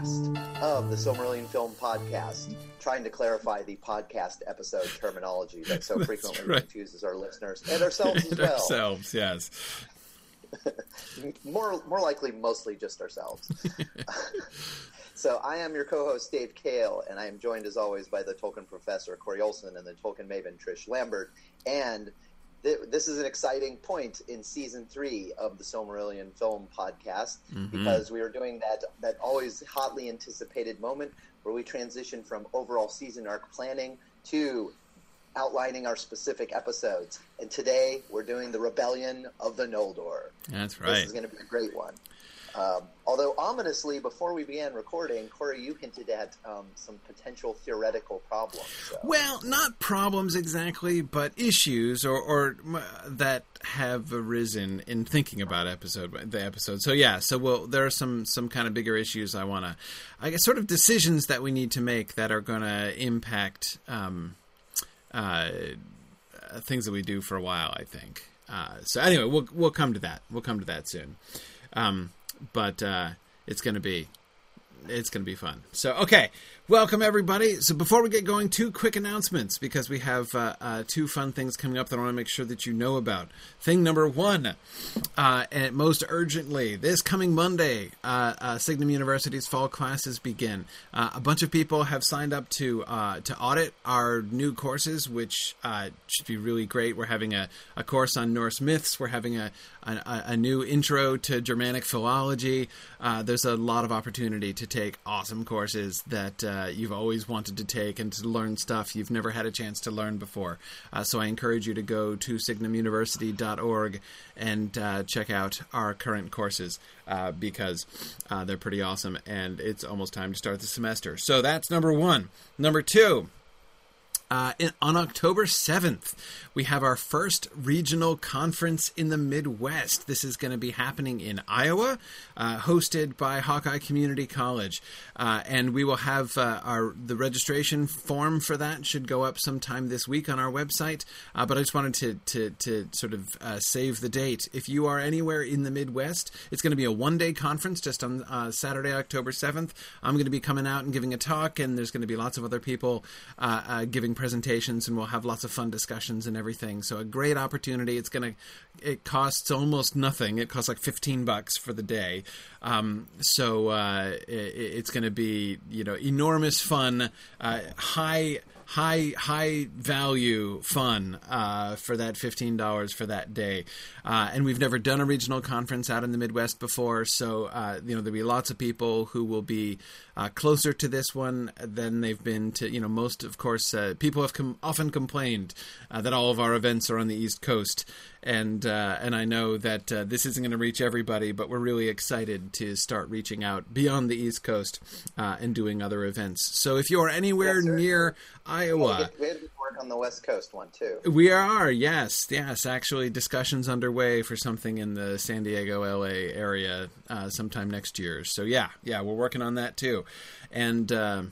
of the Silmarillion Film Podcast, trying to clarify the podcast episode terminology that so frequently right. confuses our listeners and ourselves as well. ourselves, yes. more, more likely, mostly just ourselves. so I am your co-host Dave Kale, and I am joined as always by the Tolkien professor Corey Olsen and the Tolkien maven Trish Lambert. And this is an exciting point in season three of the Silmarillion Film Podcast Mhm. because we are doing that that always hotly anticipated moment where we transition from overall season arc planning to outlining our specific episodes. And today we're doing the Rebellion of the Noldor. That's right. This is going to be a great one. Um, although ominously, before we began recording, Corey, you hinted at um, some potential theoretical problems. So. Well, not problems exactly, but issues or, or that have arisen in thinking about episode the episode. So yeah, so well, there are some some kind of bigger issues I want to, I guess, sort of decisions that we need to make that are going to impact um, uh, things that we do for a while. I think. Uh, so anyway, we'll we'll come to that. We'll come to that soon. Um, but uh, it's going to be it's going to be fun. So, okay, welcome everybody. So, before we get going, two quick announcements because we have uh, uh, two fun things coming up that I want to make sure that you know about. Thing number one, uh, and most urgently, this coming Monday, uh, uh, Signum University's fall classes begin. Uh, a bunch of people have signed up to to audit our new courses, which should be really great. We're having a, a course on Norse myths. We're having a a, a new intro to Germanic philology. There's a lot of opportunity to take awesome courses that uh, you've always wanted to take and to learn stuff you've never had a chance to learn before. Uh, so I encourage you to go to signumuniversity.org and uh, check out our current courses uh, because uh, they're pretty awesome and it's almost time to start the semester. So that's number one. Number two. Uh, in, on October 7th, we have our first regional conference in the Midwest. This is going to be happening in Iowa, uh, hosted by Hawkeye Community College, uh, and we will have uh, our the registration form for that should go up sometime this week on our website. Uh, but I just wanted to to, to sort of uh, save the date. If you are anywhere in the Midwest, it's going to be a one day conference just on Saturday, October 7th. I'm going to be coming out and giving a talk, and there's going to be lots of other people giving presentations, and we'll have lots of fun discussions and everything. So a great opportunity. It's gonna it costs almost nothing. It costs like 15 bucks for the day. Um, so uh, it, it's to be you know enormous fun, uh, high high high value fun uh, for that fifteen dollars for that day. Uh, and we've never done a regional conference out in the Midwest before, so uh, you know there'll be lots of people who will be uh, closer to this one than they've been to. You know, most of course uh, people have com- often complained uh, that all of our events are on the East Coast, and uh, and I know that uh, this isn't going to reach everybody, but we're really excited to start reaching out beyond the East Coast uh, and doing other events. So if you're anywhere Yes, near we Iowa. had to work on the West Coast one too. We are, yes, yes. Actually, discussions underway for something in the San Diego, LA area uh, sometime next year. So yeah, yeah, we're working on that too. And uh,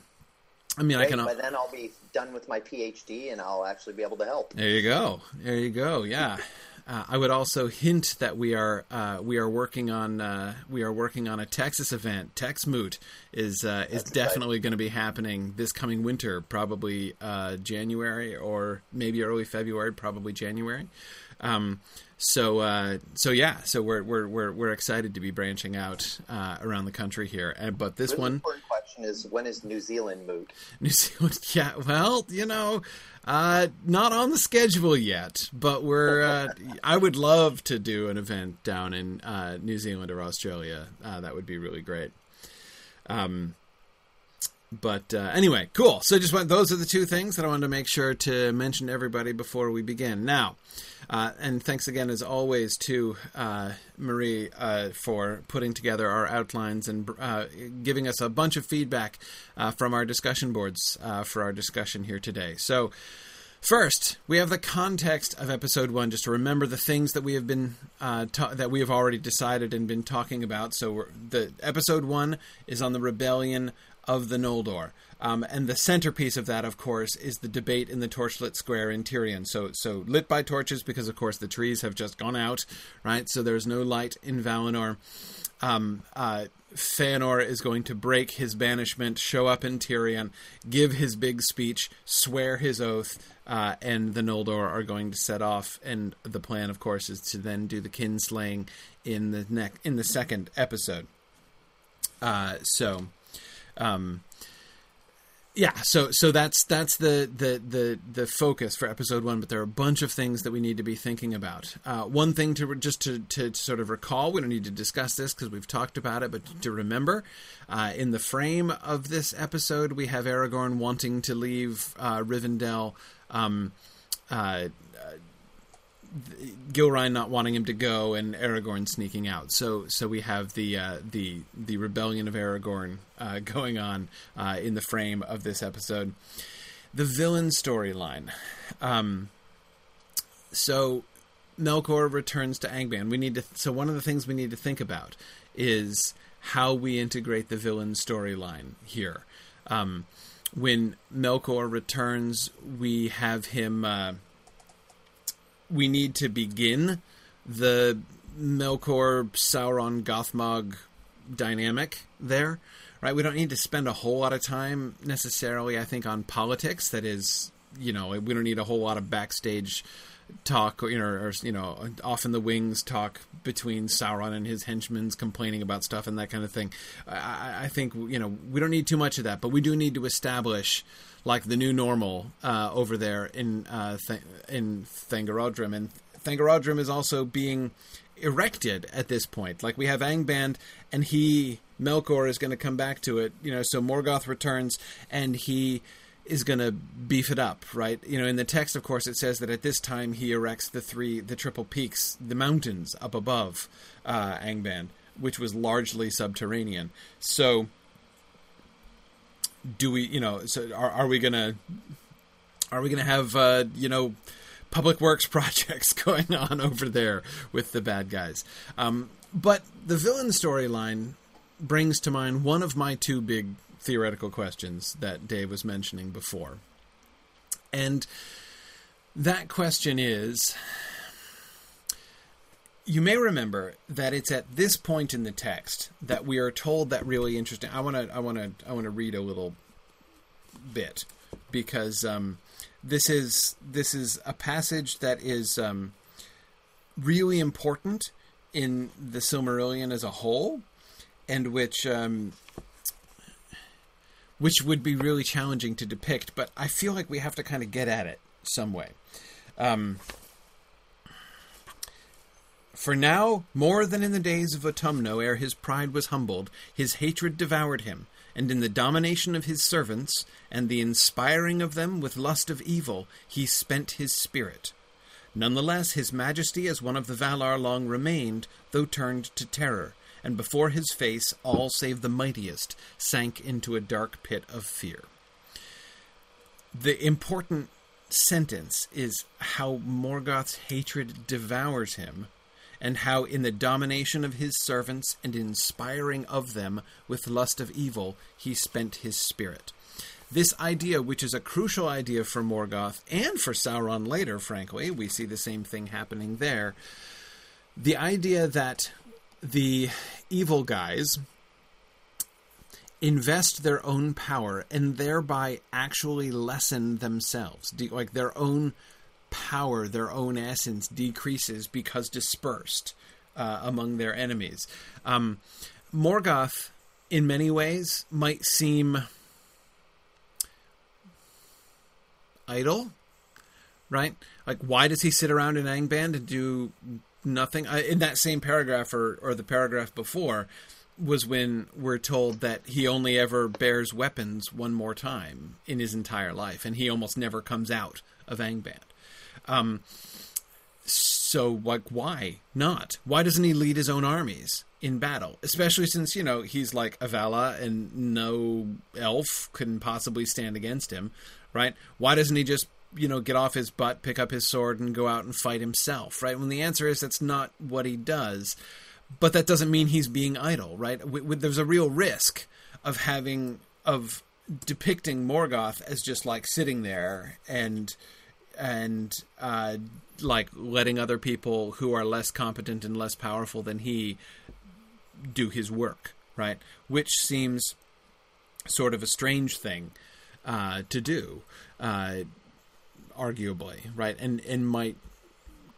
I mean, I can. by then I'll be done with my PhD and I'll actually be able to help. There you go. There you go. Yeah. Uh, I would also hint that we are uh, we are working on uh, we are working on a Texas event. TexMoot is uh, is That's definitely going to be happening this coming winter, probably uh, January or maybe early February, probably January. Um, so uh, so yeah, so we're we're we're we're excited to be branching out uh, around the country here. And but this Really one, important question is when is New Zealand moot? New Zealand, yeah. Well, you know, uh, not on the schedule yet, but we're. Uh, I would love to do an event down in uh, New Zealand or Australia. Uh, that would be really great. Um, but uh, anyway, cool. So just want those are the two things that I wanted to make sure to mention to everybody before we begin. Now, uh, and thanks again, as always, to uh, Marie uh, for putting together our outlines and uh, giving us a bunch of feedback uh, from our discussion boards for our discussion here today. So. First, we have the context of episode one, just to remember the things that we have been uh, ta- that we have already decided and been talking about. So, the episode one is on the rebellion of the Noldor, um, and the centerpiece of that, of course, is the debate in the torchlit square in Tirion. So, so lit by torches because, of course, the trees have just gone out, right? So there's no light in Valinor. um, uh, Feanor is going to break his banishment, show up in Tirion, give his big speech, swear his oath, uh, and the Noldor are going to set off. And the plan, of course, is to then do the kinslaying in the neck in the second episode. Uh, so, um, yeah, so so that's that's the, the the the focus for episode one. But there are a bunch of things that we need to be thinking about. Uh, one thing to just to, to sort of recall, we don't need to discuss this because we've talked about it, but to remember, uh, in the frame of this episode, we have Aragorn wanting to leave uh, Rivendell. Um, Gilraen not wanting him to go and Aragorn sneaking out. So so we have the uh, the the rebellion of Aragorn uh, going on uh, in the frame of this episode. The villain storyline. Um, so Melkor returns to Angband. We need to. So one of the things we need to think about is how we integrate the villain storyline here. Um, when Melkor returns, we have him uh, we need to begin the Melkor Sauron Gothmog dynamic there, right? We don't need to spend a whole lot of time necessarily, I think, on politics. That is, you know, we don't need a whole lot of backstage talk, you know, or you know, off in the wings talk between Sauron and his henchmen complaining about stuff and that kind of thing. I, I think you know we don't need too much of that, but we do need to establish like the new normal uh, over there in uh, Th- in Thangorodrim, and Thangorodrim is also being erected at this point. Like we have Angband, and he Melkor is going to come back to it. You know, so Morgoth returns, and he is going to beef it up, right? You know, in the text, of course, it says that at this time he erects the three, the triple peaks, the mountains up above uh, Angband, which was largely subterranean. So do we you know so are, are we gonna are we gonna have uh, you know public works projects going on over there with the bad guys? Um, but the villain storyline brings to mind one of my two big theoretical questions that dave was mentioning before. And that question is you may remember that it's at this point in the text that we are told that really interesting. I want to, I want to, I want to read a little bit because um, this is this is a passage that is um, really important in the Silmarillion as a whole, and which um, which would be really challenging to depict. But I feel like we have to kind of get at it some way. For now, more than in the days of Utumno, ere his pride was humbled, his hatred devoured him, and in the domination of his servants, and the inspiring of them with lust of evil, he spent his spirit. None the less, his majesty as one of the Valar long remained, though turned to terror, and before his face all save the mightiest sank into a dark pit of fear. The important sentence is how Morgoth's hatred devours him and how in the domination of his servants and inspiring of them with lust of evil he spent his spirit. This idea, which is a crucial idea for Morgoth and for Sauron later, frankly, we see the same thing happening there. The idea that the evil guys invest their own power and thereby actually lessen themselves, like their own power, their own essence decreases because dispersed uh, among their enemies. Um, Morgoth, in many ways, might seem idle, right? Like, why does he sit around in Angband and do nothing? Uh, in that same paragraph, or, or the paragraph before, was when we're told that he only ever bears weapons one more time in his entire life, and he almost never comes out of Angband. Um, so, like, why not? Why doesn't he lead his own armies in battle? Especially since, you know, he's like a Vala and no elf couldn't possibly stand against him, right? Why doesn't he just, you know, get off his butt, pick up his sword, and go out and fight himself, right? When the answer is that's not what he does. But that doesn't mean he's being idle, right? there's a real risk of having, of depicting Morgoth as just like sitting there and and uh, like letting other people who are less competent and less powerful than he do his work, right? Which seems sort of a strange thing uh, to do, uh, arguably, right? And and might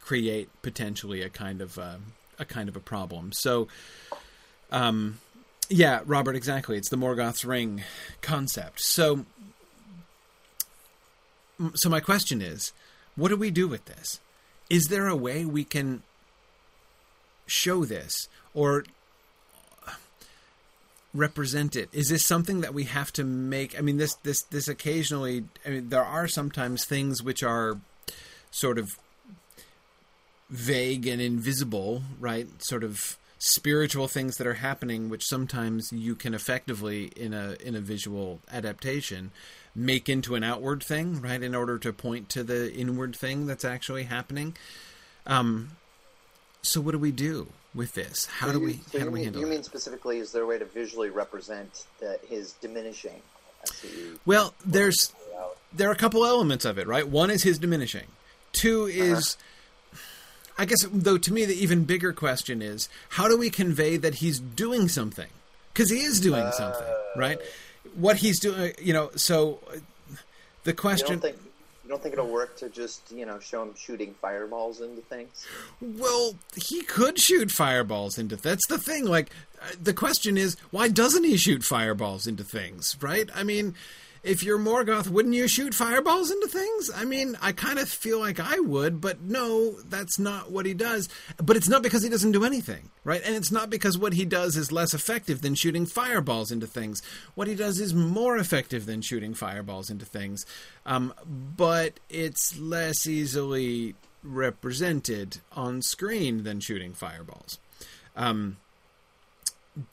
create potentially a kind of uh, a kind of a problem. So, um, yeah, Robert, exactly. It's the Morgoth's ring concept. So, so my question is, what do we do with this? Is there a way we can show this or represent it? Is this something that we have to make? I mean, this this this occasionally. I mean, there are sometimes things which are sort of vague and invisible, right? Sort of spiritual things that are happening, which sometimes you can effectively in a in a visual adaptation make into an outward thing, right? In order to point to the inward thing that's actually happening. Um, so what do we do with this? How So do you- we so how do you we mean, handle You mean specifically, is there a way to visually represent that his diminishing? Well, there's there are a couple elements of it, right? One is his diminishing. Two is, I guess, though, to me, the even bigger question is how do we convey that he's doing something? Because he is doing something, right? What he's doing, you know. So uh, the You question, don't think you don't think it'll work to just you know show him shooting fireballs into things? well, he could shoot fireballs into. That's the thing. Like, uh, the question is, why doesn't he shoot fireballs into things? Right? I mean. If you're Morgoth, wouldn't you shoot fireballs into things? I mean, I kind of feel like I would, but no, that's not what he does. But it's not because he doesn't do anything, right? And it's not because what he does is less effective than shooting fireballs into things. What he does is more effective than shooting fireballs into things. Um, but it's less easily represented on screen than shooting fireballs. Um,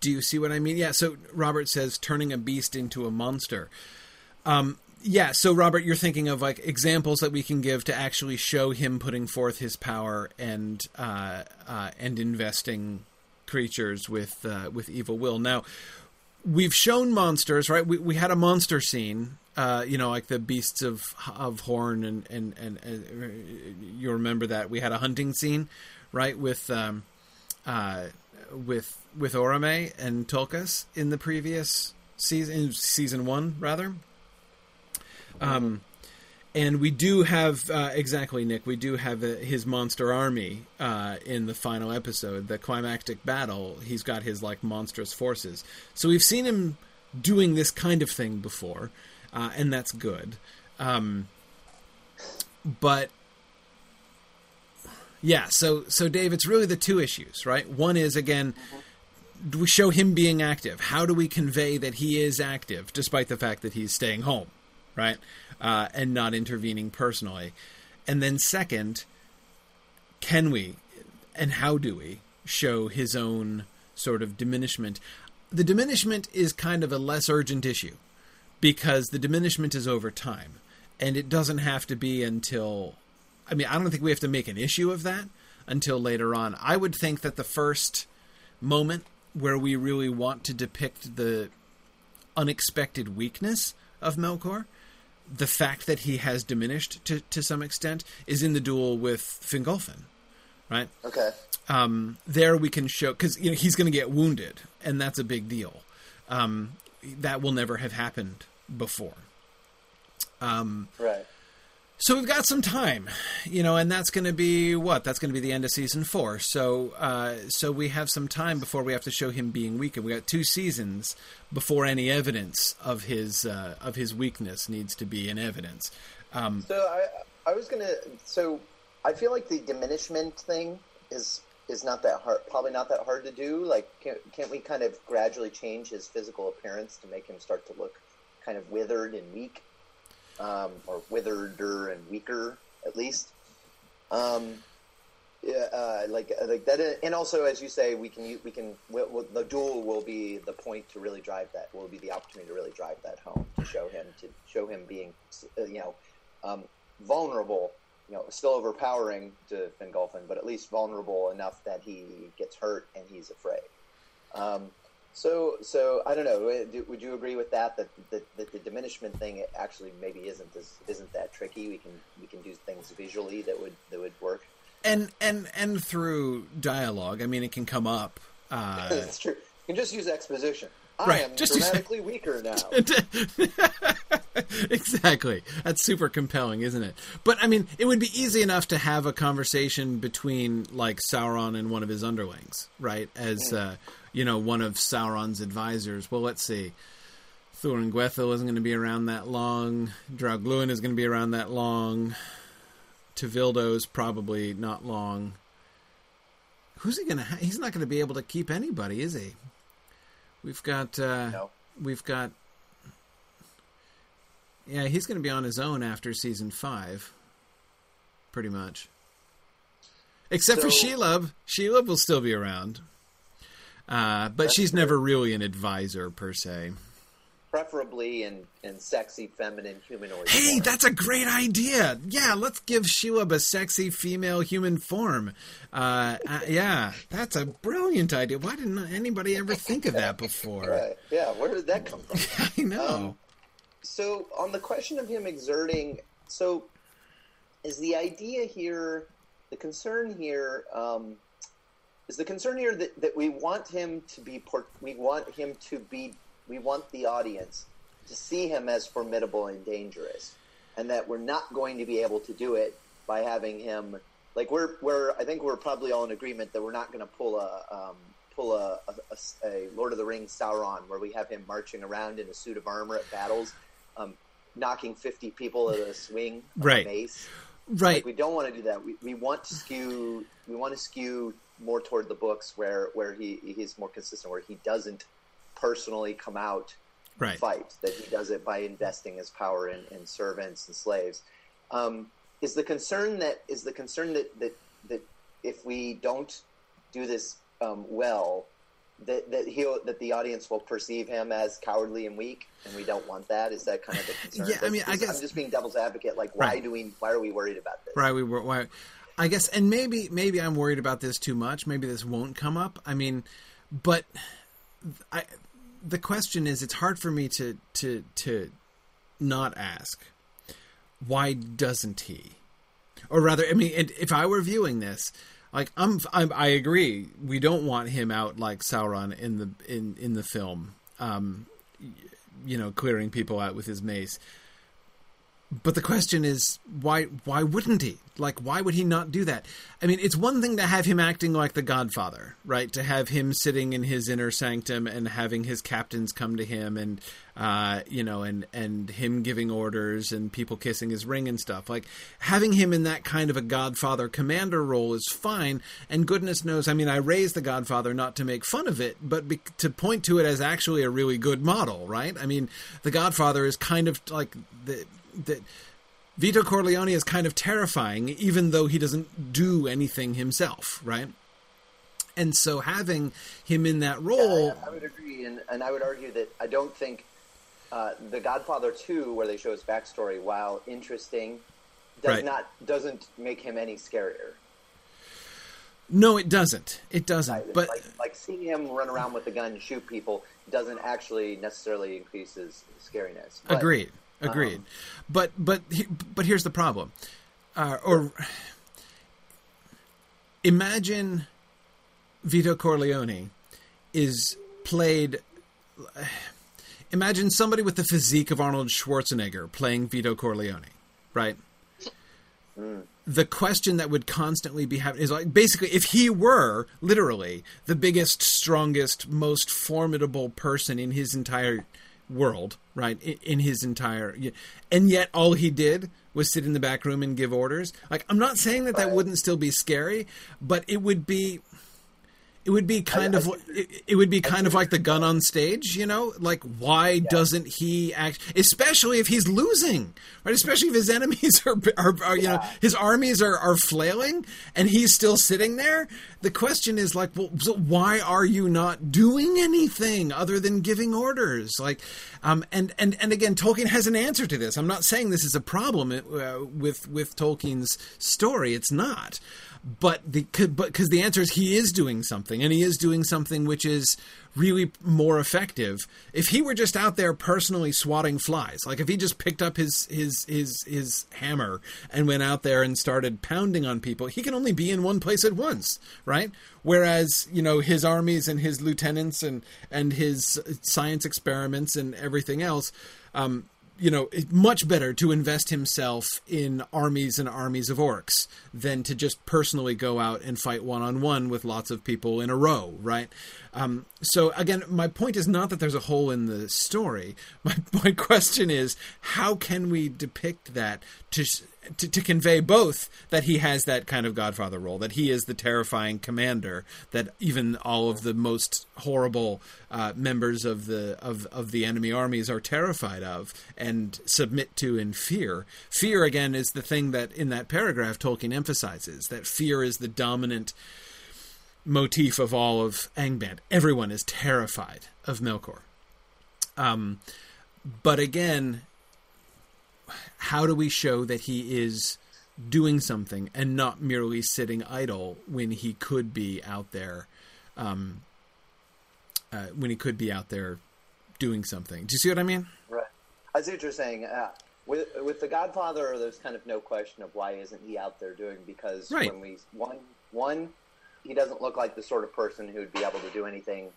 do you see what I mean? Yeah. So Robert says turning a beast into a monster. Um, yeah. So Robert, you're thinking of like examples that we can give to actually show him putting forth his power and uh, uh, and investing creatures with uh, with evil will. Now we've shown monsters, right? We we had a monster scene. Uh, you know, like the beasts of of Horn, and and, and and you remember that we had a hunting scene, right? With um, uh, with with Orome and Tulkas in the previous season, season one rather. Um, and we do have uh, exactly Nick. We do have uh, his monster army uh, in the final episode, the climactic battle. He's got his like monstrous forces. So we've seen him doing this kind of thing before, uh, and that's good. Um, but yeah, so so Dave, it's really the two issues, right? One is again, do we show him being active? How do we convey that he is active, despite the fact that he's staying home, right, uh, and not intervening personally? And then second, can we, and how do we show his own sort of diminishment? The diminishment is kind of a less urgent issue because the diminishment is over time, and it doesn't have to be until I mean, I don't think we have to make an issue of that until later on. I would think that the first moment where we really want to depict the unexpected weakness of Melkor, the fact that he has diminished to, to some extent, is in the duel with Fingolfin, right? Okay. Um, there we can show because you know he's going to get wounded, and that's a big deal. Um, that will never have happened before. Um, Right. So we've got some time, you know, and that's going to be what? That's going to be the end of season four. So, uh, so we have some time before we have to show him being weak, and We got two seasons before any evidence of his uh, of his weakness needs to be in evidence. Um, So I I was gonna so I feel like the diminishment thing is is not that hard probably not that hard to do. Like can, can't we kind of gradually change his physical appearance to make him start to look kind of withered and weak? Um, or withereder and weaker at least. Um, yeah, uh, like like that, and also as you say, we can we can we we the duel will be the point to really drive that. Will be the opportunity to really drive that home to show him to show him being uh, you know um, vulnerable, you know, still overpowering to Fingolfin, but at least vulnerable enough that he gets hurt and he's afraid. Um, so, so I don't know. uh, Would you agree with that? That, that, that the diminishment thing actually maybe isn't as, isn't that tricky. We can we can do things visually that would that would work. and and and through dialogue, I mean, it can come up Uh, That's true. You can just use exposition. I Right, am just use- dramatically weaker now. exactly. That's super compelling, isn't it? But I mean, it would be easy enough to have a conversation between like Sauron and one of his underlings, right? As uh, you know, one of Sauron's advisors. Well, let's see. Thuringwethil isn't going to be around that long. Draugluin is going to be around that long. Tevildo's probably not long. Who's he going to? Ha- He's not going to be able to keep anybody, is he? We've got. Uh, No. We've got. Yeah, he's going to be on his own after season five, pretty much. Except for So- Shelob. Shelob will still be around, uh, but she's never really an advisor per se. Preferably in, in sexy, feminine, humanoid. Hey, form. that's a great idea. Yeah, let's give Shelob a sexy female human form. Uh, uh, yeah, that's a brilliant idea. Why didn't anybody ever think of that before? Right. Yeah, where did that come from? I know. Um, so on the question of him exerting so is the idea here the concern here um, is the concern here that, that we want him to be we want him to be we want the audience to see him as formidable and dangerous and that we're not going to be able to do it by having him like we're we're I think we're probably all in agreement that we're not going to pull a um, pull a, a, a- Lord of the Rings Sauron where we have him marching around in a suit of armor at battles, um, knocking fifty people at a swing of Right. a mace. right. Like we don't want to do that. We, we want to skew we want to skew more toward the books where where he he's more consistent where he doesn't personally come out Right. fight that he does it by investing his power in, in servants and slaves um, is the concern that is the concern that that, that if we don't do this um, well that that he that the audience will perceive him as cowardly and weak and we don't want that is that kind of the concern Yeah, I mean, I guess- I'm just being devil's advocate like why Right. do we why are we worried about this Right, we were. Why, I guess, and maybe maybe I'm worried about this too much. Maybe this won't come up. I mean, but I, the question is, it's hard for me to to to not ask why doesn't he, or rather, I mean, if I were viewing this. Like I'm, I'm, I agree. We don't want him out like Sauron in the in in the film. Um, you know, clearing people out with his mace. But the question is, why? Why wouldn't he? Like, why would he not do that? I mean, it's one thing to have him acting like the Godfather, right? To have him sitting in his inner sanctum and having his captains come to him, and uh, you know, and and him giving orders and people kissing his ring and stuff. Like having him in that kind of a Godfather commander role is fine. And goodness knows, I mean, I raised the Godfather not to make fun of it, but be- to point to it as actually a really good model, right? I mean, the Godfather is kind of like the that Vito Corleone is kind of terrifying, even though he doesn't do anything himself, right? And so having him in that role, I, I would agree, and, and I would argue that I don't think uh, the Godfather Two, where they show his backstory, while interesting, does Right. not doesn't make him any scarier. no, it doesn't. It doesn't. Right? But like, like seeing him run around with a gun and shoot people doesn't actually necessarily increase his scariness. But, agreed, agreed. um, but but but here's the problem, uh, or imagine Vito Corleone is played. Imagine somebody with the physique of Arnold Schwarzenegger playing Vito Corleone, right? the question that would constantly be happening is like basically if he were literally the biggest, strongest, most formidable person in his entire world, right? In, in his entire, and yet all he did was sit in the back room and give orders. Like I'm not saying that that wouldn't still be scary, but it would be. It would be kind I of think it, it would be kind of like the gun on stage, you know? Like why doesn't he act especially if he's losing, right? Especially if his enemies are, are, are you know, his armies are, are flailing and he's still sitting there. The question is like, well, so why are you not doing anything other than giving orders? Like, um, and and and again, Tolkien has an answer to this. I'm not saying this is a problem uh, with with Tolkien's story. It's not. But the but because the answer is he is doing something. something, and he is doing something which is really more effective. If he were just out there personally swatting flies, like if he just picked up his his his his hammer and went out there and started pounding on people, he can only be in one place at once, right? Whereas you know his armies and his lieutenants and and his science experiments and everything else. Um, you know, much better to invest himself in armies and armies of orcs than to just personally go out and fight one on one with lots of people in a row, right? Um, so again, my point is not that there's a hole in the story. My my question is, how can we depict that to to, to, convey both that he has that kind of Godfather role, that he is the terrifying commander, that even all of the most horrible uh, members of the of, of the enemy armies are terrified of and submit to in fear. Fear again is the thing that in that paragraph Tolkien emphasizes that fear is the dominant motif of all of Angband. Everyone is terrified of Melkor. Um, but again, how do we show that he is doing something and not merely sitting idle when he could be out there um, uh, when he could be out there doing something? Do you see what i mean? Right. I see what you're saying. Uh, with with the godfather there's kind of no question of why isn't he out there doing because right. when we one one he doesn't look like the sort of person who would be able to do anything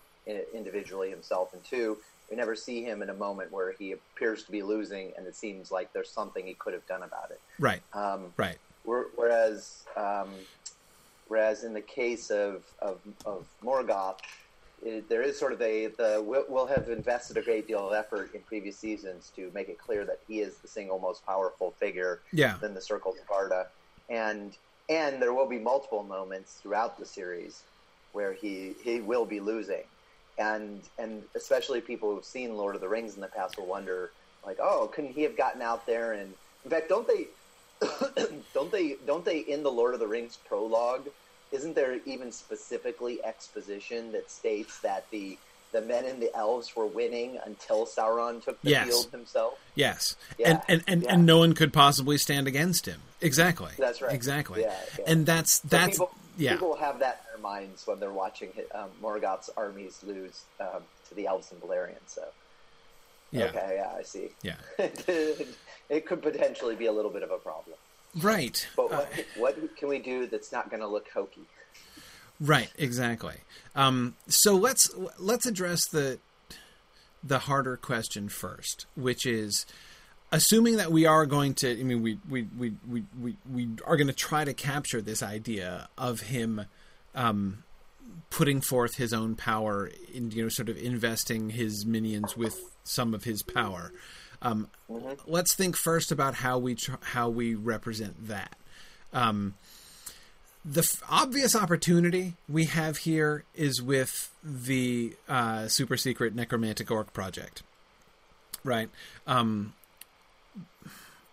individually himself and two we never see him in a moment where he appears to be losing, and it seems like there's something he could have done about it. Right. Um, right. Whereas, um, whereas in the case of of, of Morgoth, it, there is sort of a the we'll, we'll, have invested a great deal of effort in previous seasons to make it clear that he is the single most powerful figure yeah. in the Circle of Arda, and and there will be multiple moments throughout the series where he he will be losing and and especially people who've seen Lord of the Rings in the past will wonder, like, oh, couldn't he have gotten out there? And in fact, don't they, don't they, don't they in the Lord of the Rings prologue? Isn't there even specifically exposition that states that the the men and the elves were winning until Sauron took the yes. field himself? Yes, yeah. and and and, yeah. and no one could possibly stand against him. Exactly. That's right. Exactly. Yeah. And that's so that's people, yeah. People have that in their minds when they're watching um, Morgoth's armies lose um, to the elves and Beleriand. So. Yeah. Okay. Yeah, I see. Yeah. it could potentially be a little bit of a problem. Right. But what, uh, what can we do that's not going to look hokey? Right. Exactly. Um, so let's let's address the the harder question first, which is assuming that we are going to i mean we we we we, we, we are going to try to capture this idea of him um, putting forth his own power in you know sort of investing his minions with some of his power. Um, mm-hmm. let's think first about how we tr- how we represent that. Um, the f- obvious opportunity we have here is with the uh, super secret necromantic orc project. Right? Um,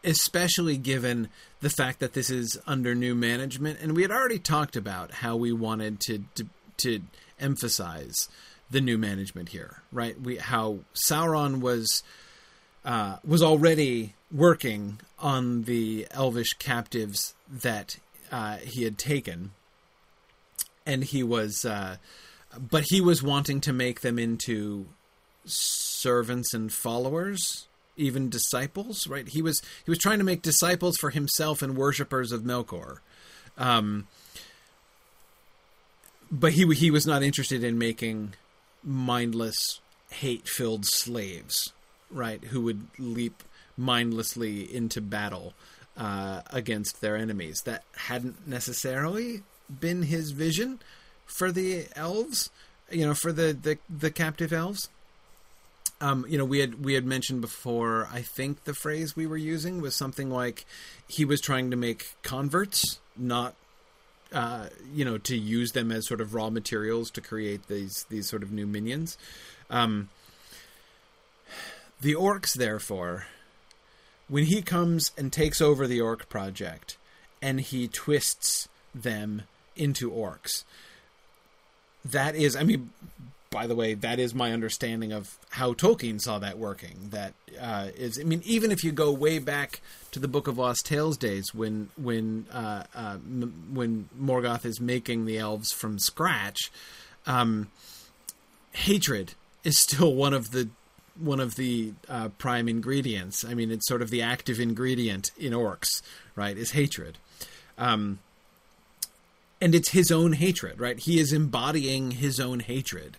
especially given the fact that this is under new management. And we had already talked about how we wanted to to, to emphasize the new management here right? We how Sauron was uh, was already working on the elvish captives that uh, he had taken. And he was uh, but he was wanting to make them into servants and followers even disciples, right? He was he was trying to make disciples for himself and worshippers of Melkor. Um, but he he was not interested in making mindless, hate-filled slaves, right? Who would leap mindlessly into battle uh, against their enemies. That hadn't necessarily been his vision for the elves, you know, for the the, the captive elves. Um, you know, we had we had mentioned before. I think the phrase we were using was something like he was trying to make converts, not uh, you know, to use them as sort of raw materials to create these these sort of new minions. Um, the orcs, therefore, when he comes and takes over the orc project, and he twists them into orcs, that is, I mean, by the way, that is my understanding of how Tolkien saw that working. That uh, is, I mean, even if you go way back to the Book of Lost Tales days, when when uh, uh, m- when Morgoth is making the elves from scratch, um, hatred is still one of the one of the uh, prime ingredients. I mean, it's sort of the active ingredient in orcs, right? Is hatred. Um, and it's his own hatred, right? He is embodying his own hatred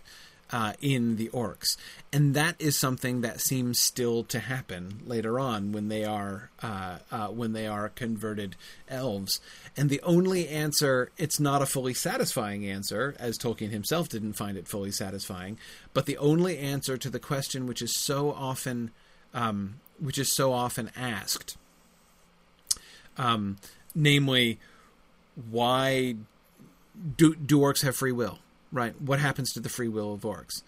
uh, in the orcs, and that is something that seems still to happen later on when they are uh, uh, when they are converted elves. And the only answer, it's not a fully satisfying answer, as Tolkien himself didn't find it fully satisfying. But the only answer to the question, which is so often, um, which is so often asked, um, namely, why do do orcs have free will? Right? What happens to the free will of orcs?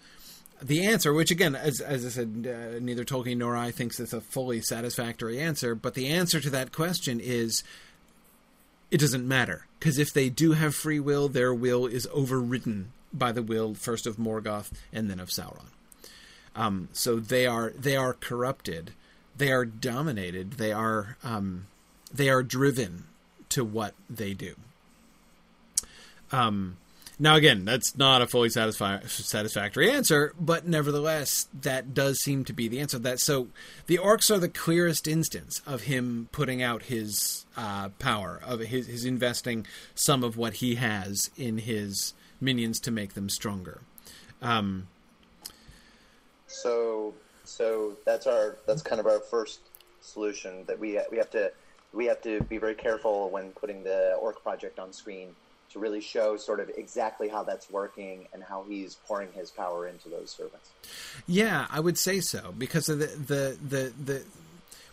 The answer, which again, as, as I said, uh, neither Tolkien nor I thinks it's a fully satisfactory answer, but the answer to that question is it doesn't matter because if they do have free will, their will is overridden by the will first of Morgoth and then of Sauron. Um, so they are they are corrupted, they are dominated, they are um, they are driven to what they do. Um, now, again, that's not a fully satisfi- satisfactory answer, but nevertheless, that does seem to be the answer. That so, the orcs are the clearest instance of him putting out his uh, power, of his, his investing some of what he has in his minions to make them stronger. Um, so, so that's our that's kind of our first solution that we we have to we have to be very careful when putting the orc project on screen to really show sort of exactly how that's working and how he's pouring his power into those servants. Yeah, I would say so because of the the the, the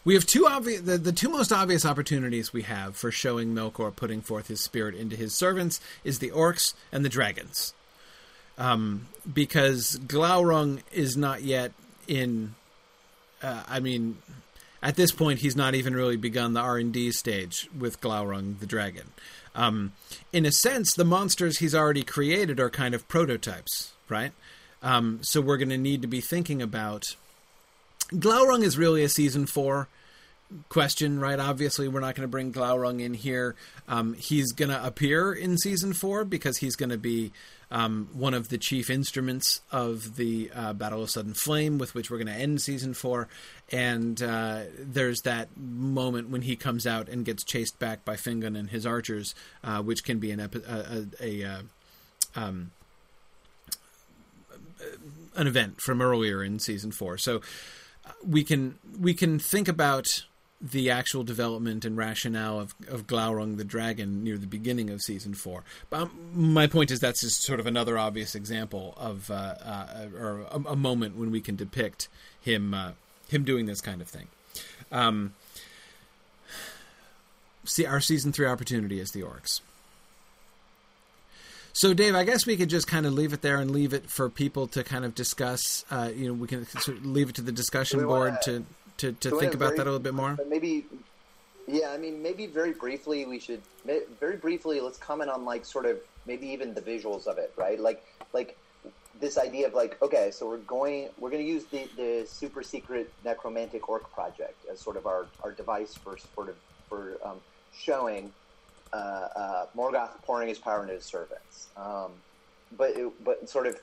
we have two obvious the, the two most obvious opportunities we have for showing Melkor putting forth his spirit into his servants is the orcs and the dragons. Um, because Glaurung is not yet in uh, I mean at this point he's not even really begun the R&D stage with Glaurung the dragon. Um, in a sense, the monsters he's already created are kind of prototypes, right? Um, so we're going to need to be thinking about. Glaurung is really a season four question, right? Obviously, we're not going to bring Glaurung in here. Um, he's going to appear in season four because he's going to be um, one of the chief instruments of the uh, Battle of Sudden Flame, with which we're going to end season four. And uh, there's that moment when he comes out and gets chased back by Fingon and his archers, uh, which can be an epi- a, a, a uh, um, an event from earlier in season four. So uh, we can we can think about the actual development and rationale of, of Glaurung the dragon near the beginning of season four. But um, my point is that's just sort of another obvious example of uh, uh, or a, a, moment when we can depict him uh, him doing this kind of thing. Um, see, our season three opportunity is the orcs. So, Dave, I guess we could just kind of leave it there and leave it for people to kind of discuss. Uh, you know, we can sort of leave it to the discussion board wanna, to to, think about very, that a little bit more? Maybe, yeah. I mean, maybe very briefly, we should very briefly let's comment on like sort of maybe even the visuals of it, right? Like like this idea of like okay, so we're going we're going to use the the super secret necromantic orc project as sort of our our device for sort of for um, showing uh, uh, Morgoth pouring his power into his servants. Um, but it, but sort of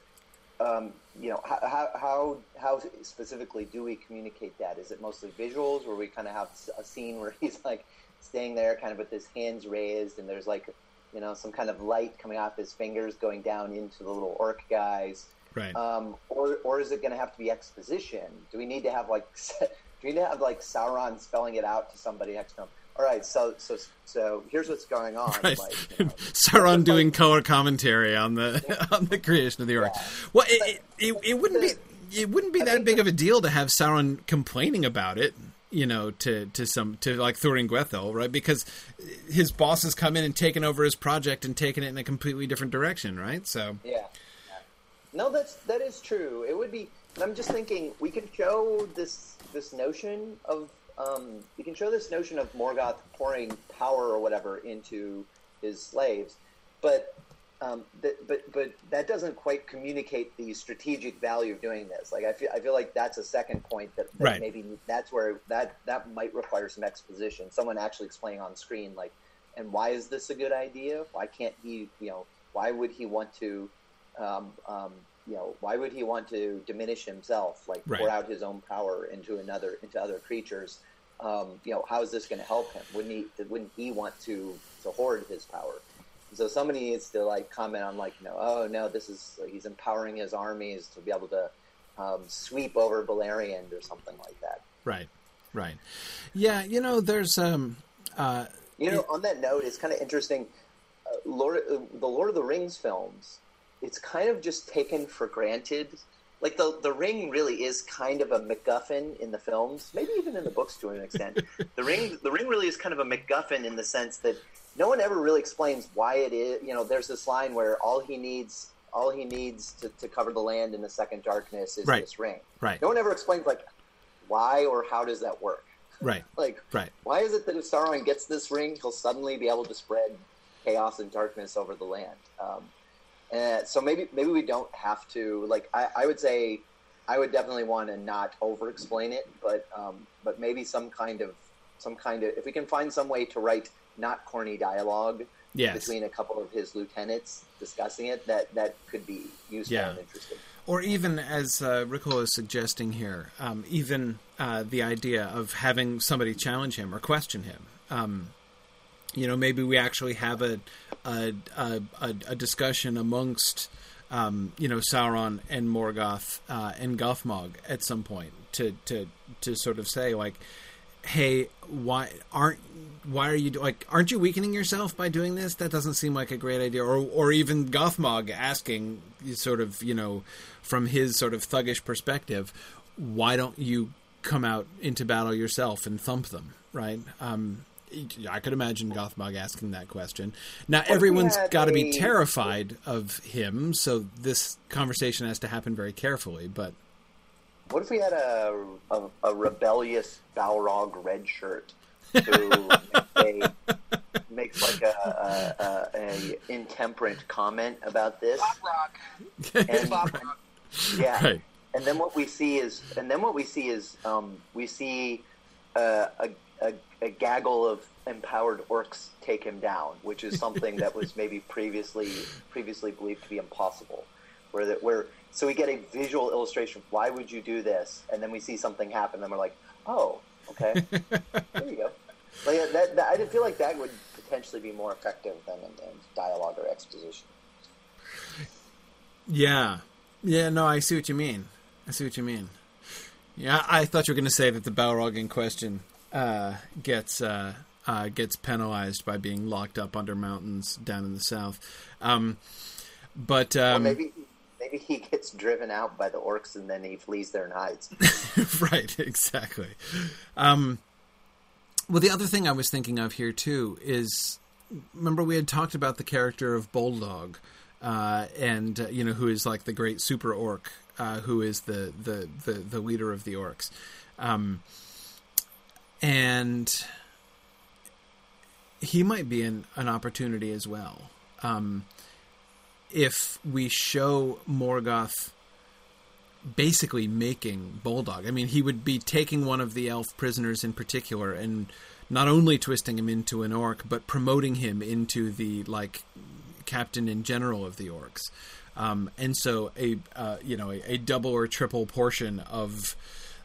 um, you know, how, how, how specifically do we communicate that? Is it mostly visuals where we kind of have a scene where he's like staying there kind of with his hands raised and there's like, you know, some kind of light coming off his fingers going down into the little orc guys? Right. Um, or, or is it going to have to be exposition? Do we need to have like, do we need to have like Sauron spelling it out to somebody next to him? All right, so so so here's what's going on. Right. Like, you know, Sauron doing like, color commentary on the yeah. on the creation of the orc. Yeah. Well, it, it, it, it, wouldn't be it wouldn't be I that big of a deal to have Sauron complaining about it. You know, to to some to like Thuringwethil, right? Because his boss has come in and taken over his project and taken it in a completely different direction, right? So yeah, yeah. no, that's that is true. It would be. I'm just thinking we could show this this notion of um, you can show this notion of Morgoth pouring power or whatever into his slaves, but um, that, but but that doesn't quite communicate the strategic value of doing this. Like I feel I feel like that's a second point that, that right. maybe that's where that that might require some exposition. Someone actually explaining on screen like, and why is this a good idea? Why can't he? You know, why would he want to? Um, um, you know, why would he want to diminish himself, like Right. pour out his own power into another into other creatures? Um, you know, how is this going to help him? Wouldn't he? Wouldn't he want to to hoard his power? So somebody needs to like comment on like, you know, oh no, this is he's empowering his armies to be able to um, sweep over Beleriand or something like that. Right. Right. Yeah. You know, there's um. Uh, You know, on that note, it's kind of interesting. Uh, Lord, uh, the Lord of the Rings films, it's kind of just taken for granted. Like the the ring really is kind of a MacGuffin in the films, maybe even in the books to an extent. the ring the ring really is kind of a MacGuffin in the sense that no one ever really explains why it is. You know, there's this line where all he needs all he needs to, to cover the land in the second darkness is Right. this ring. right. No one ever explains like why or how does that work. Right. Like Right. why is it that if Sauron gets this ring, he'll suddenly be able to spread chaos and darkness over the land? Um, and so maybe maybe we don't have to. Like I, I would say, I would definitely want to not over explain it, but um, but maybe some kind of some kind of if we can find some way to write not corny dialogue Yes. between a couple of his lieutenants discussing it, that that could be useful Yeah. and interesting. Or even as uh, Rickle is suggesting here, um, even uh, the idea of having somebody challenge him or question him. Um, you know, maybe we actually have a a, a, a, discussion amongst um, you know Sauron and Morgoth uh, and Gothmog at some point to to to sort of say like, hey, why aren't why are you like aren't you weakening yourself by doing this? That doesn't seem like a great idea. Or or even Gothmog asking sort of you know from his sort of thuggish perspective, why don't you come out into battle yourself and thump them? Right. Um, I could imagine Gothmog asking that question. Now if we everyone's had got to be terrified of him, so this conversation has to happen very carefully. But What if we had a a, a rebellious Balrog red shirt who makes, a, makes like a, a, a, a intemperate comment about this? Bob Rock. And, Bob Rock. yeah, right, and then what we see is, and then what we see is, um, we see uh, a, a a gaggle of empowered orcs take him down, which is something that was maybe previously previously believed to be impossible. Where that where so we get a visual illustration. of Why would you do this? And then we see something happen, and we're like, oh, okay, there you go. Like that, that, I feel like that would potentially be more effective than in, in dialogue or exposition. yeah, yeah. No, I see what you mean. I see what you mean. Yeah, I thought you were going to say that the Balrog in question uh, gets uh, uh, gets penalized by being locked up under mountains down in the south. Um, but um, maybe maybe he gets driven out by the orcs and then he flees there and hides. right, exactly. Um, well, the other thing I was thinking of here too is remember we had talked about the character of Boldog, uh, and uh, you know who is like the great super orc, uh, who is the, the the the leader of the orcs, um, and he might be an an opportunity as well. Um, if we show Morgoth basically making Boldog. I mean, he would be taking one of the elf prisoners in particular and not only twisting him into an orc, but promoting him into the like captain and general of the orcs. Um, and so a uh, you know a, a double or triple portion of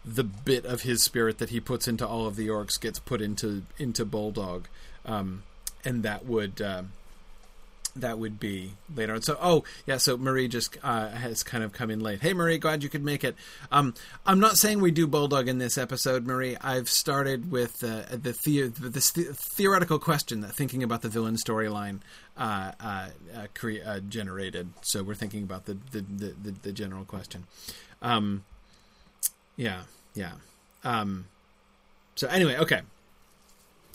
the bit of his spirit that he puts into all of the orcs gets put into into Boldog, um, and that would. Uh, that would be later on. So, oh yeah, so Marie just uh, has kind of come in late. Hey, Marie, glad you could make it. Um, I'm not saying we do Boldog in this episode, Marie. I've started with uh, the, the theoretical question that thinking about the villain storyline uh, uh, uh, cre- generated. So we're thinking about the, the, the, the general question. Um, yeah, yeah. Um, so anyway, okay.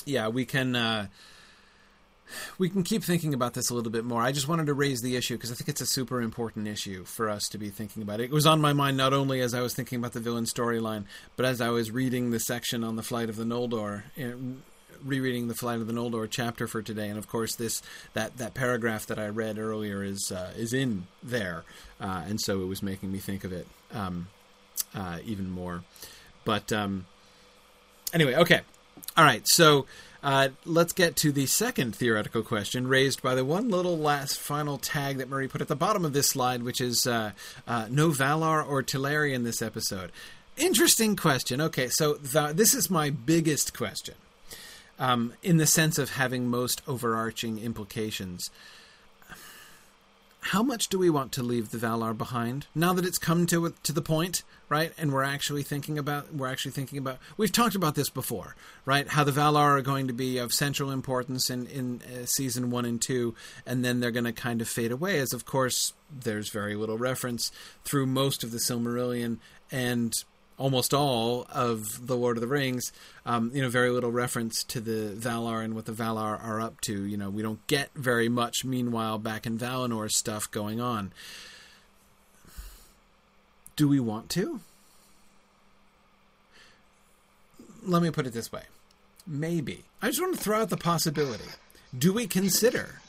Yeah, we can. Uh, we can keep thinking about this a little bit more. I just wanted to raise the issue because I think it's a super important issue for us to be thinking about. It was on my mind not only as I was thinking about the villain storyline, but as I was reading the section on the flight of the Noldor, eh, rereading the flight of the Noldor chapter for today, and of course this that that paragraph that I read earlier is uh, is in there, uh, and so it was making me think of it um, uh, even more. But um, anyway, okay, all right, so. Uh, let's get to the second theoretical question raised by the one little last final tag that Marie put at the bottom of this slide, which is uh, uh, no Valar or Teleri in this episode. Interesting question. Okay, so the, this is my biggest question um, in the sense of having most overarching implications. How much do we want to leave the Valar behind now that it's come to to the point, right? And we're actually thinking about we're actually thinking about we've talked about this before, right? How the Valar are going to be of central importance in in uh, season one and two, and then they're going to kind of fade away. As of course, there's very little reference through most of the Silmarillion and almost all of the Lord of the Rings, um, you know, very little reference to the Valar and what the Valar are up to. You know, we don't get very much. Meanwhile, back in Valinor, stuff going on. Do we want to? Let me put it this way: maybe. I just want to throw out the possibility. Do we consider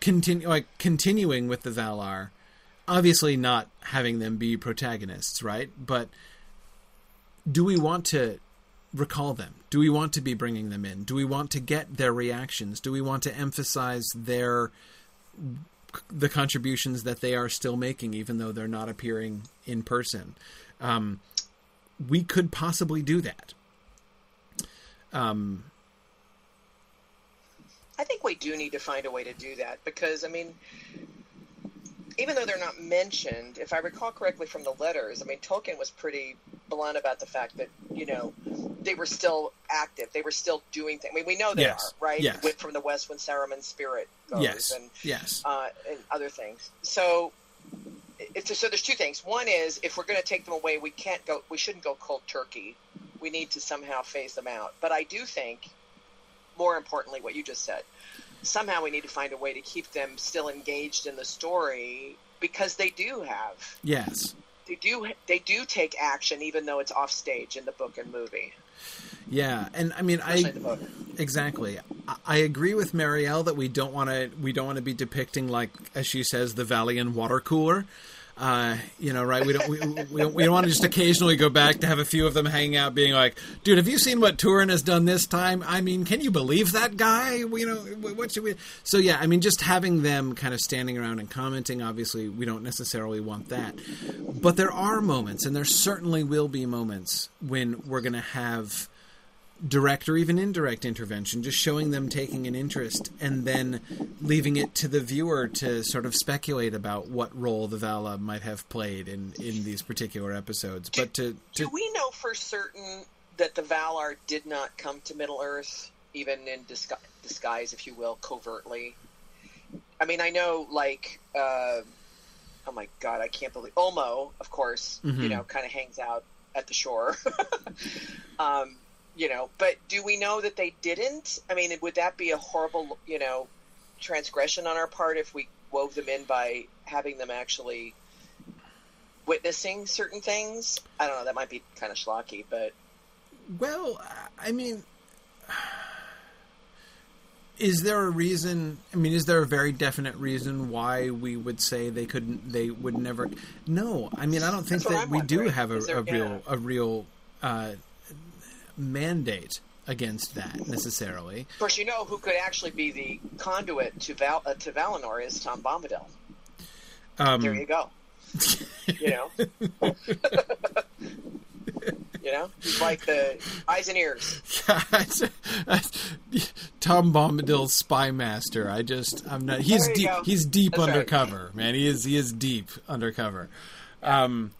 continue like continuing with the Valar? Obviously not having them be protagonists, right? But do we want to recall them? Do we want to be bringing them in? Do we want to get their reactions? Do we want to emphasize their the contributions that they are still making, even though they're not appearing in person? Um, we could possibly do that. Um, I think we do need to find a way to do that because, I mean, even though they're not mentioned, if I recall correctly from the letters, I mean, Tolkien was pretty blunt about the fact that, you know, they were still active. They were still doing things. I mean, we know they yes. are, right? Yes. With, from the West when Saruman's spirit goes yes. and, yes. Uh, and other things. So, if, so there's two things. One is if we're going to take them away, we can't go, we shouldn't go cold turkey. We need to somehow phase them out. But I do think, more importantly, what you just said, somehow we need to find a way to keep them still engaged in the story because they do have. Yes. They do they do take action even though it's off stage in the book and movie. Yeah and i mean i exactly. I agree with marielle that we don't want to we don't want to be depicting like as she says the valley and water cooler uh, you know, right? We don't we, we don't, we don't want to just occasionally go back to have a few of them hanging out, being like, "Dude, have you seen what Turin has done this time? I mean, can you believe that guy? You know, what should we?" So yeah, I mean, just having them kind of standing around and commenting. Obviously, we don't necessarily want that, but there are moments, and there certainly will be moments when we're going to have direct or even indirect intervention, just showing them taking an interest and then leaving it to the viewer to sort of speculate about what role the Vala might have played in, in these particular episodes. Do, but to, to, do we know for certain that the Valar did not come to Middle Earth, even in disguise, disguise if you will, covertly? I mean, I know, like, uh, oh my god, I can't believe Ulmo, of course, Mhm. you know, kind of hangs out at the shore. um, you know, but do we know that they didn't? I mean, would that be a horrible, you know, transgression on our part if we wove them in by having them actually witnessing certain things? I don't know. That might be kind of schlocky, but well, I mean, is there a reason? I mean, is there a very definite reason why we would say they couldn't? They would never. No, I mean, I don't think That's that we do have a, there- a real yeah. a real uh, mandate against that necessarily. of course, you know who could actually be the conduit to Val uh, to Valinor is Tom Bombadil. Um, There you go. You know. you know, he's like the eyes and ears. Tom Bombadil's spy master. I just I'm not. He's deep. go. He's deep That's right. undercover, man. He is. He is deep undercover. Um,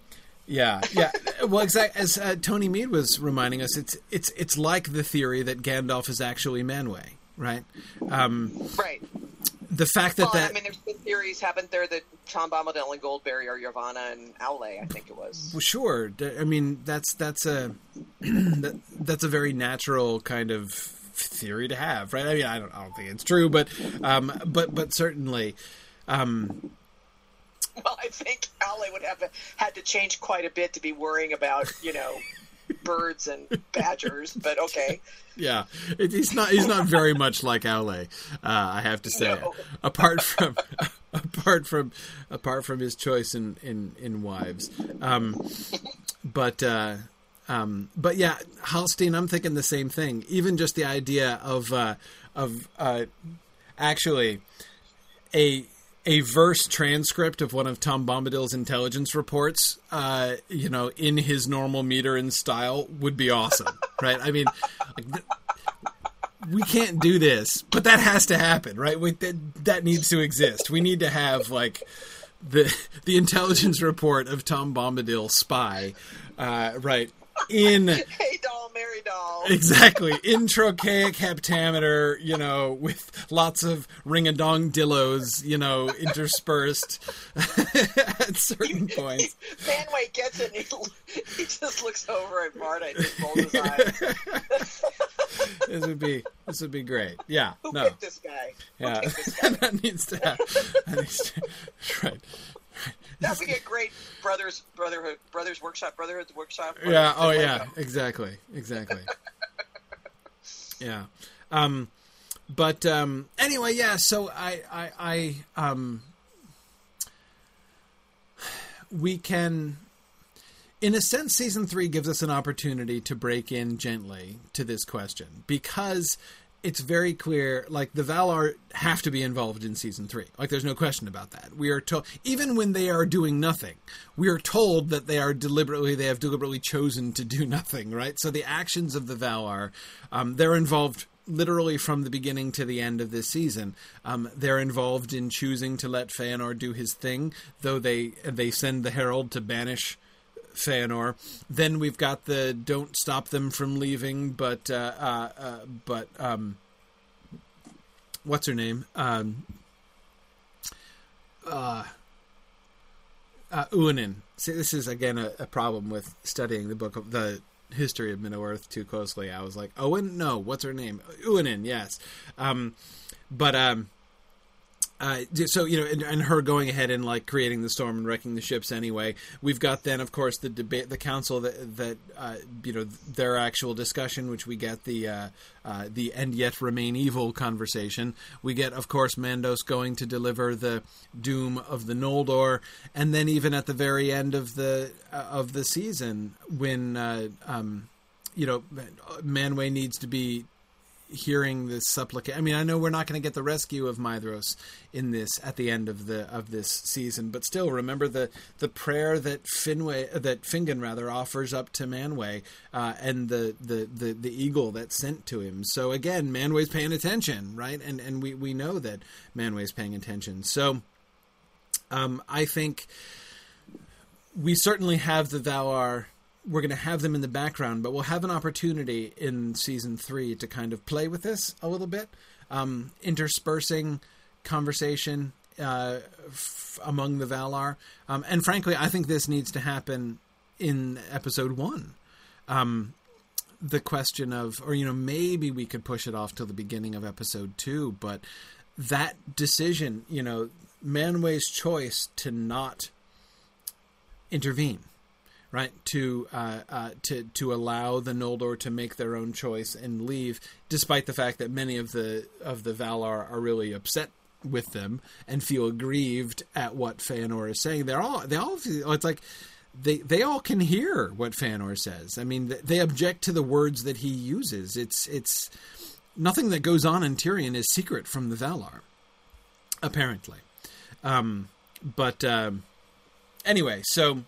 yeah, yeah. Well, exactly as uh, Tony Mead was reminding us, it's it's it's like the theory that Gandalf is actually Manwe, right? Um, Right. the fact that Well, that I mean, there's been theories, haven't there, that Tom Bombadil and Goldberry are Yavanna and Aule, I think it was. Well, sure. I mean, that's that's a that, that's a very natural kind of theory to have, right? I mean, I don't, I don't think it's true, but um, but but certainly, um, Well, I think Aule would have had to change quite a bit to be worrying about, you know, birds and badgers, but okay. yeah, it, he's not he's not very much like Aule, uh, I have to say. No. Apart from apart from apart from his choice in in in wives, um, but. Uh, Um, but yeah, Halstein, I'm thinking the same thing. Even just the idea of uh, of uh, actually a a verse transcript of one of Tom Bombadil's intelligence reports, uh, you know, in his normal meter and style would be awesome, right? I mean, like, th- we can't do this, but that has to happen, right? We, that, that needs to exist. We need to have like the the intelligence report of Tom Bombadil spy, uh, right? In hey doll, Mary doll. exactly in trochaic heptameter, you know, with lots of ring a dong dillos, you know, interspersed at certain points. Fanway gets it. And he, he just looks over at Bart and just rolls his eyes. this would be this would be great. Yeah, Who no, this guy? Yeah, this guy? that needs to happen. That needs to, right. That would be a great brothers brotherhood brothers workshop brotherhood workshop. Yeah. Oh, yeah. Exactly. Exactly. yeah. Um, but um, anyway, yeah. So I, I, I, um, we can, in a sense, season three gives us an opportunity to break in gently to this question because it's very clear like the Valar have to be involved in season 3 like there's no question about that. We are told even when they are doing nothing we are told that they are deliberately they have deliberately chosen to do nothing right? So the actions of the Valar um, they're involved literally from the beginning to the end of this season. Um, they're involved in choosing to let Feanor do his thing though they they send the herald to banish Feanor. Then we've got the don't stop them from leaving, but uh, uh, uh, but um, what's her name? Um, uh, uh, Uinen. See, this is again a, a problem with studying the book of the history of Middle Earth too closely. I was like, Owen, no, what's her name? Uinen, yes. Um, but um, uh, so you know, and, and her going ahead and like creating the storm and wrecking the ships anyway. We've got then, of course, the debate, the council that that uh, you know their actual discussion, which we get the uh, uh, the and yet remain evil conversation. We get, of course, Mandos going to deliver the doom of the Noldor, and then even at the very end of the uh, of the season, when uh, um, you know Manwe needs to be hearing this supplicate. I mean, I know we're not going to get the rescue of Maedhros in this at the end of the of this season, but still, remember the the prayer that Finwe that Fingon rather offers up to Manwe, uh, and the, the the the eagle that's sent to him. So again, Manwe's paying attention, right? And and we we know that Manwe's paying attention. So, um, I think we certainly have the Valar we're going to have them in the background, but we'll have an opportunity in season three to kind of play with this a little bit, um, interspersing conversation uh, f- among the Valar. Um, and frankly, I think this needs to happen in episode one. Um, the question of, or you know, maybe we could push it off till the beginning of episode two, but that decision, you know, Manwe's choice to not intervene right to uh, uh, to to allow the Noldor to make their own choice and leave, despite the fact that many of the of the Valar are really upset with them and feel aggrieved at what Feanor is saying. They're all they all it's like they they all can hear what Feanor says. I mean, they object to the words that he uses. It's it's nothing that goes on in Tirion is secret from the Valar, apparently. Um, but um, anyway, so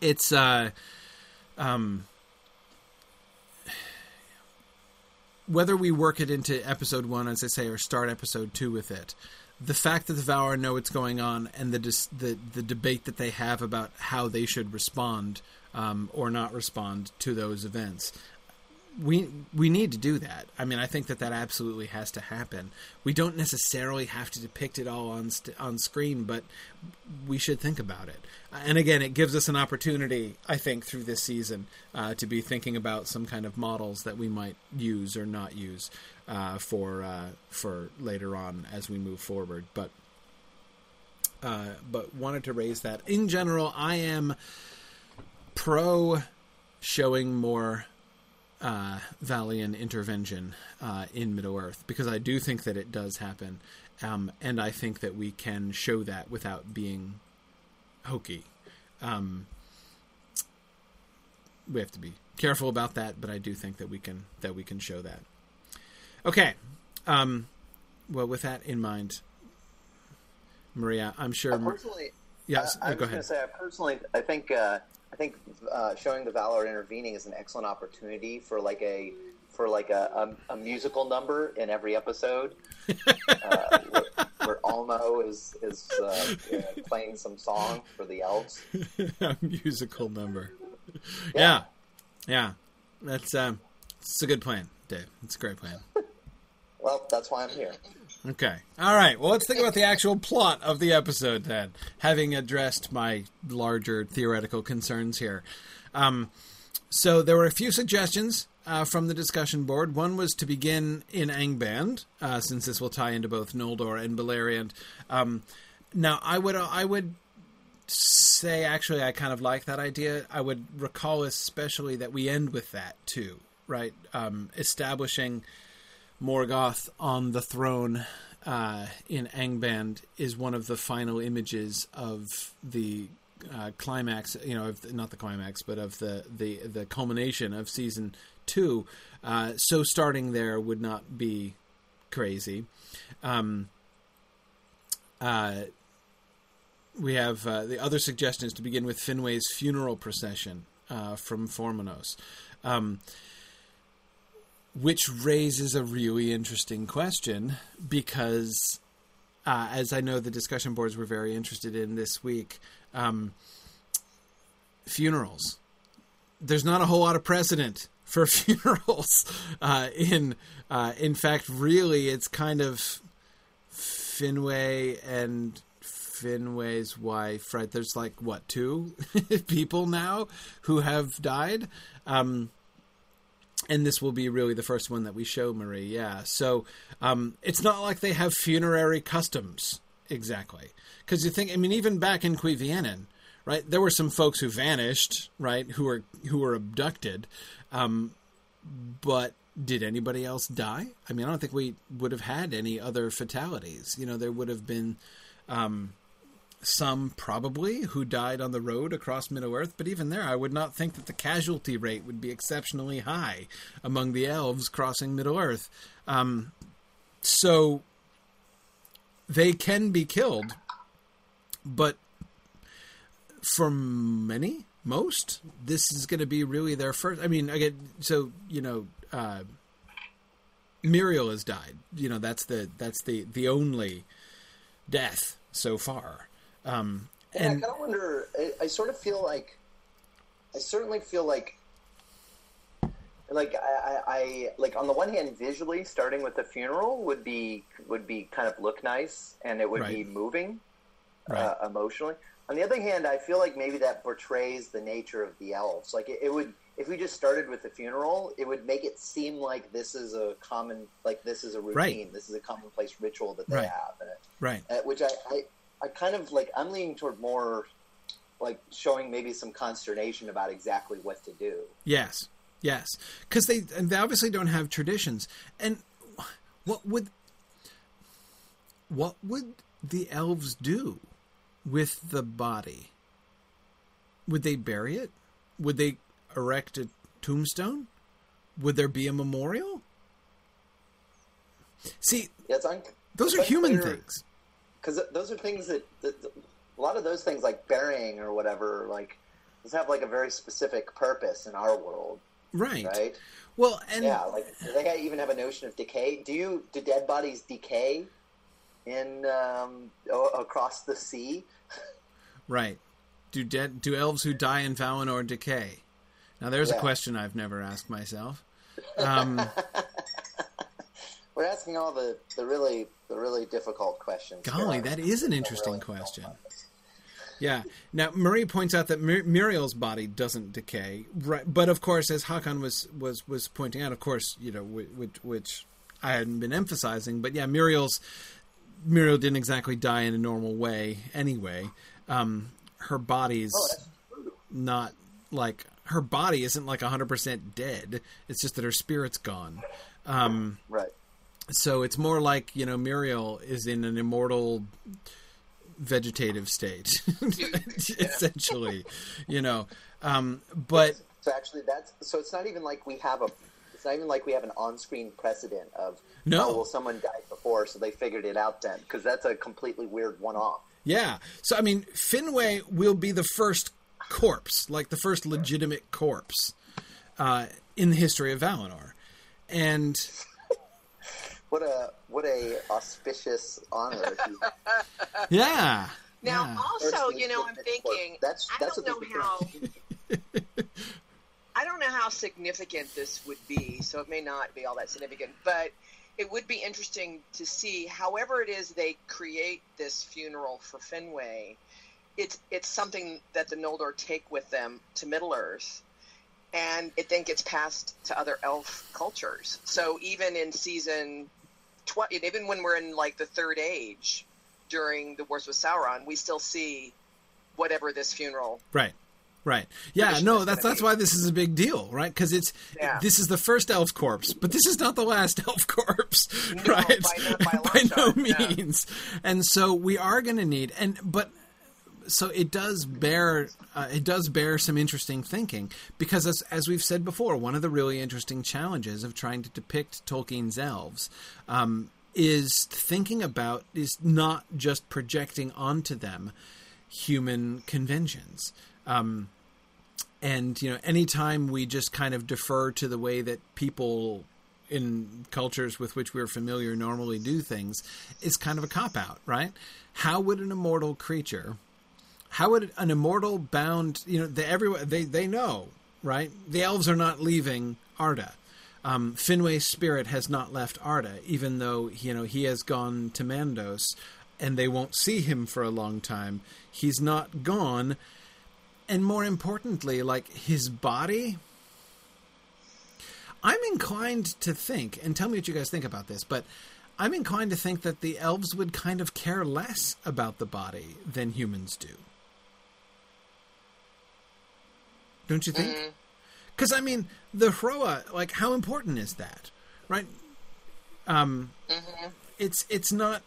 it's uh um whether we work it into episode one as i say or start episode two with it the fact that the Valar know what's going on and the dis- the the debate that they have about how they should respond um, or not respond to those events we we need to do that. I mean, I think that that absolutely has to happen. We don't necessarily have to depict it all on st- on screen, but we should think about it. And again, it gives us an opportunity, I think, through this season uh, to be thinking about some kind of models that we might use or not use uh, for uh, for later on as we move forward. But uh, but wanted to raise that. In general, I am pro showing more uh, Valiant intervention uh, in Middle Earth because I do think that it does happen, um, and I think that we can show that without being hokey. Um, we have to be careful about that. But I do think that we can that we can show that. Okay. Um, well, with that in mind, Maria, I'm sure. Uh, personally, yes, I go was going ahead. say, I personally, I think, uh, I think uh, showing the valor intervening is an excellent opportunity for like a for like a, a, a musical number in every episode, uh, where, where Ulmo is is uh, you know, playing some song for the elves. a musical number. Yeah, yeah, that's um, it's a good plan, Dave. It's a great plan. Well, that's why I'm here. Okay. All right. Well, let's think about the actual plot of the episode then, having addressed my larger theoretical concerns here. Um, so there were a few suggestions uh, from the discussion board. One was to begin in Angband, uh, since this will tie into both Noldor and Beleriand. Um, now, I would I would say actually I kind of like that idea. I would recall especially that we end with that too, right? Um, establishing Morgoth on the throne uh, in Angband is one of the final images of the uh, climax. You know, the, not the climax, but of the the the culmination of season two. Uh, so starting there would not be crazy. Um, uh, we have uh, the other suggestion is to begin with Finwe's funeral procession uh, from Formenos. Um, which raises a really interesting question because, uh, as I know the discussion boards were very interested in this week, um, funerals. There's not a whole lot of precedent for funerals. Uh, in uh, in fact, really, it's kind of Finwe and Finwe's wife. Right? There's like what two people now who have died. Um, and this will be really the first one that we show Marie. Yeah, so um, it's not like they have funerary customs exactly, because you think, I mean, even back in Cuivianen, right, there were some folks who vanished, right, who were who were abducted, um, but did anybody else die? I mean, I don't think we would have had any other fatalities. You know, there would have been. Um, some probably who died on the road across Middle Earth, but even there, I would not think that the casualty rate would be exceptionally high among the elves crossing Middle Earth. Um, so they can be killed, but for many, most, this is going to be really their first. I mean, get so you know. Uh, Miriel has died. You know that's the that's the the only death so far. Um, and, and I kind of wonder. I, I, sort of feel like, I certainly feel like, like I, I, like on the one hand, visually starting with the funeral would be would be kind of look nice, and it would right. be moving, right. uh, emotionally. On the other hand, I feel like maybe that portrays the nature of the elves. Like it, it would, if we just started with the funeral, it would make it seem like this is a common, like this is a routine, right. this is a commonplace ritual that they right. have, it, right? Uh, which I, I I kind of like I'm leaning toward more like showing maybe some consternation about exactly what to do. Yes, yes, because they and they obviously don't have traditions. And what would what would the elves do with the body? Would they bury it? Would they erect a tombstone? Would there be a memorial? See, yeah, un- those are human things because those are things that, that, that, a lot of those things like burying or whatever like does have like a very specific purpose in our world. Right. Right? Well and yeah like they even have a notion of decay? Do you do dead bodies decay in um, across the sea? Right. Do dead do elves who die in valinor decay? Now there's yeah. a question i've never asked myself. Um, we're asking all the, the really the really difficult questions. Golly, that is an interesting really question. Yeah. Now Marie points out that Mur- Miriel's body doesn't decay, right? But of course, as Hakan was was was pointing out, of course, you know, which, which I hadn't been emphasizing, but yeah, Miriel's Miriel didn't exactly die in a normal way anyway. Um, her body's oh, not like her body isn't like 100% dead. It's just that her spirit's gone. Um, right so it's more like you know Miriel is in an immortal vegetative state, essentially, you know. Um, but So actually, that's so. It's not even like we have a. It's not even like we have an on-screen precedent of No. Oh, well, someone died before, so they figured it out then, because that's a completely weird one-off. Yeah. So I mean, Finwe will be the first corpse, like the first legitimate corpse uh, in the history of Valinor, and What a what a auspicious honor. yeah. Now, yeah. also, you know, I'm thinking. corpse. That's- I don't know how. I don't know how significant this would be, so it may not be all that significant. But it would be interesting to see, however it is they create this funeral for Finwe. It's it's something that the Noldor take with them to Middle Earth, and it then gets passed to other elf cultures. So even in season, tw- even when we're in like the Third Age, during the Wars with Sauron, we still see whatever this funeral. Right. Right. Yeah, no, that's that's be. why this is a big deal, right? Because it's Yeah. this is the first elf corpse, but this is not the last elf corpse, No, right? by no- by no shot, yeah. means. And so we are going to need and but so it does bear uh, it does bear some interesting thinking because as as we've said before, one of the really interesting challenges of trying to depict Tolkien's elves um, is thinking about is not just projecting onto them human conventions. Um, and you know, anytime we just kind of defer to the way that people in cultures with which we're familiar normally do things, is kind of a cop out, right? How would an immortal creature, how would an immortal bound, you know, they, everyone they they know, right? The elves are not leaving Arda. Um, Finwe's spirit has not left Arda, even though you know he has gone to Mandos, and they won't see him for a long time. He's not gone and more importantly, like his body. I'm inclined to think, and tell me what you guys think about this, but I'm inclined to think that the elves would kind of care less about the body than humans do. Don't you think? Because I mean, the Hroa, like, how important is that, right? Um, it's it's not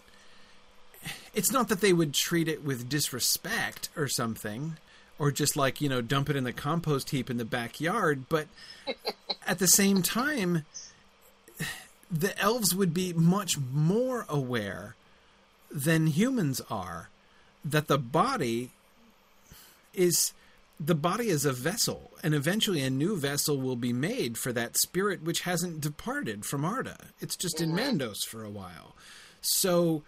it's not that they would treat it with disrespect or something or just like you know dump it in the compost heap in the backyard but at the same time the elves would be much more aware than humans are that the body is the body is a vessel and eventually a new vessel will be made for that spirit which hasn't departed from arda it's just in mandos for a while so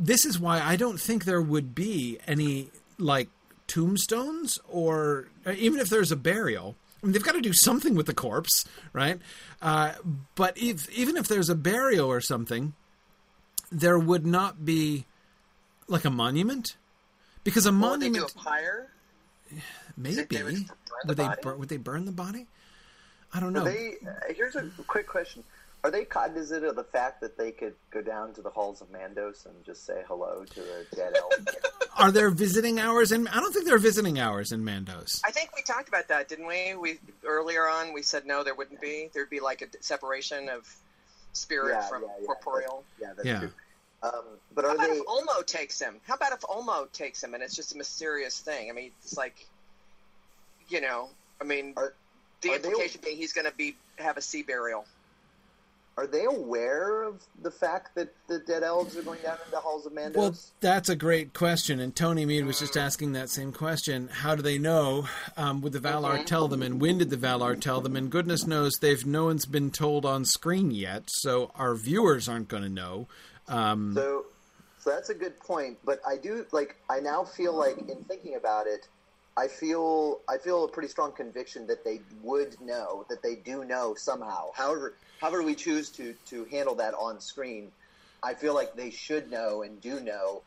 this is why I don't think there would be any like tombstones or uh, even if there's a burial. I mean, they've got to do something with the corpse, right? Uh, but if, even if there's a burial or something, there would not be like a monument because a Or they do monument a pyre. Maybe they would burn the they bur- would they burn the body? I don't know. They uh, here's a quick question: Are they cognizant of the fact that they could go down to the halls of Mandos and just say hello to a dead elf? Are there visiting hours? And I don't think there are visiting hours in Mandos. I think we talked about that, didn't we? We earlier on we said no, there wouldn't be. There'd be like a separation of spirit Yeah, from yeah, yeah. corporeal. yeah, that's Yeah. true. Um, but How are about they? if Ulmo takes him? How about if Ulmo takes him and it's just a mysterious thing? I mean, it's like, you know, I mean, Are- the are they- implication being he's going to be have a sea burial. Are they aware of the fact that the dead elves are going down into the halls of Mandos? Well, that's a great question, and Tony Mead was just asking that same question. How do they know? Um, would the Valar tell them, and when did the Valar tell them? And goodness knows, they've no one's been told on screen yet, so our viewers aren't going to know. Um, So, so that's a good point. But I do like. I now feel like, in thinking about it, I feel I feel a pretty strong conviction that they would know that they do know somehow. However, however we choose to to handle that on screen, I feel like they should know and do know,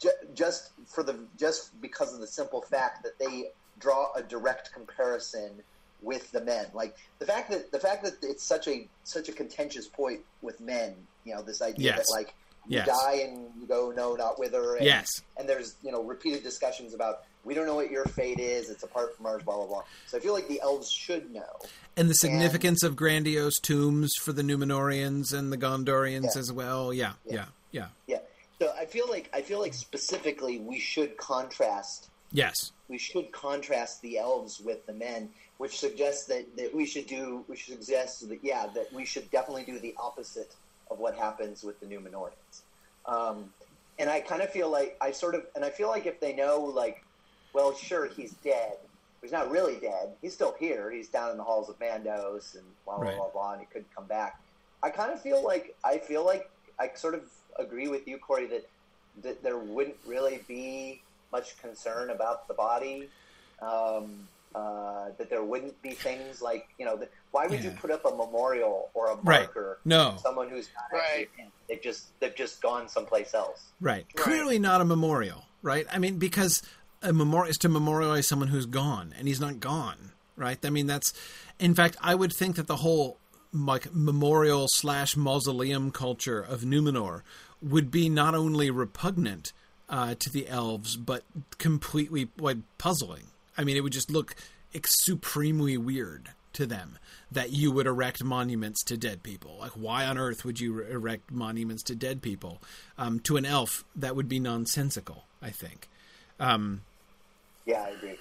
ju- just for the just because of the simple fact that they draw a direct comparison with the men. Like the fact that the fact that it's such a such a contentious point with men. You know, this idea Yes. that like you Yes. die and you go no, not with her. And, Yes. and there's you know repeated discussions about we don't know what your fate is. It's apart from ours. Blah blah blah. So I feel like the elves should know. and the significance of grandiose tombs for the Numenorians and the Gondorians Yeah. as well. Yeah, yeah, yeah. Yeah. So I feel like I feel like specifically we should contrast Yes. we should contrast the elves with the men which suggests that, that we should do we should suggest that yeah that we should definitely do the opposite of what happens with the Numenorians. Um, and I kind of feel like I sort of and I feel like if they know like, well, sure he's dead, he's not really dead. He's still here. He's down in the halls of Mandos and blah blah Right. blah blah, and he couldn't come back. I kind of feel like I feel like I sort of agree with you, Corey, that that there wouldn't really be much concern about the body. Um, uh, that there wouldn't be things like you know, the, why would you put up a memorial or a Right. marker? No. Someone who's not Right. in. They've just they've just gone someplace else. Right. Right. Clearly not a memorial, right? I mean, because a memorial is to memorialize someone who's gone, and he's not gone, right? I mean, that's. In fact, I would think that the whole like memorial slash mausoleum culture of Numenor would be not only repugnant uh, to the elves, but completely like puzzling. I mean, it would just look supremely weird to them that you would erect monuments to dead people. Like, why on earth would you erect monuments to dead people? Um, to an elf, that would be nonsensical. I think. Um, Yeah, I agree.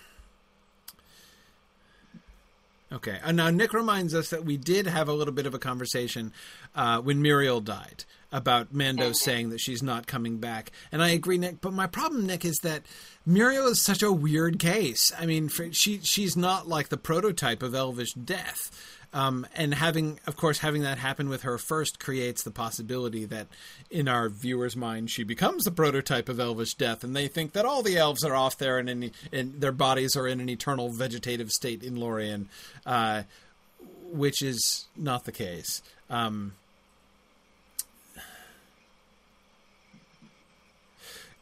Okay. And now Nick reminds us that we did have a little bit of a conversation uh, when Miriel died about Mando saying that she's not coming back. And I agree, Nick. But my problem, Nick, is that Miriel is such a weird case. I mean, for, she she's not like the prototype of elvish death. Um, and having, of course, having that happen with her first creates the possibility that in our viewers' mind she becomes the prototype of elvish death, and they think that all the elves are off there and in, in their bodies are in an eternal vegetative state in Lorien, uh, which is not the case. Um,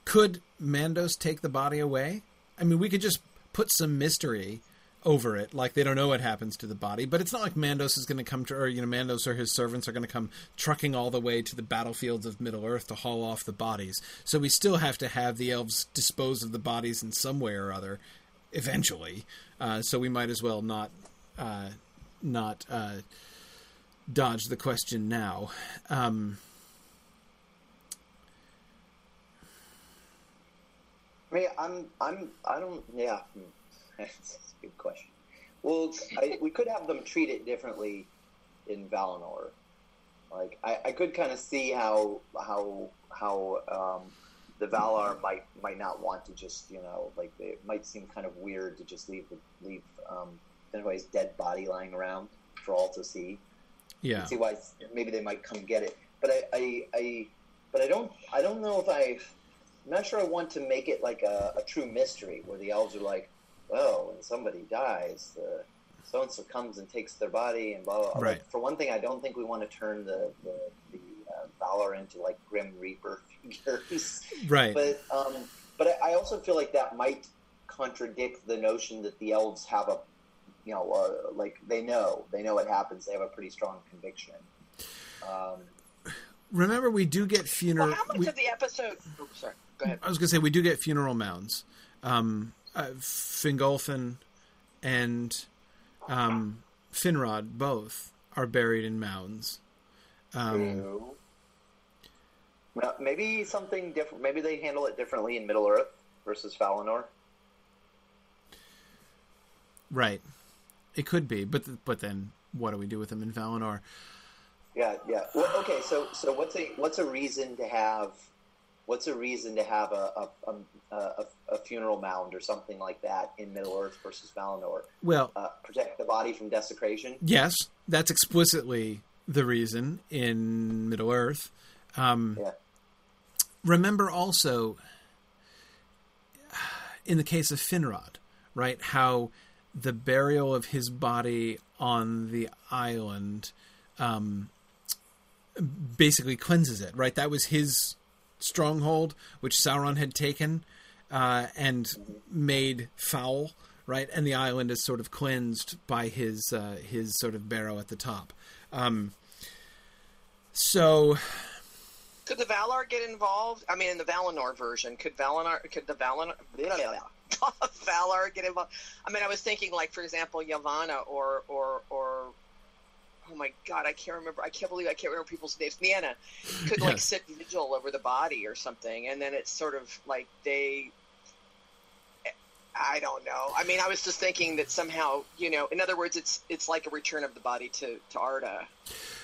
could Mandos take the body away? I mean, we could just put some mystery over it, like they don't know what happens to the body. But it's not like Mandos is going to come to, or you know, Mandos or his servants are going to come trucking all the way to the battlefields of Middle Earth to haul off the bodies. So we still have to have the elves dispose of the bodies in some way or other, eventually. Uh, so we might as well not, uh, not uh, dodge the question now. Um, I mean, I'm, I'm, I don't, yeah, hmm. That's a good question. Well, I, we could have them treat it differently in Valinor. Like, I, I could kind of see how, how, how um, the Valar might, might not want to just, you know, like it might seem kind of weird to just leave, the, leave, um, anybody's dead body lying around for all to see. yeah. see why maybe they might come get it. But I, I, I but I don't, I don't know if I, I'm not sure I want to make it like a, a true mystery where the elves are like, well, when somebody dies, the so and so comes and takes their body and blah blah. blah. Right. Like, for one thing, I don't think we want to turn the the, the uh, Valor into like Grim Reaper figures. Right. But um, but I I also feel like that might contradict the notion that the elves have a, you know, uh, like they know they know what happens. They have a pretty strong conviction. Um, Remember, we do get funeral. Well, how much we- of the episode? Oh, sorry. Go ahead. I was going to say we do get funeral mounds. Um, uh, Fingolfin and um, Finrod both are buried in mounds. Um, Well, maybe something different. Maybe they handle it differently in Middle Earth versus Valinor. right. It could be, but but then what do we do with them in Valinor? Yeah, yeah. Well, okay, so so what's a what's a reason to have what's a reason to have a a, a, a, a funeral mound or something like that in Middle Earth versus Valinor? Well, Uh, protect the body from desecration. yes, that's explicitly the reason in Middle Earth. Um, Yeah. remember also in the case of Finrod, right? How the burial of his body on the island um, basically cleanses it, right? That was his stronghold, which Sauron had taken uh, and made foul, right? And the island is sort of cleansed by his uh, his sort of barrow at the top. Um, so Could the Valar get involved? I mean, in the Valinor version, could Valinor, could the Valinor, Valar get involved? I mean, I was thinking, like, for example, Yavanna or, or, or, oh my God, I can't remember. I can't believe I can't remember people's names. Nienna could like sit vigil over the body or something, and then it's sort of like they. I don't know. I mean, I was just thinking that somehow, you know, in other words, it's it's like a return of the body to to Arda.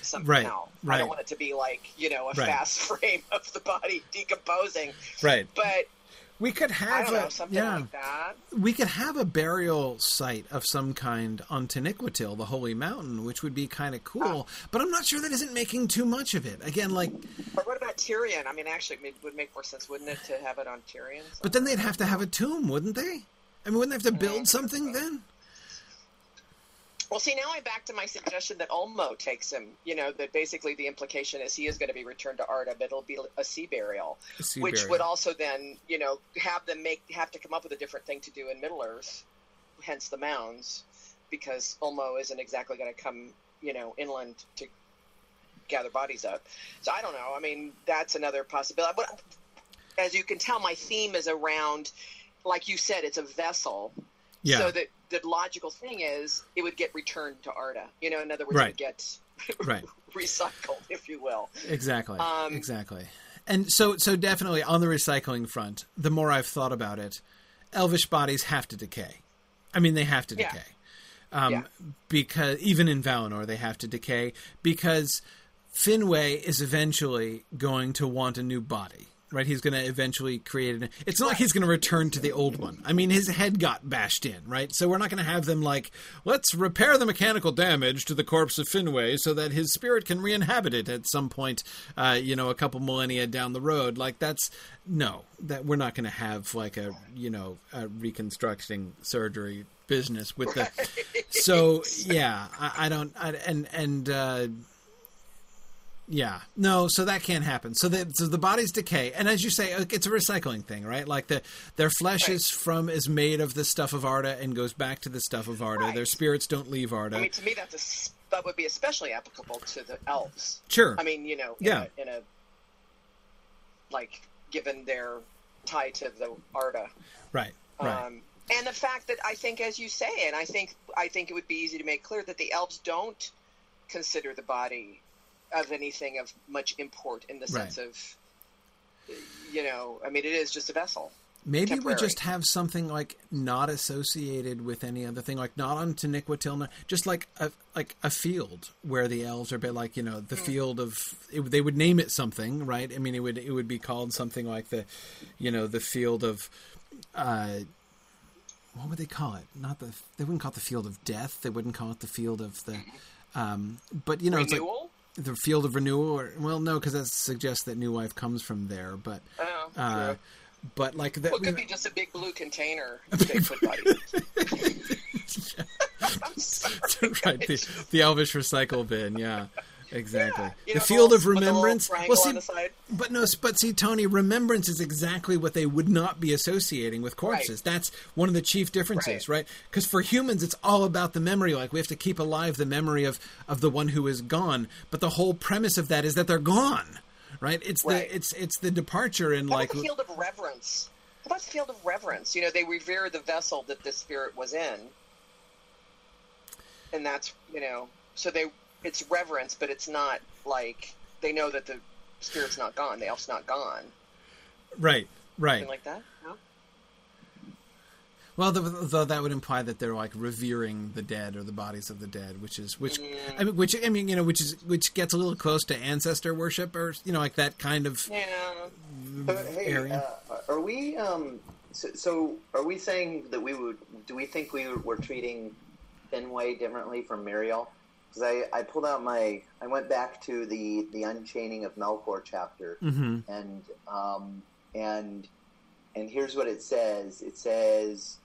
Somehow, Right, right. I don't want it to be like you know a Right. fast frame of the body decomposing, Right. but We could have know a something yeah. like that. we could have a burial site of some kind on Taniquetil, the holy mountain, which would be kind of cool. Ah. But I'm not sure that isn't making too much of it. Again, like, But what about Tirion? I mean, actually, it would make more sense, wouldn't it, to have it on Tirion? but then they'd have to have a tomb, wouldn't they? I mean, wouldn't they have to hmm. build something hmm. then? Well, see, now I'm back to my suggestion that Ulmo takes him. You know, that basically the implication is he is going to be returned to Arda, but it'll be a sea burial, A sea which burial. would also then, you know, have them make have to come up with a different thing to do in Middle Earth, hence the mounds, because Ulmo isn't exactly going to come, you know, inland to gather bodies up. So I don't know. I mean, that's another possibility. But as you can tell, my theme is around, like you said, it's a vessel. Yeah. So that the logical thing is it would get returned to Arda. You know, in other words, Right. it would get right. recycled, if you will. Exactly. Um, exactly. And so, so definitely on the recycling front, the more I've thought about it, elvish bodies have to decay. I mean, they have to Yeah. decay. Um, Yeah. Because even in Valinor, they have to decay because Finwë is eventually going to want a new body. Right, he's going to eventually create it. It's not like he's going to return to the old one. I mean, his head got bashed in, right? So we're not going to have them like, let's repair the mechanical damage to the corpse of Finwë so that his spirit can re-inhabit it at some point, uh, you know, a couple millennia down the road. Like that's no, that we're not going to have like a you know a reconstructing surgery business with the. So yeah, I, I don't, I, and and. uh yeah, no, so that can't happen. So that so the bodies decay, and as you say, uh, it's a recycling thing, right? Like the their flesh is from is made of the stuff of Arda and goes back to the stuff of Arda. Right. Their spirits don't leave Arda. I mean, to me, that's a that would be especially applicable to the elves. sure, I mean, you know, in Yeah. a, in a like given their tie to the Arda. right, right, Um, and the fact that I think, as you say, and I think I think it would be easy to make clear that the elves don't consider the body of anything of much import in the sense of, you know, I mean, it is just a vessel. Maybe we just have something like not associated with any other thing, like not on Taniquetil, just like a like a field where the elves are, bit like you know the Hmm. field of. It, they would name it something, right? I mean, it would it would be called something like the, you know, the field of. Uh, what would they call it? Not the. They wouldn't call it the field of death. They wouldn't call it the field of the. Um, but you know, it's like Renewal. The field of renewal. Or well, no, because that suggests that new life comes from there. But Oh, uh, true. but like that. Well, it could be just a big blue container I'm sorry. right, the, the Elvish recycle bin, yeah, exactly. Yeah, the know, field little- of remembrance. Well, see, on the side. But no, but see, Tony, remembrance is exactly what they would not be associating with corpses. That's one of the chief differences, right? Because for humans, it's all about the memory. Like we have to keep alive the memory of of the one who is gone. But the whole premise of that is that they're gone, right? It's Right. the it's it's the departure in like about the field of reverence? How about the field of reverence? You know, they revere the vessel that the spirit was in, and that's you know, so they it's reverence, but it's not like they know that the spirit's not gone, the elf's not gone, right, right. something like that. No? Well, though, though that would imply that they're like revering the dead or the bodies of the dead, which is which, I mean, which I mean, you know, which is which gets a little close to ancestor worship or you know, like that kind of Yeah. But hey, area. uh, are we? Um, so, so, are we saying that we would? Do we think we were treating Finwë differently from Míriel? Because I, I pulled out my, I went back to the the Unchaining of Melkor chapter, Mhm. and um, and and here's what it says. It says.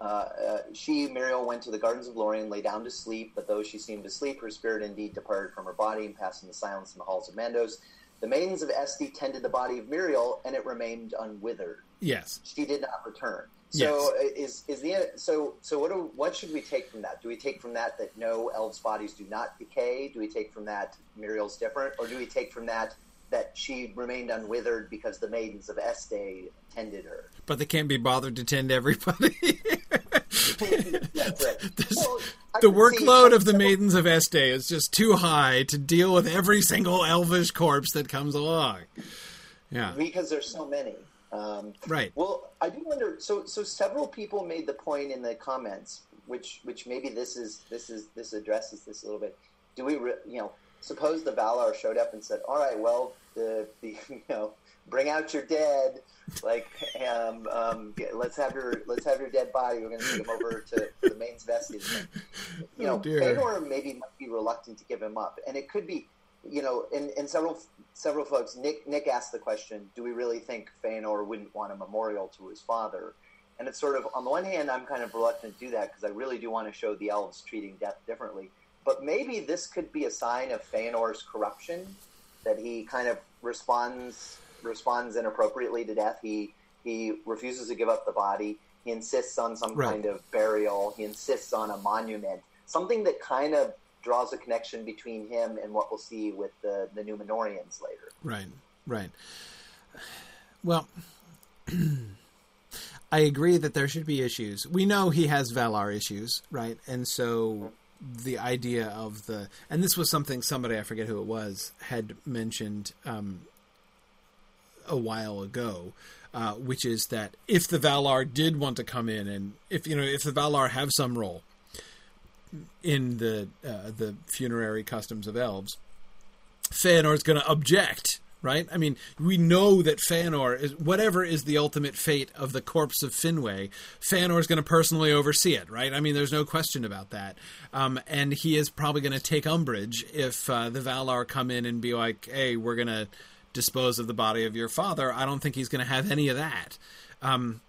Uh, uh, she, Míriel, went to the gardens of Lorien, lay down to sleep, but though she seemed asleep, her spirit indeed departed from her body and passed into silence in the halls of Mandos. The maidens of Este tended the body of Míriel, and it remained unwithered. yes, She did not return. So uh, is is the so so what do, what should we take from that? Do we take from that that no elves' bodies do not decay? Do we take from that Míriel's different, or do we take from that that she remained unwithered because the maidens of Este tended her? but they can't be bothered to tend everybody. That's it. This- Well, the workload of the maidens of Este is just too high to deal with every single elvish corpse that comes along. Yeah, because there's so many. Um, right. Well, I do wonder. So, so several people made the point in the comments, which, which maybe this is this is this addresses this a little bit. Do we, re, you know, suppose the Valar showed up and said, "All right, well, the, the you know, bring out your dead, like, um, um, get, let's have your let's have your dead body. We're going to take him over to, the Main's vestige." You know, oh, Fëanor maybe might be reluctant to give him up, and it could be you know, and, and several several folks, Nick Nick asked the question, do we really think Fëanor wouldn't want a memorial to his father? And it's sort of on the one hand, I'm kind of reluctant to do that because I really do want to show the elves treating death differently. But maybe this could be a sign of Fëanor's corruption, that he kind of responds responds inappropriately to death. He he refuses to give up the body. He insists on some right. kind of burial. He insists on a monument, something that kind of draws a connection between him and what we'll see with the the Numenoreans later. Right, right. Well, I agree that there should be issues. We know he has Valar issues, right? And so the idea of the and this was something somebody I forget who it was had mentioned um, a while ago. Uh, which is that if the Valar did want to come in and if you know if the Valar have some role in the uh, the funerary customs of elves, Fëanor is going to object, right? I mean, we know that Fëanor is whatever is the ultimate fate of the corpse of Finwë. Fëanor is going to personally oversee it, right? I mean, there's no question about that. Um, and he is probably going to take umbrage if uh, the Valar come in and be like, "Hey, we're going to dispose of the body of your father." I don't think he's going to have any of that. Um,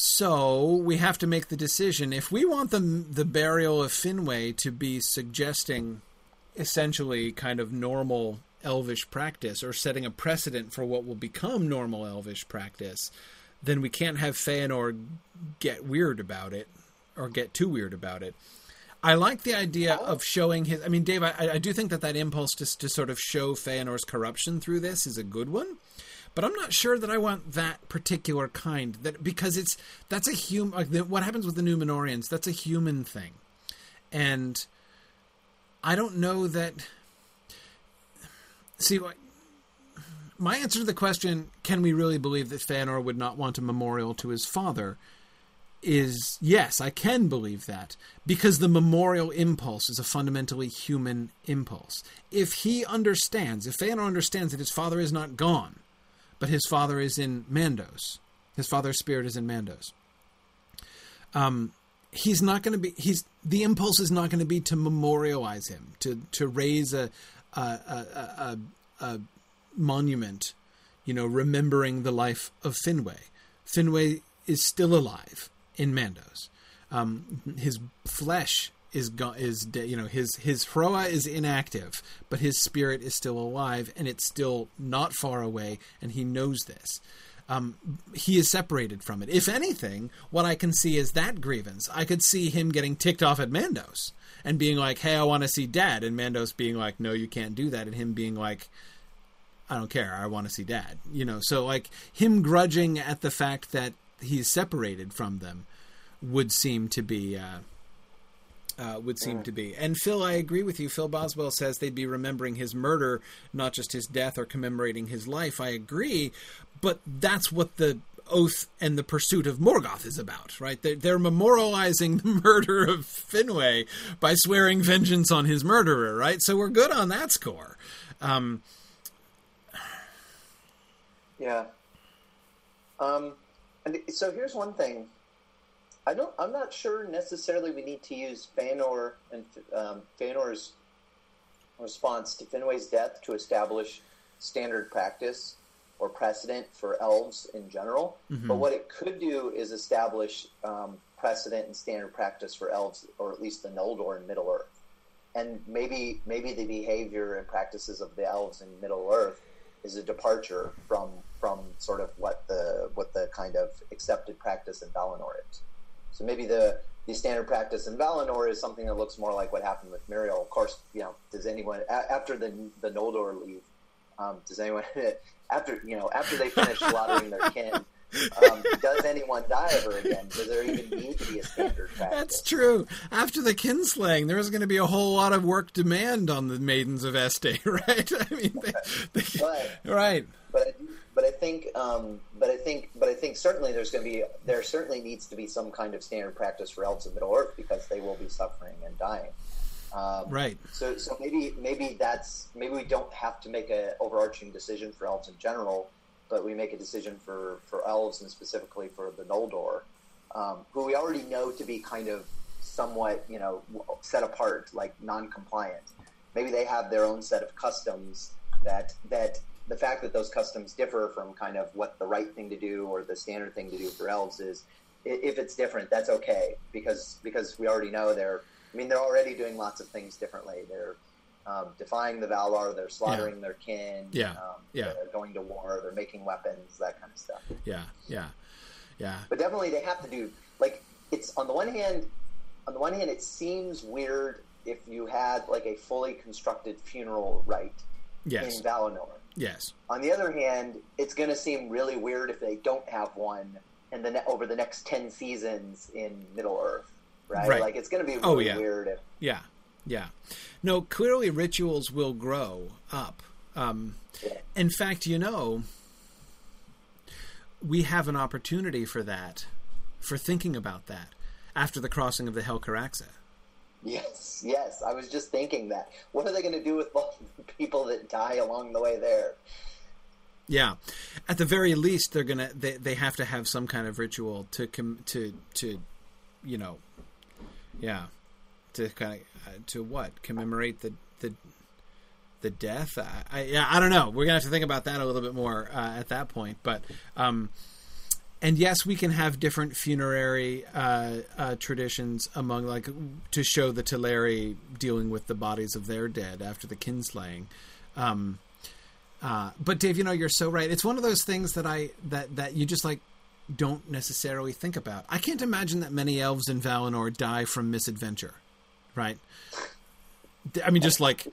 so we have to make the decision if we want the the burial of Finwë to be suggesting essentially kind of normal elvish practice or setting a precedent for what will become normal elvish practice, then we can't have Fëanor get weird about it or get too weird about it. I like the idea of showing his. I mean, Dave, I, I do think that that impulse to, to sort of show Fëanor's corruption through this is a good one but I'm not sure that I want that particular kind. That because it's that's a human. Like what happens with the Numenoreans, that's a human thing, and I don't know that. See, my answer to the question, can we really believe that Fëanor would not want a memorial to his father? Is yes, I can believe that because the memorial impulse is a fundamentally human impulse. If he understands, if Fëanor understands that his father is not gone, but his father is in Mandos. His father's spirit is in Mandos. Um, he's not going to be. He's the impulse is not going to be to memorialize him, to to raise a a, a, a, a monument, you know, remembering the life of Finwë. Finwë is still alive in Mandos. Um, his flesh is go- is de- you know his his Hroa is inactive, but his spirit is still alive, and it's still not far away, and he knows this. Um, he is separated from it. If anything, what I can see is that grievance. I could see him getting ticked off at Mandos and being like, "Hey, I want to see Dad," and Mandos being like, "No, you can't do that," and him being like. I don't care. I want to see dad. You know, so like him grudging at the fact that he's separated from them would seem to be uh, uh, would seem to be. And Phil, I agree with you. Phil Boswell says they'd be remembering his murder, not just his death or commemorating his life. I agree, but that's what the oath and the pursuit of Morgoth is about, right? They're, they're memorializing the murder of Finwë by swearing vengeance on his murderer, right? So we're good on that score. Um, yeah. Um, and so here's one thing I don't. I'm not sure necessarily we need to use Fëanor and um, Fëanor's response to Finwë's death to establish standard practice or precedent for elves in general. Mm-hmm. But what it could do is establish um, precedent and standard practice for elves, or at least the Noldor in Middle Earth. And maybe maybe the behavior and practices of the elves in Middle Earth is a departure from from sort of what the what the kind of accepted practice in Valinor is. So maybe the the standard practice in Valinor is something that looks more like what happened with Míriel. Of course, you know, does anyone after the the Noldor leave? Um, does anyone after you know after they finish slaughtering their kin? Um, does anyone die ever again? Does there even need to be a standard practice? That's true. After the kinslaying, there's going to be a whole lot of work demand on the maidens of Este, right? I mean, they, they, but, right. But but I think, um, but I think, but I think certainly there's going to be there certainly needs to be some kind of standard practice for elves of Middle Earth because they will be suffering and dying. Um, right. So, so maybe maybe that's maybe we don't have to make an overarching decision for elves in general, but we make a decision for for elves and specifically for the Noldor, um, who we already know to be kind of somewhat you know set apart, like non-compliant. Maybe they have their own set of customs that that the fact that those customs differ from kind of what the right thing to do or the standard thing to do for elves is if it's different that's okay because because we already know they're i mean they're already doing lots of things differently they're um, defying the valar they're slaughtering Yeah. their kin Yeah. um, Yeah. they're going to war they're making weapons that kind of stuff Yeah. Yeah. Yeah. but definitely they have to do like it's on the one hand on the one hand it seems weird if you had like a fully constructed funeral rite Yes. in valinor Yes. on the other hand, it's going to seem really weird if they don't have one, and then over the next ten seasons in Middle Earth, right? Right. Like it's going to be Oh, yeah. weird. If, Yeah. Yeah. No, clearly rituals will grow up. Um, Yeah. in fact, you know, we have an opportunity for that, for thinking about that after the crossing of the Helcaraxa. Yes, yes. I was just thinking that. What are they going to do with all the people that die along the way there? Yeah, at the very least, they're gonna they, they have to have some kind of ritual to com- to to, you know, yeah, to kind of uh, to what commemorate the the the death. I, I yeah I don't know. We're gonna have to think about that a little bit more uh, at that point. But um, and yes, we can have different funerary uh, uh, traditions among like to show the Teleri dealing with the bodies of their dead after the kinslaying. Um, uh, but Dave, you know, you're so right. It's one of those things that I that that you just like don't necessarily think about. I can't imagine that many elves in Valinor die from misadventure, right? I mean, just like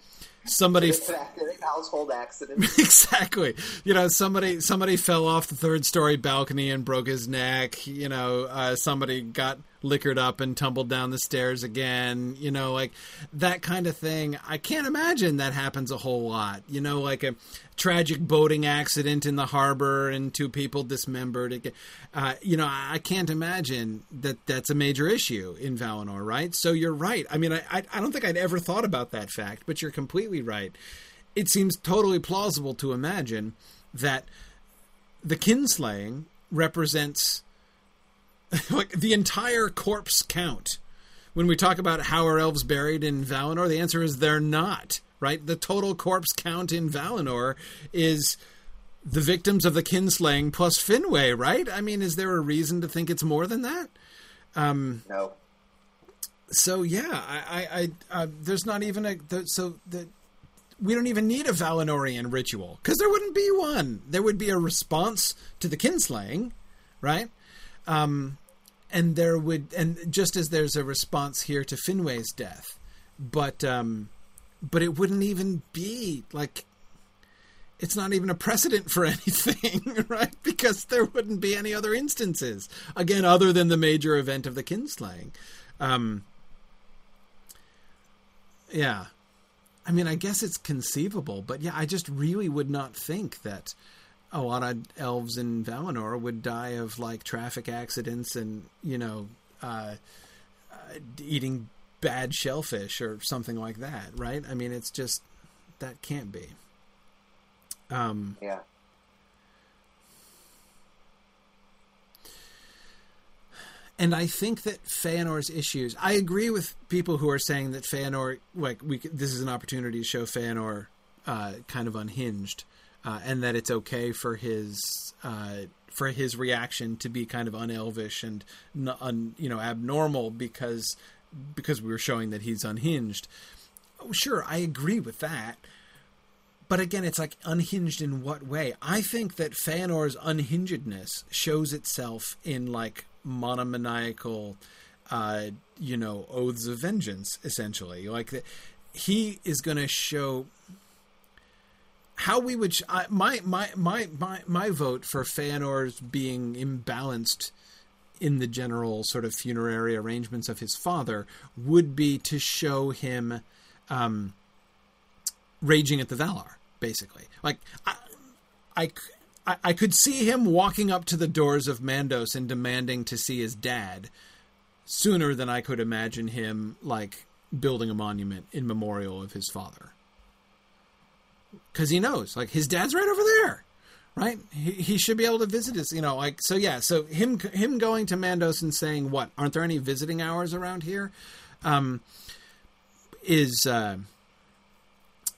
somebody It's an accident, household accident. exactly. You know, somebody somebody fell off the third story balcony and broke his neck. You know, uh, somebody got liquored up and tumbled down the stairs again. You know, like that kind of thing. I can't imagine that happens a whole lot. You know, like a tragic boating accident in the harbor and two people dismembered. Uh, you know, I can't imagine that that's a major issue in Valinor, right? So you're right. I mean, I I don't think I'd ever thought about that fact, but you're completely right it seems totally plausible to imagine that the kinslaying represents like the entire corpse count. When we talk about how are elves buried in Valinor, the answer is they're not. Right? The total corpse count in Valinor is the victims of the kinslaying plus Finwë. Right? I mean, is there a reason to think it's more than that? no. so yeah, I, I, I uh, there's not even a the, so the we don't even need a Valinorian ritual because there wouldn't be one. There would be a response to the kinslaying, right? Um, and there would, and just as there's a response here to Finwë's death, but um, but it wouldn't even be like it's not even a precedent for anything, right? Because there wouldn't be any other instances again other than the major event of the kinslaying. Um, yeah. I mean, I guess it's conceivable, but yeah, I just really would not think that a lot of elves in Valinor would die of like traffic accidents and you know uh, uh, eating bad shellfish or something like that, right? I mean, it's just that can't be. Um, Yeah. And I think that Feanor's issues. I agree with people who are saying that Feanor, like we, this is an opportunity to show Feanor uh, kind of unhinged, uh, and that it's okay for his uh, for his reaction to be kind of unelvish and un, you know abnormal because because we were showing that he's unhinged. Oh, sure, I agree with that. But again, it's like unhinged in what way? I think that Feanor's unhingedness shows itself in like monomaniacal, uh, you know, oaths of vengeance. Essentially, like the, he is going to show how we would. I, my my my my my vote for Feanor's being imbalanced in the general sort of funerary arrangements of his father would be to show him. Um, raging at the Valar, basically. Like I, I, I, I could see him walking up to the doors of Mandos and demanding to see his dad sooner than I could imagine him like building a monument in memorial of his father. Because he knows, like his dad's right over there, right? He, he should be able to visit us, you know, like so. Yeah, so him him going to Mandos and saying, "What? Aren't there any visiting hours around here?" Um, is uh,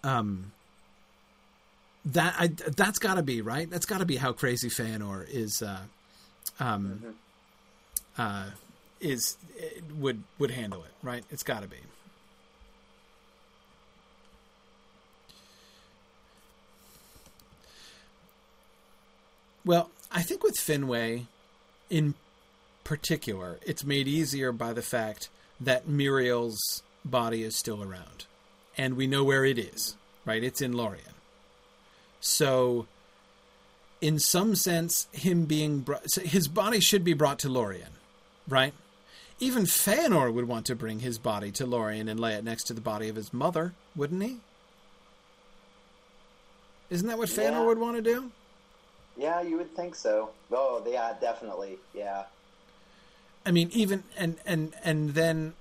um, that I, that's got to be right. That's got to be how crazy Feanor is. Uh, um, mm-hmm. uh, is would would handle it right. It's got to be. Well, I think with Finwë, in particular, it's made easier by the fact that Míriel's body is still around, and we know where it is. Right, it's in Lorien. So, in some sense, him being brought, so his body should be brought to Lorien, right? Even Feanor would want to bring his body to Lorien and lay it next to the body of his mother, wouldn't he? Isn't that what Feanor yeah. would want to do? Yeah, you would think so. Oh, yeah, definitely. Yeah. I mean, even and and and then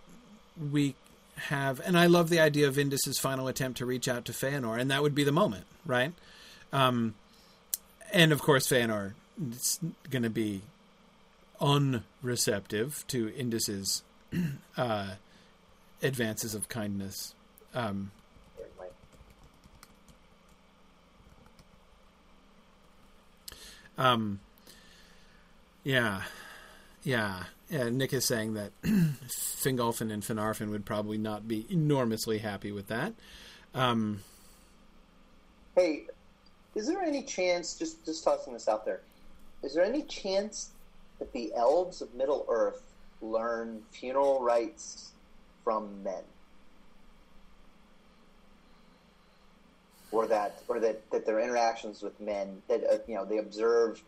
we have, and I love the idea of Indis's final attempt to reach out to Feanor, and that would be the moment, right? Um, and of course, Feanor is going to be unreceptive to Indis's uh, advances of kindness. Um, um, yeah, yeah, yeah. Nick is saying that Fingolfin and Finarfin would probably not be enormously happy with that. Um, hey, is there any chance, just just tossing this out there, is there any chance that the elves of Middle Earth learn funeral rites from men? Or that, or that, that their interactions with men, that uh, you know, they observe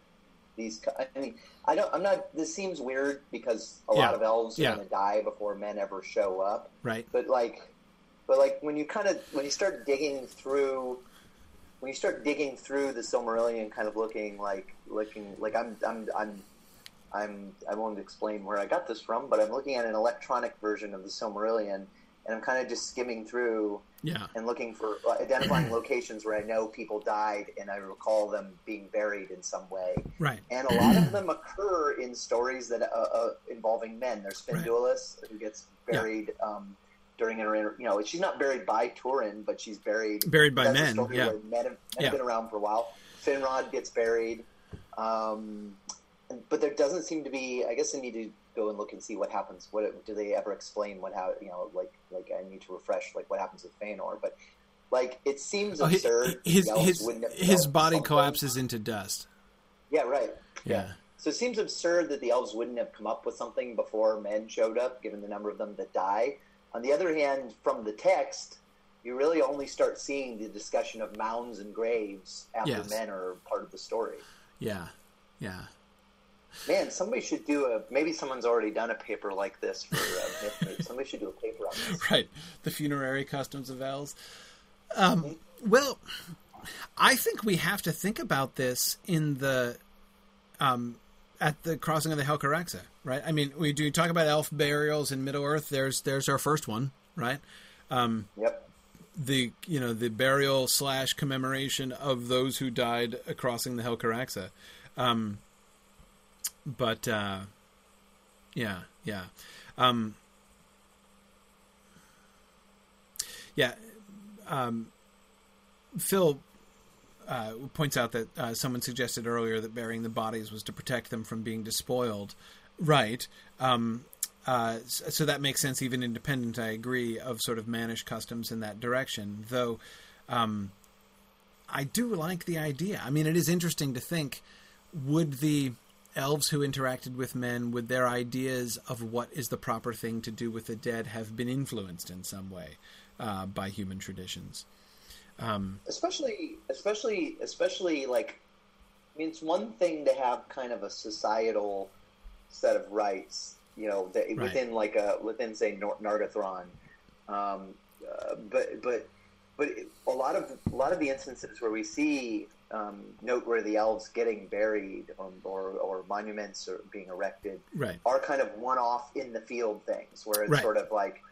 these. I mean, I don't. I'm not. This seems weird because a yeah. lot of elves yeah. are going to die before men ever show up. Right. But like, but like when you kind of when you start digging through when you start digging through the Silmarillion, kind of looking like looking like I'm I'm I'm I'm I won't explain where I got this from, but I'm looking at an electronic version of the Silmarillion, and I'm kind of just skimming through yeah. and looking for uh, identifying locations where I know people died, and I recall them being buried in some way. Right. And a lot of them occur in stories that uh, uh, involving men. There's Finduilas right. who gets buried. Yeah. Um, during her, you know, she's not buried by Turin, but she's buried buried by men. Yeah, men have, men yeah. been around for a while. Finrod gets buried, um, but there doesn't seem to be. I guess I need to go and look and see what happens. What do they ever explain? What how you know, like like I need to refresh like what happens with Feanor, but like it seems oh, absurd. His his his, his body collapses into dust. Yeah, right. Yeah. So it seems absurd that the elves wouldn't have come up with something before men showed up, given the number of them that die. On the other hand, from the text, you really only start seeing the discussion of mounds and graves after yes. men are part of the story. Yeah, yeah. Man, somebody should do a. Maybe someone's already done a paper like this for uh, Somebody should do a paper on this. Right, the funerary customs of elves. Um, mm-hmm. Well, I think we have to think about this in the um, at the crossing of the Helcaraxa, right? I mean, we do talk about elf burials in Middle Earth. There's there's our first one, right? Um, yep. The you know the burial slash commemoration of those who died crossing the Helcaraxa. Um, but uh, yeah, yeah, um, yeah. Um, Phil uh, points out that uh, someone suggested earlier that burying the bodies was to protect them from being despoiled. Right. Um, uh, so that makes sense, even independent, I agree, of sort of mannish customs in that direction. Though um, I do like the idea. I mean, it is interesting to think would the elves who interacted with men, would their ideas of what is the proper thing to do with the dead have been influenced in some way uh, by human traditions? Um, especially, especially, especially like, I mean, it's one thing to have kind of a societal set of rights, you know, that, right. within like a within say Nargothrond, um, uh, but but but a lot of a lot of the instances where we see um, note where the elves getting buried um, or, or monuments are being erected right. are kind of one-off in the field things, where it's Right. sort of like,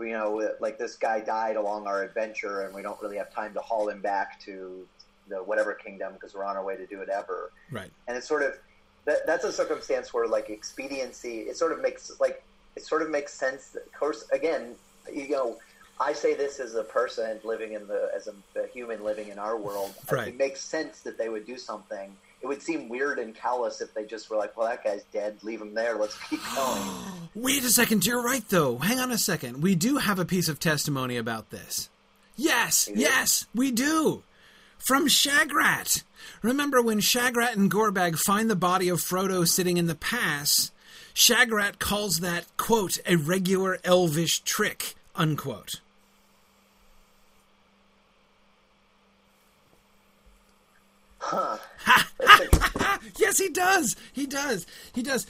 you know, like this guy died along our adventure, and we don't really have time to haul him back to the whatever kingdom because we're on our way to do whatever. Right. And it's sort of that, that's a circumstance where like expediency, it sort of makes like it sort of makes sense. That, of course, again, you know. I say this as a person living in the as a, a human living in our world. Right. It makes sense that they would do something. It would seem weird and callous if they just were like, "Well, that guy's dead. Leave him there. Let's keep going." Wait a second, you're right though. Hang on a second. We do have a piece of testimony about this. Yes, yes, we do. From Shagrat. Remember when Shagrat and Gorbag find the body of Frodo sitting in the pass? Shagrat calls that, quote, a regular elvish trick, unquote. Huh. Yes, he does. He does. He does.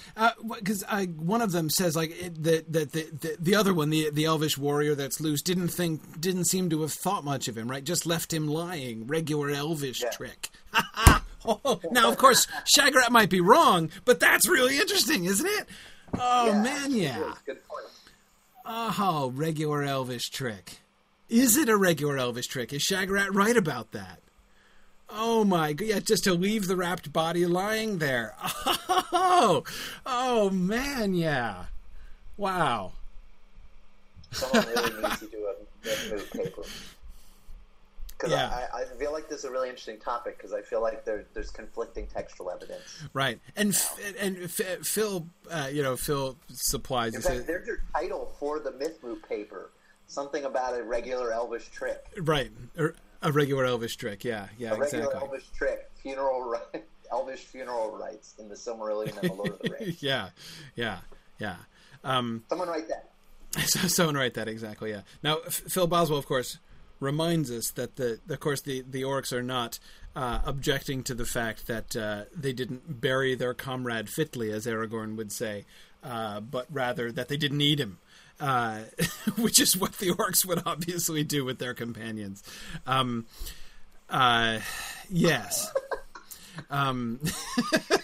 Because uh, one of them says like it, that that the, the the other one, the the elvish warrior that's loose, didn't think, didn't seem to have thought much of him. Right, just left him lying. Regular elvish Yeah. trick. oh, now, of course, Shagrat might be wrong, but that's really interesting, isn't it? Oh Yeah, man, yeah. is. Good point. Oh, regular elvish trick. Is it a regular elvish trick? Is Shagrat right about that? Oh my god! Yeah, just to leave the wrapped body lying there. Oh, oh man, yeah. Wow. Someone really needs to do a paper. Because Yeah. I, I feel like this is a really interesting topic because I feel like there, there's conflicting textual evidence. Right. And F- and F- Phil, uh, you know, Phil supplies. In fact, there's your title for the Mythmoot paper. Something about a regular elvish trick. right. Er, A regular elvish trick. Yeah. Yeah. A regular Exactly. elvish trick. Funeral ri- elvish funeral rites in the Silmarillion and the Lord of the Rings. yeah. Yeah. Yeah. Um, Someone write that. So, someone write that exactly. Yeah. Now, F- Phil Boswell, of course, reminds us that the, of course, the the orcs are not uh, objecting to the fact that uh, they didn't bury their comrade fitly, as Aragorn would say, uh, but rather that they didn't eat him. Uh, which is what the orcs would obviously do with their companions. Um, uh, yes. Um,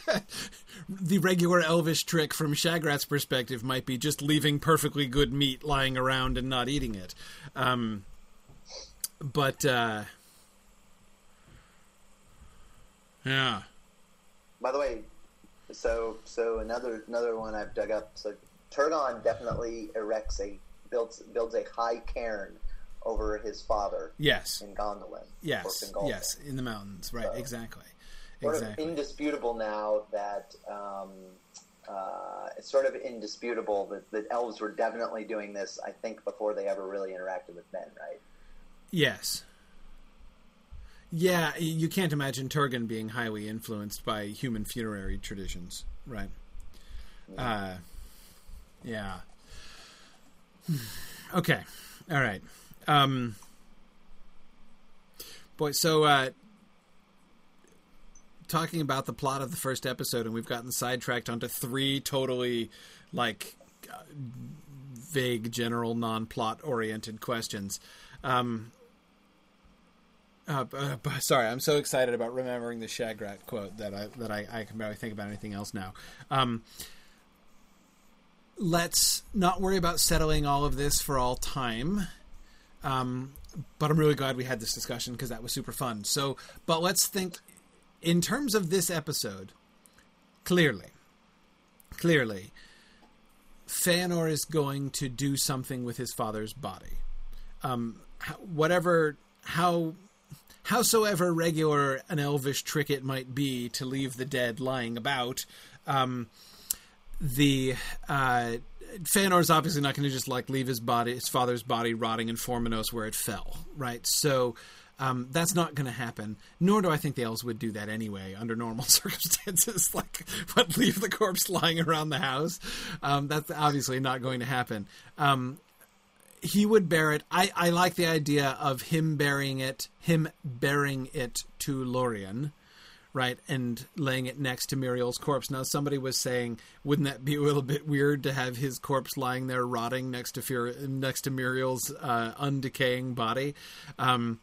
the regular elvish trick from Shagrat's perspective might be just leaving perfectly good meat lying around and not eating it. Um, but uh, yeah, By the way, so so another another one I've dug up. So Turgon definitely erects a builds builds a high cairn over his father yes, in Gondolin. yes, yes, in the mountains, right? So, exactly, Sort exactly. of indisputable now that um, uh, it's sort of indisputable that, that elves were definitely doing this. I think before they ever really interacted with men, right? Yes. Yeah, you can't imagine Turgon being highly influenced by human funerary traditions, right? Uh, yeah. Okay. All right. Um, boy, so uh, talking about the plot of the first episode, and we've gotten sidetracked onto three totally like uh, vague, general, non-plot oriented questions. Um, uh, uh, sorry, I'm so excited about remembering the Shagrat quote that I that I, I can barely think about anything else now. Um, let's not worry about settling all of this for all time. Um, but I'm really glad we had this discussion because that was super fun. So, but let's think in terms of this episode. Clearly, clearly, Feanor is going to do something with his father's body. Um, whatever, how, howsoever regular an elvish trick it might be to leave the dead lying about, um, the uh, is obviously not going to just like leave his body, his father's body, rotting in Formenos where it fell, right? So. Um, that's not going to happen. Nor do I think the elves would do that anyway under normal circumstances. like, but leave the corpse lying around the house. Um, that's obviously not going to happen. Um, he would bear it. I, I like the idea of him burying it, him bearing it to Lorien, right, and laying it next to Míriel's corpse. Now, somebody was saying, wouldn't that be a little bit weird to have his corpse lying there rotting next to Fur- next to Muriel's uh, undecaying body? Um,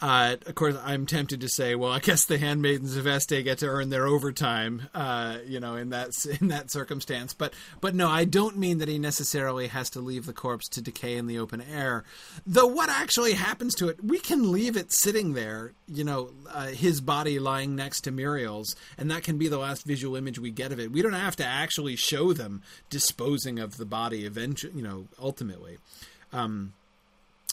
Uh, of course, I'm tempted to say, well, I guess the handmaidens of Este get to earn their overtime, uh, you know, in that in that circumstance. But but no, I don't mean that he necessarily has to leave the corpse to decay in the open air. Though what actually happens to it, we can leave it sitting there, you know, uh, his body lying next to Míriel's, and that can be the last visual image we get of it. We don't have to actually show them disposing of the body eventually, you know, ultimately. Um,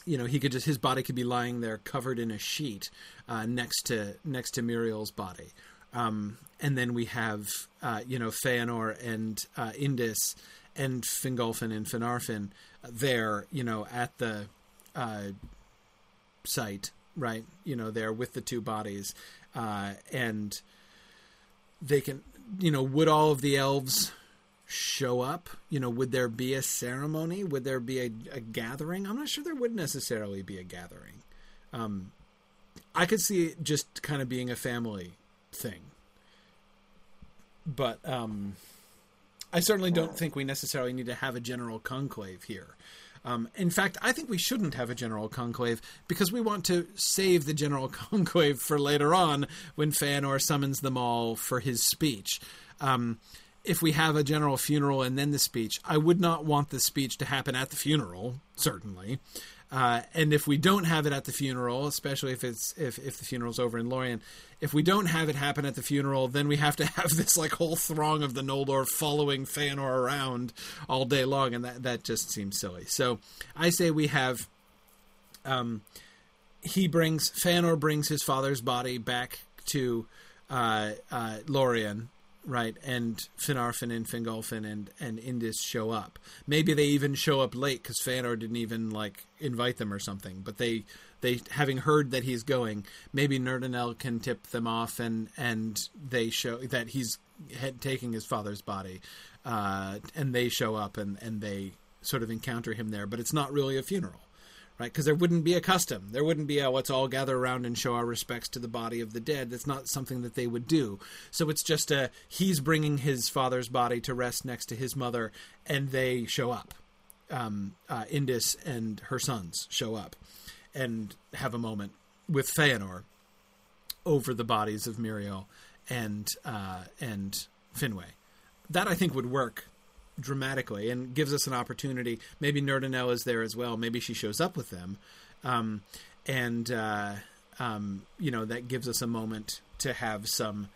you know he could just his body could be lying there covered in a sheet uh, next to next to Míriel's body, um, and then we have uh, you know Feanor and uh, Indis and Fingolfin and Finarfin there you know at the uh, site right? You know there with the two bodies uh, and they can you know would all of the elves show up? You know, would there be a ceremony? Would there be a, a gathering? I'm not sure there would necessarily be a gathering. Um, I could see it just kind of being a family thing. But um, I certainly don't think we necessarily need to have a general conclave here. Um, in fact, I think we shouldn't have a general conclave because we want to save the general conclave for later on when Feanor summons them all for his speech. Um, if we have a general funeral and then the speech, I would not want the speech to happen at the funeral, certainly. Uh, and if we don't have it at the funeral, especially if it's if, if the funeral's over in Lorien, if we don't have it happen at the funeral, then we have to have this like whole throng of the Noldor following Feanor around all day long, and that that just seems silly. So I say we have. Um, he brings Feanor brings his father's body back to uh, uh, Lorien right? And Finarfin and Fingolfin and and Indis show up. Maybe they even show up late because Feanor didn't even like invite them or something. But they they having heard that he's going, maybe Nerdanel can tip them off and and they show that he's taking his father's body, uh, and they show up and and they sort of encounter him there. But it's not really a funeral right? Because there wouldn't be a custom. There wouldn't be a let's all gather around and show our respects to the body of the dead. That's not something that they would do. So it's just a he's bringing his father's body to rest next to his mother, and they show up. Um, uh, Indis and her sons show up and have a moment with Feanor over the bodies of Míriel and uh, and Finwë. That I think would work dramatically and gives us an opportunity. Maybe Nerdanel is there as well. Maybe she shows up with them, um, and uh, um, you know that gives us a moment to have some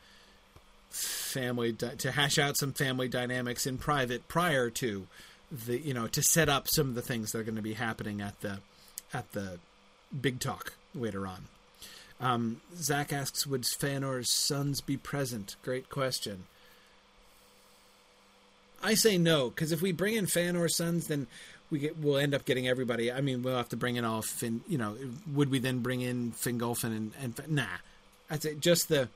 family di- to hash out some family dynamics in private prior to the you know to set up some of the things that are going to be happening at the at the big talk later on. Um, Zach asks, "Would Feanor's sons be present?" Great question. I say no because if we bring in Feanor's sons, then we get, we'll end up getting everybody. I mean, we'll have to bring in all Fin. You know, would we then bring in Fingolfin and, and nah? I'd say just the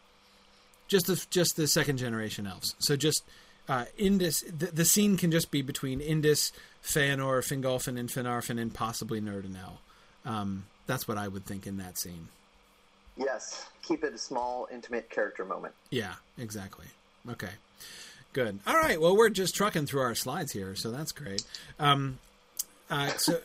just the just the second generation elves. So just uh, Indis. The, the scene can just be between Indis, Feanor, Fingolfin, and Finarfin, and possibly Nerdanel. Um, that's what I would think in that scene. Yes, keep it a small, intimate character moment. Yeah, exactly. Okay. Good. All right. Well, we're just trucking through our slides here, so that's great. Um, uh, so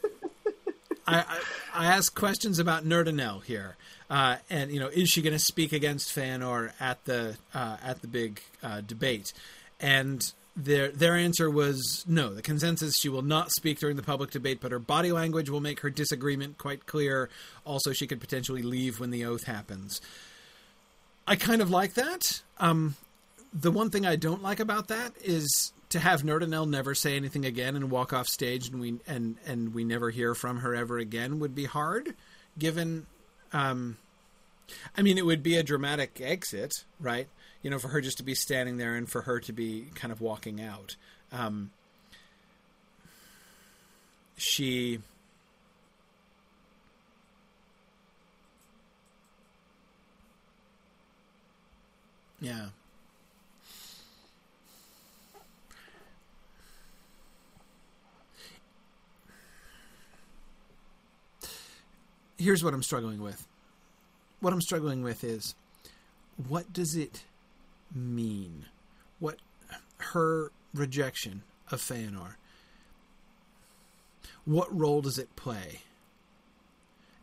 I, I, I ask questions about Nerdanel here, uh, and you know, is she going to speak against Feanor at the uh, at the big uh, debate? And their their answer was no. The consensus: she will not speak during the public debate, but her body language will make her disagreement quite clear. Also, she could potentially leave when the oath happens. I kind of like that. Um, the one thing I don't like about that is to have Nerdanel never say anything again and walk off stage and we and and we never hear from her ever again would be hard given um I mean it would be a dramatic exit, right? You know, for her just to be standing there and for her to be kind of walking out. Um she Yeah. Here's what I'm struggling with. What I'm struggling with is what does it mean? What her rejection of Feanor? What role does it play?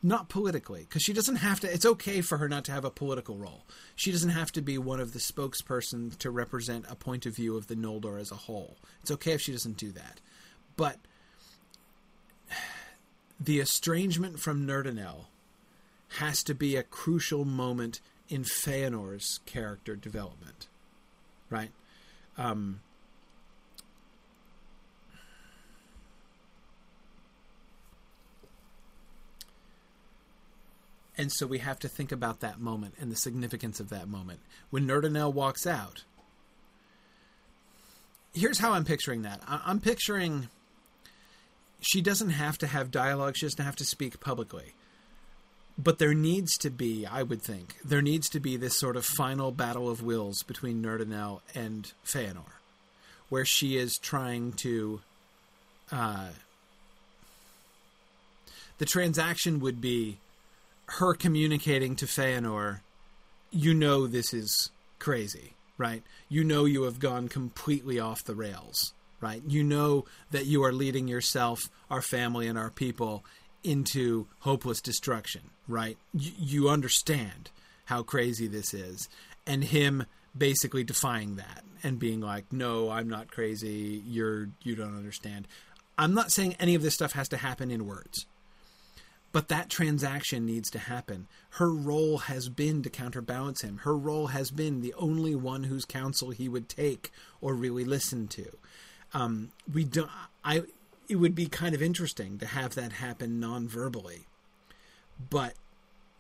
not politically, because she doesn't have to. It's okay for her not to have a political role. She doesn't have to be one of the spokespersons to represent a point of view of the Noldor as a whole. It's okay if she doesn't do that. But the estrangement from Nerdanel has to be a crucial moment in Feanor's character development, right? Um, And so we have to think about that moment and the significance of that moment. When Nerdanel walks out, here's how I'm picturing that. I'm picturing she doesn't have to have dialogue, she doesn't have to speak publicly. But there needs to be, I would think, there needs to be this sort of final battle of wills between Nerdanel and Feanor, where she is trying to. Uh, the transaction would be her communicating to Feanor, you know this is crazy, right? You know you have gone completely off the rails, right? You know that you are leading yourself, our family, and our people into hopeless destruction, right? Y- you understand how crazy this is. And him basically defying that and being like, "No, I'm not crazy. You're you don't understand." I'm not saying any of this stuff has to happen in words. But that transaction needs to happen. Her role has been to counterbalance him. Her role has been the only one whose counsel he would take or really listen to. Um, we don't. I. It would be kind of interesting to have that happen non-verbally, but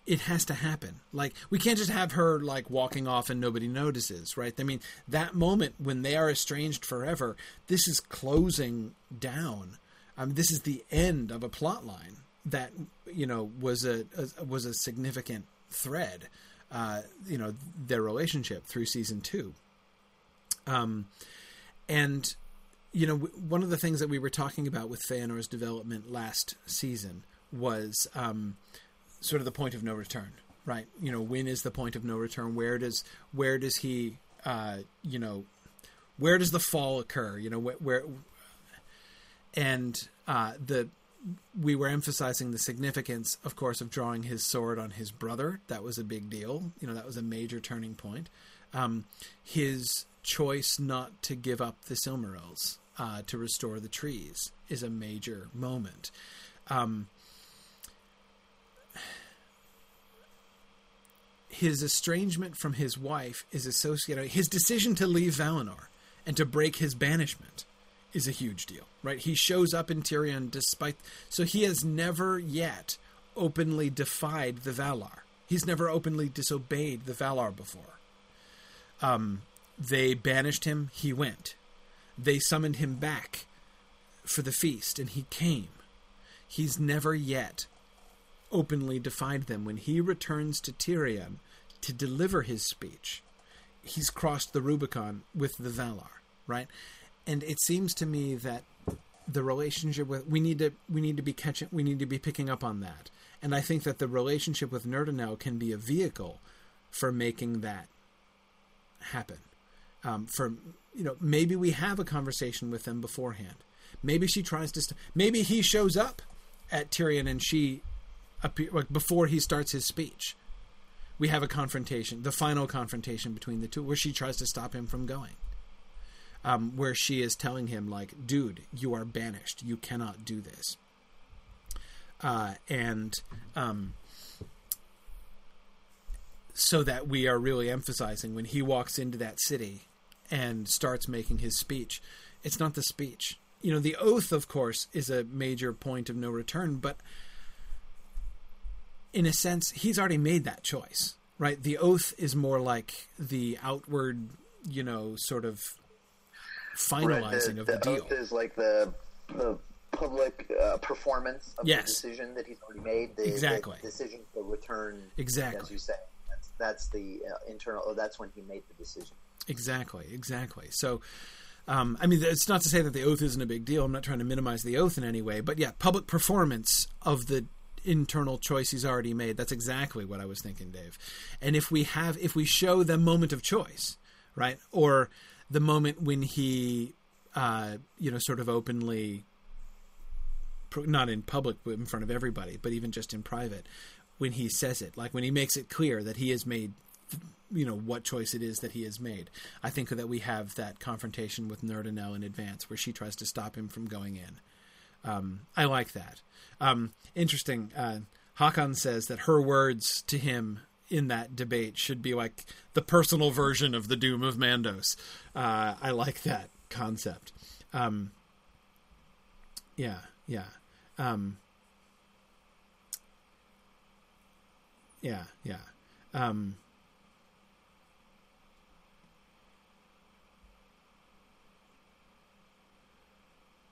it has to happen. Like we can't just have her like walking off and nobody notices, right? I mean, that moment when they are estranged forever, this is closing down. This is the end of a plot line that you know was a, a was a significant thread. Uh, you know their relationship through season two. Um, and you know one of the things that we were talking about with Feanor's development last season was um, sort of the point of no return, right? You know, when is the point of no return? Where does where does he, uh, you know, where does the fall occur? You know, where, where and uh, the we were emphasizing the significance, of course, of drawing his sword on his brother. That was a big deal. You know, that was a major turning point. Um, his choice not to give up the Silmarils uh, to restore the trees is a major moment. Um, his estrangement from his wife is associated. His decision to leave Valinor and to break his banishment is a huge deal, right? He shows up in Tirion despite. So he has never yet openly defied the Valar. He's never openly disobeyed the Valar before. Um, they banished him, he went. They summoned him back for the feast, and he came. He's never yet openly defied them. When he returns to Tirion to deliver his speech, he's crossed the Rubicon with the Valar, right? and it seems to me that the relationship with we need to we need to be catching we need to be picking up on that and i think that the relationship with nerdanel can be a vehicle for making that happen um, for you know maybe we have a conversation with them beforehand maybe she tries to st- maybe he shows up at Tirion and she appear like before he starts his speech we have a confrontation the final confrontation between the two where she tries to stop him from going um, where she is telling him like, "Dude, you are banished. You cannot do this." Uh, and um, so that we are really emphasizing when he walks into that city and starts making his speech, it's not the speech. You know, the oath, of course, is a major point of no return, but in a sense, he's already made that choice, right? The oath is more like the outward, you know, sort of finalizing right, the, of the, the deal. Oath is like the the public uh, performance of yes. the decision that he's already made. The, exactly. The decision to return. Exactly. As you say, that's, that's the uh, internal. Oh, that's when he made the decision. Exactly. Exactly. So. Um, I mean, it's not to say that the oath isn't a big deal. I'm not trying to minimize the oath in any way, but yeah, public performance of the internal choice he's already made. That's exactly what I was thinking, Dave. And if we have, if we show the moment of choice, right, or the moment when he, uh, you know, sort of openly not in public but in front of everybody, but even just in private, when he says it, like when he makes it clear that he has made, you know, what choice it is that he has made. I think that we have that confrontation with Nerdanel in advance, where she tries to stop him from going in. Um, I like that. Um, interesting. Uh, Hakan says that her words to him in that debate should be like the personal version of the doom of Mandos. Uh, I like that concept. Um, yeah, yeah. Um, yeah, yeah. Um,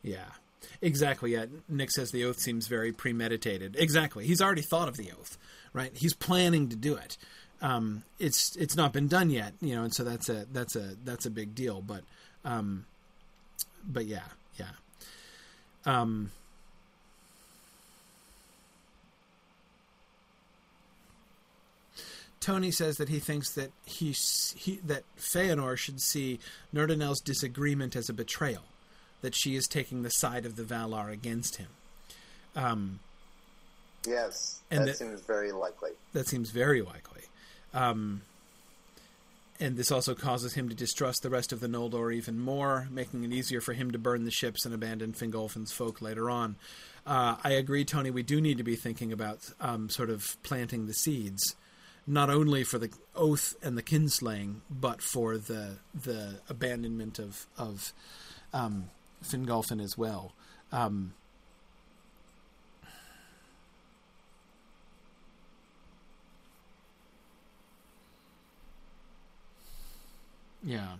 yeah. Exactly. Yeah. Nick says the oath seems very premeditated. Exactly. He's already thought of the oath, right? He's planning to do it. Um, it's it's not been done yet, you know, and so that's a that's a that's a big deal. But um, but yeah, yeah. Um, Tony says that he thinks that he, he that Feanor should see Nerdanel's disagreement as a betrayal, that she is taking the side of the Valar against him. Um, yes, that, that, seems very likely. That seems very likely. Um, and this also causes him to distrust the rest of the Noldor even more, making it easier for him to burn the ships and abandon Fingolfin's folk later on. Uh, I agree, Tony. We do need to be thinking about um, sort of planting the seeds not only for the oath and the kinslaying, but for the the abandonment of of um, Fingolfin as well. Um, yeah.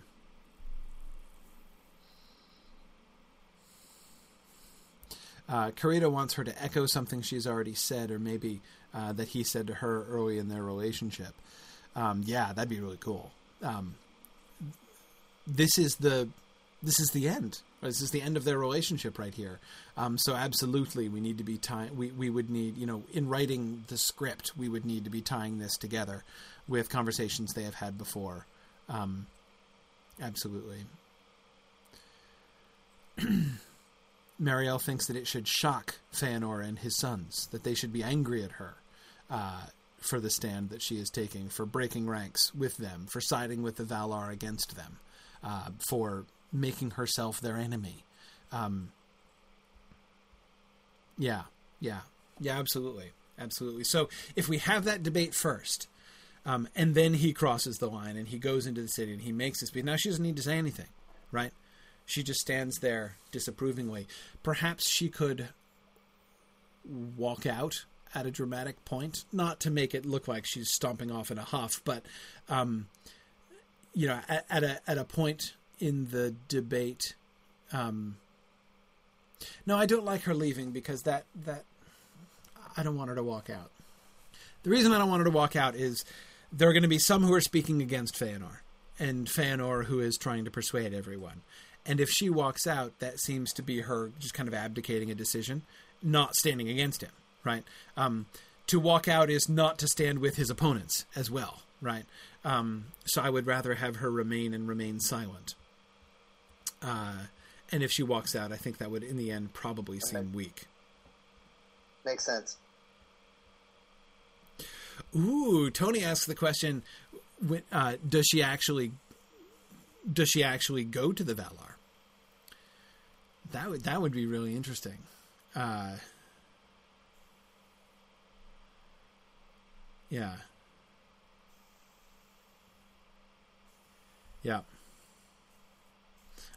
Uh, Karita wants her to echo something she's already said, or maybe uh, that he said to her early in their relationship. Um, yeah, that'd be really cool. Um, this is the this is the end. This is the end of their relationship right here. Um, so absolutely, we need to be tying. We we would need you know in writing the script, we would need to be tying this together with conversations they have had before. Um, absolutely. Mariel thinks that it should shock Feanor and his sons, that they should be angry at her uh, for the stand that she is taking, for breaking ranks with them, for siding with the Valar against them, uh, for making herself their enemy. Um, yeah, yeah, yeah, absolutely, absolutely. So if we have that debate first, um, and then he crosses the line and he goes into the city and he makes his speech. Now she doesn't need to say anything, right? She just stands there disapprovingly. Perhaps she could walk out at a dramatic point, not to make it look like she's stomping off in a huff, but um, you know, at, at, a at a point in the debate. Um, no, I don't like her leaving because that that I don't want her to walk out. The reason I don't want her to walk out is there are going to be some who are speaking against Feanor, and Feanor who is trying to persuade everyone. And if she walks out, that seems to be her just kind of abdicating a decision, not standing against him, right? Um, to walk out is not to stand with his opponents as well, right? Um, so I would rather have her remain and remain silent. Uh, and if she walks out, I think that would, in the end, probably seem weak. Makes sense. Ooh, Tony asks the question: uh, Does she actually? Does she actually go to the Valar? That would that would be really interesting. Uh, yeah. Yeah.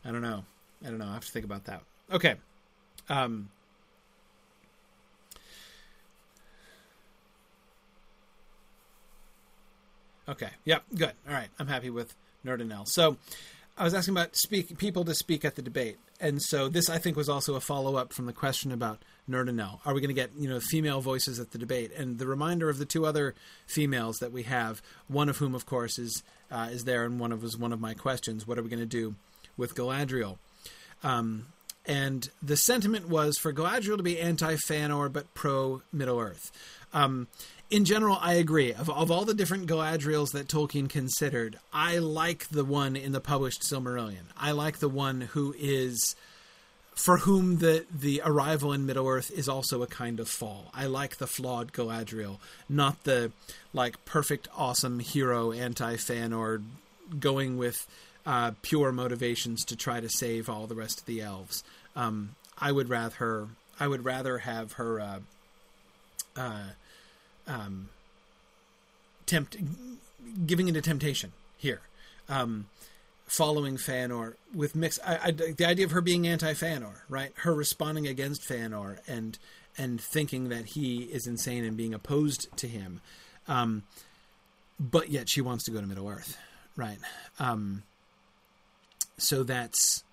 I don't know. I don't know. I have to think about that. Okay. Um, okay. Yep. Good. All right. I'm happy with Nerdanel. So, I was asking about speak people to speak at the debate, and so this I think was also a follow up from the question about Nerdanel. Are we going to get you know female voices at the debate? And the reminder of the two other females that we have, one of whom of course is uh, is there, and one of was one of my questions. What are we going to do with Galadriel? Um, and the sentiment was for Galadriel to be anti Feanor but pro Middle Earth. Um, in general, I agree. Of, of all the different Galadriels that Tolkien considered, I like the one in the published Silmarillion. I like the one who is for whom the the arrival in Middle Earth is also a kind of fall. I like the flawed Galadriel, not the like perfect, awesome hero anti Feanor going with uh, pure motivations to try to save all the rest of the elves. Um, I would rather her. I would rather have her. Uh, uh, um, tempt, giving into temptation here. Um, following Feanor with mix. I, I, the idea of her being anti Feanor, right? Her responding against Feanor and and thinking that he is insane and being opposed to him, um, but yet she wants to go to Middle Earth, right? Um, so that's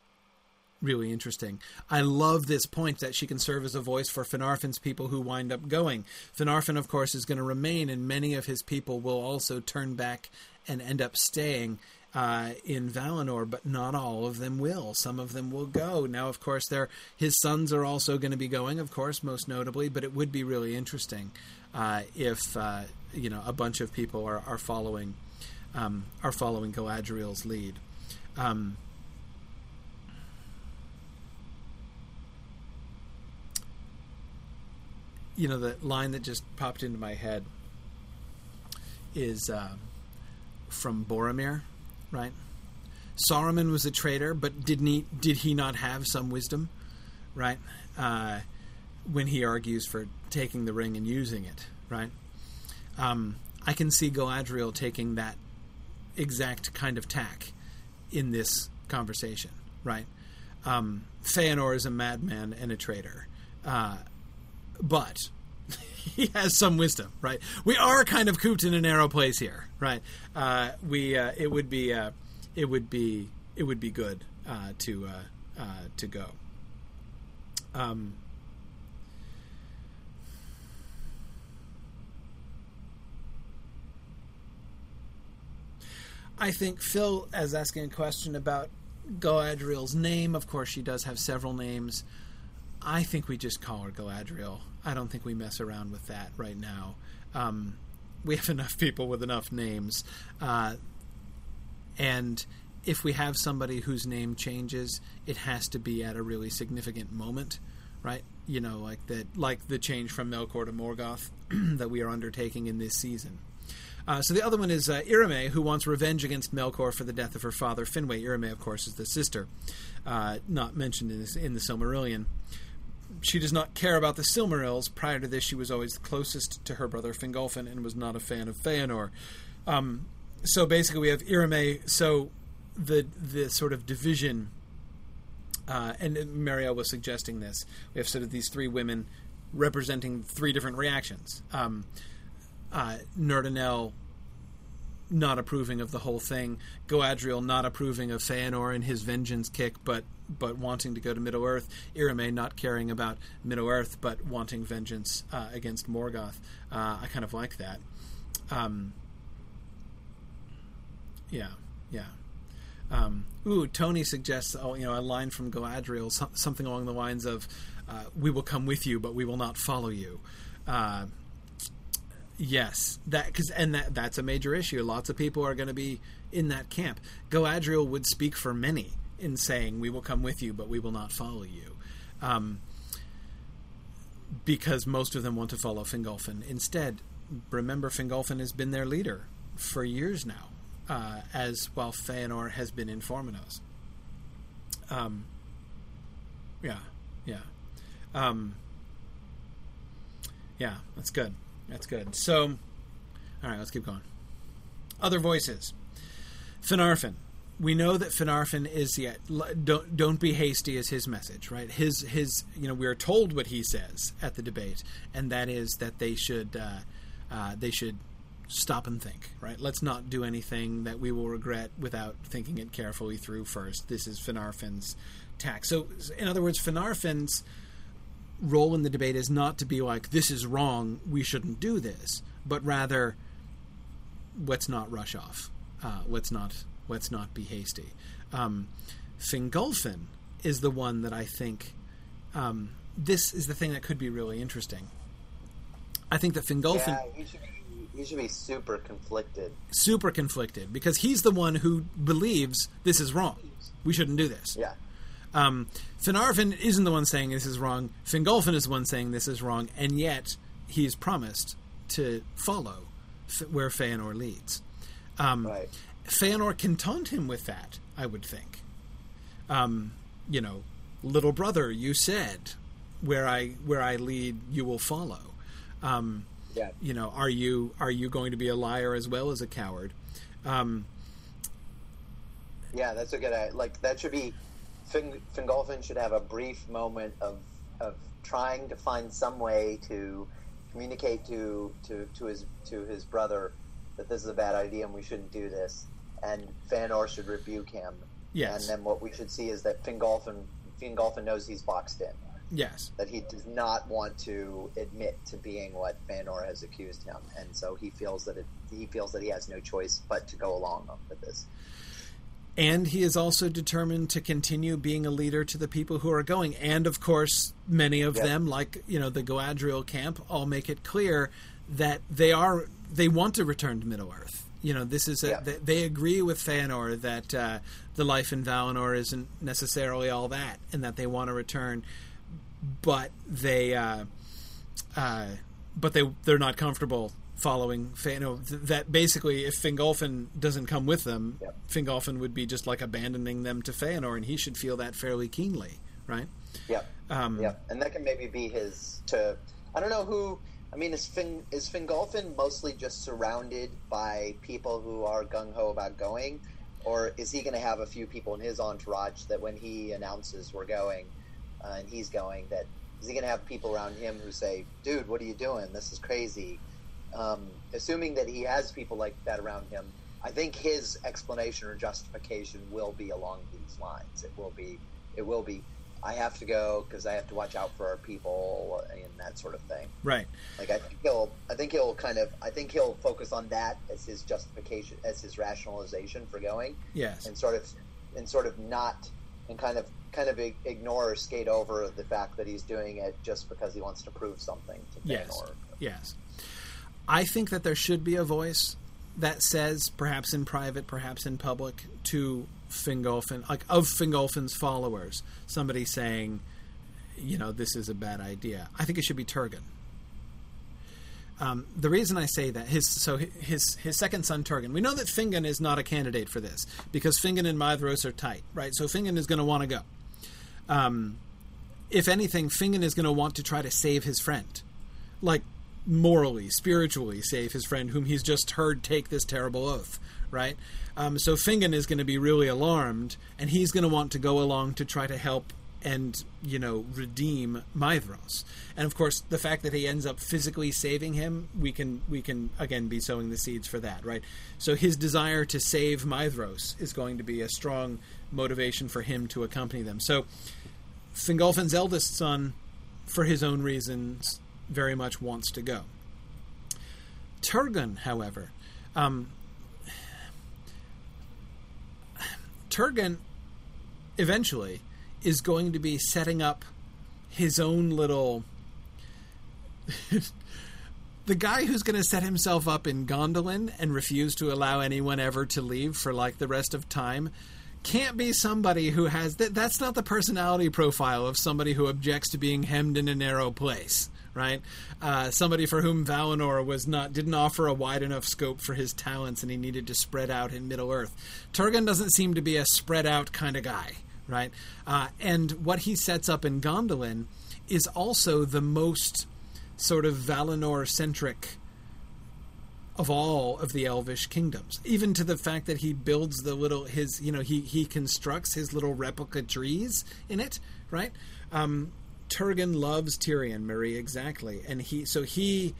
really interesting. I love this point that she can serve as a voice for Finarfin's people who wind up going. Finarfin, of course, is going to remain, and many of his people will also turn back and end up staying uh, in Valinor, but not all of them will. Some of them will go. Now, of course, their his sons are also going to be going, of course, most notably. But it would be really interesting uh, if uh, you know a bunch of people are, are following um, are following Galadriel's lead. Um, you know, the line that just popped into my head is uh, from Boromir, right? Saruman was a traitor, but didn't he? Did he not have some wisdom, right? Uh, when he argues for taking the ring and using it, right? Um, I can see Galadriel taking that exact kind of tack in this conversation, right? Um, Feanor is a madman and a traitor. Uh, but he has some wisdom, right? We are kind of cooped in a narrow place here, right? Uh, we uh, it would be uh, it would be it would be good uh, to uh, uh, to go. Um, I think Phil is asking a question about Galadriel's name. Of course, she does have several names. I think we just call her Galadriel. I don't think we mess around with that right now. Um, we have enough people with enough names. Uh, and if we have somebody whose name changes, it has to be at a really significant moment, right? You know, like that, like the change from Melkor to Morgoth that we are undertaking in this season. Uh, so the other one is uh, Irimë, who wants revenge against Melkor for the death of her father Finwë. Irimë, of course, is the sister, uh, not mentioned in, this, in the Silmarillion she does not care about the Silmarils. Prior to this, she was always closest to her brother Fingolfin and was not a fan of Feanor. Um, so basically, we have Irimë. So the the sort of division, uh, and Marielle was suggesting this. We have sort of these three women representing three different reactions. Um, uh, Nerdanel not approving of the whole thing, Galadriel not approving of Feanor and his vengeance kick, but but wanting to go to Middle Earth. Irimë not caring about Middle Earth, but wanting vengeance uh, against Morgoth. Uh, I kind of like that. Um, yeah, yeah. Um, ooh, Tony suggests, oh, you know, a line from Galadriel, so, something along the lines of, uh, "We will come with you, but we will not follow you." Uh, yes, that because and that that's a major issue. Lots of people are going to be in that camp. Galadriel would speak for many in saying, "We will come with you, but we will not follow you," um, because most of them want to follow Fingolfin. Instead, remember Fingolfin has been their leader for years now, uh, as while Feanor has been in Formenos. Um, yeah, yeah, um, yeah. That's good. That's good. So, all right, let's keep going. Other voices. Finarfin we know that Finarfin is yet don't don't be hasty is his message, right? His his you know we are told what he says at the debate, and that is that they should uh, uh, they should stop and think, right? Let's not do anything that we will regret without thinking it carefully through first. This is Finarfin's tack. So, in other words, Finarfin's role in the debate is not to be like this is wrong, we shouldn't do this, but rather let's not rush off. Uh, let's not let's not be hasty. Um, Fingolfin is the one that I think um, this is the thing that could be really interesting. I think that Fingolfin. Yeah, he should, be, he should be super conflicted. Super conflicted because he's the one who believes this is wrong. We shouldn't do this. Yeah. Um, Finarfin isn't the one saying this is wrong. Fingolfin is the one saying this is wrong, and yet he he's promised to follow f- where Feanor leads. Um, Right. Feanor can taunt him with that, I would think. Um, you know, little brother, you said, where I where I lead, you will follow. Um, Yeah. you know, are you are you going to be a liar as well as a coward? Um, Yeah, that's a good. i- Like that should be. Fing, Fingolfin should have a brief moment of of trying to find some way to communicate to to to his to his brother that this is a bad idea and we shouldn't do this, and Feanor should rebuke him. Yes. And then what we should see is that Fingolfin Fingolfin knows he's boxed in. yes, That he does not want to admit to being what Feanor has accused him, and so he feels that it, he feels that he has no choice but to go along with this. and he is also determined to continue being a leader to the people who are going. And of course, many of Yep. them, like you know the Galadriel camp, all make it clear that they are they want to return to Middle Earth. You know, this is a, Yeah. they, they agree with Feanor that uh, the life in Valinor isn't necessarily all that, and that they want to return, but they uh, uh, but they they're not comfortable following Feanor. Th- that basically, if Fingolfin doesn't come with them, Yep. Fingolfin would be just like abandoning them to Feanor, and he should feel that fairly keenly, right? Yeah. Um, Yeah, and that can maybe be his to. I don't know who. I mean, is Fin is Fingolfin mostly just surrounded by people who are gung ho about going, or is he going to have a few people in his entourage that when he announces we're going, uh, and he's going, that is he going to have people around him who say, "Dude, what are you doing? This is crazy." Um, assuming that he has people like that around him, I think his explanation or justification will be along these lines. It will be, it will be, I have to go because I have to watch out for our people and that sort of thing. Right. Like I think he'll, I think he'll kind of, I think he'll focus on that as his justification, as his rationalization for going, Yes. and sort of, and sort of not, and kind of, kind of ignore or skate over the fact that he's doing it just because he wants to prove something to Yes. Feanor. Yes. I think that there should be a voice that says, perhaps in private, perhaps in public, to Fingolfin, like of Fingolfin's followers, somebody saying, you know, this is a bad idea. I think it should be Turgon. Um, the reason I say that his so his his second son Turgon. We know that Fingon is not a candidate for this because Fingon and Maedhros are tight, right? So Fingon is going to want to go. Um, if anything, Fingon is going to want to try to save his friend, like morally, spiritually save his friend whom he's just heard take this terrible oath, right? Um, so Fingon is going to be really alarmed, and he's going to want to go along to try to help and you know redeem Maedhros. And of course, the fact that he ends up physically saving him, we can we can again be sowing the seeds for that, right? So his desire to save Maedhros is going to be a strong motivation for him to accompany them. So Fingolfin's eldest son, for his own reasons, very much wants to go. Turgon, however, um, Turgon eventually is going to be setting up his own little. the guy who's going to set himself up in Gondolin and refuse to allow anyone ever to leave for like the rest of time can't be somebody who has that that's not the personality profile of somebody who objects to being hemmed in a narrow place right? Uh, somebody for whom valinor was not didn't offer a wide enough scope for his talents and he needed to spread out in middle earth. Turgon doesn't seem to be a spread out kind of guy right? Uh, and what he sets up in gondolin is also the most sort of valinor centric of all of the elvish kingdoms. Even to the fact that he builds the little his you know he he constructs his little replica trees in it right? Um turgon loves tirion marie exactly and he so he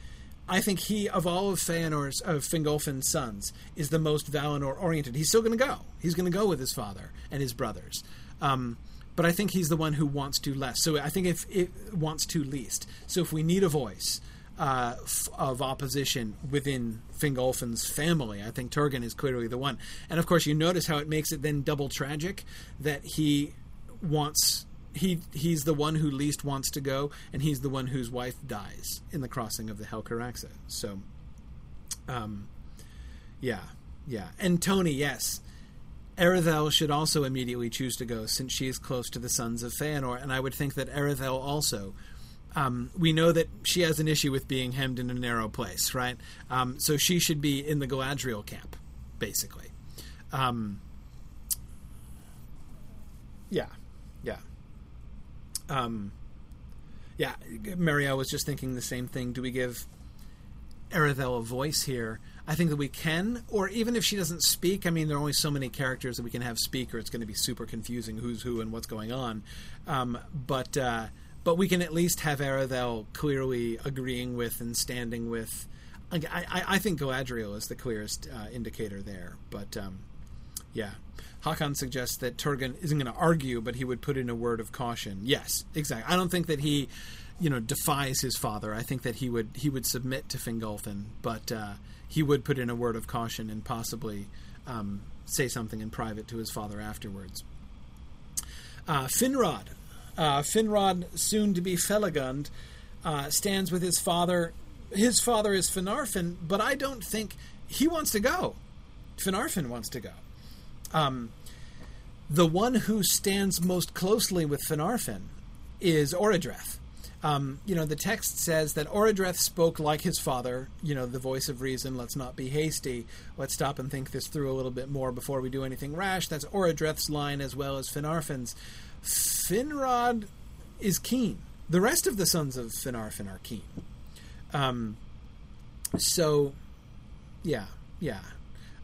I think he, of all of Feanor's, of Fingolfin's sons, is the most Valinor oriented. He's still going to go. He's going to go with his father and his brothers. Um, but I think he's the one who wants to less. So I think if it wants to least. So if we need a voice uh, f- of opposition within Fingolfin's family, I think Turgon is clearly the one. And of course, you notice how it makes it then double tragic that he wants he he's the one who least wants to go, and he's the one whose wife dies in the crossing of the Helcaraxë. So, um, yeah, yeah. And Tony, yes, Aredhel should also immediately choose to go, since she is close to the sons of Feanor, and I would think that Aredhel also. Um, we know that she has an issue with being hemmed in a narrow place, right? Um, so she should be in the Galadriel camp, basically. Um, yeah, um, yeah. Marielle was just thinking the same thing. Do we give Aredhel a voice here? I think that we can, or even if she doesn't speak, I mean, there are only so many characters that we can have speak, or it's going to be super confusing who's who and what's going on. Um, but uh, but we can at least have Aredhel clearly agreeing with and standing with. I, I, I think Galadriel is the clearest uh, indicator there, but um, yeah. Hakan suggests that Turgon isn't going to argue, but he would put in a word of caution. Yes, exactly. I don't think that he, you know, defies his father. I think that he would he would submit to Fingolfin, but uh, he would put in a word of caution and possibly um, say something in private to his father afterwards. Uh, Finrod, uh, Finrod, soon to be Felagund, uh, stands with his father. His father is Finarfin, but I don't think he wants to go. Finarfin wants to go. Um, the one who stands most closely with Finarfin is Orodreth. Um, you know, the text says that Orodreth spoke like his father, you know, the voice of reason, let's not be hasty, let's stop and think this through a little bit more before we do anything rash. That's Orodreth's line as well as Finarfin's. Finrod is keen. The rest of the sons of Finarfin are keen. Um, so, yeah, yeah.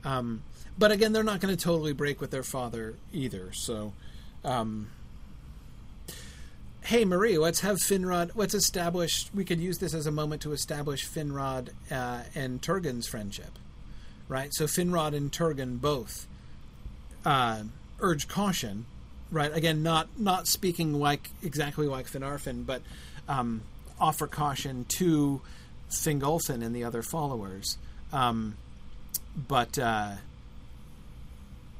Um, but again, they're not going to totally break with their father either. So, um, hey Marie, let's have Finrod. Let's establish. We could use this as a moment to establish Finrod uh, and Turgon's friendship, right? So Finrod and Turgon both uh, urge caution, right? Again, not not speaking like exactly like Finarfin, but um, offer caution to Fingolfin and the other followers. Um, but uh,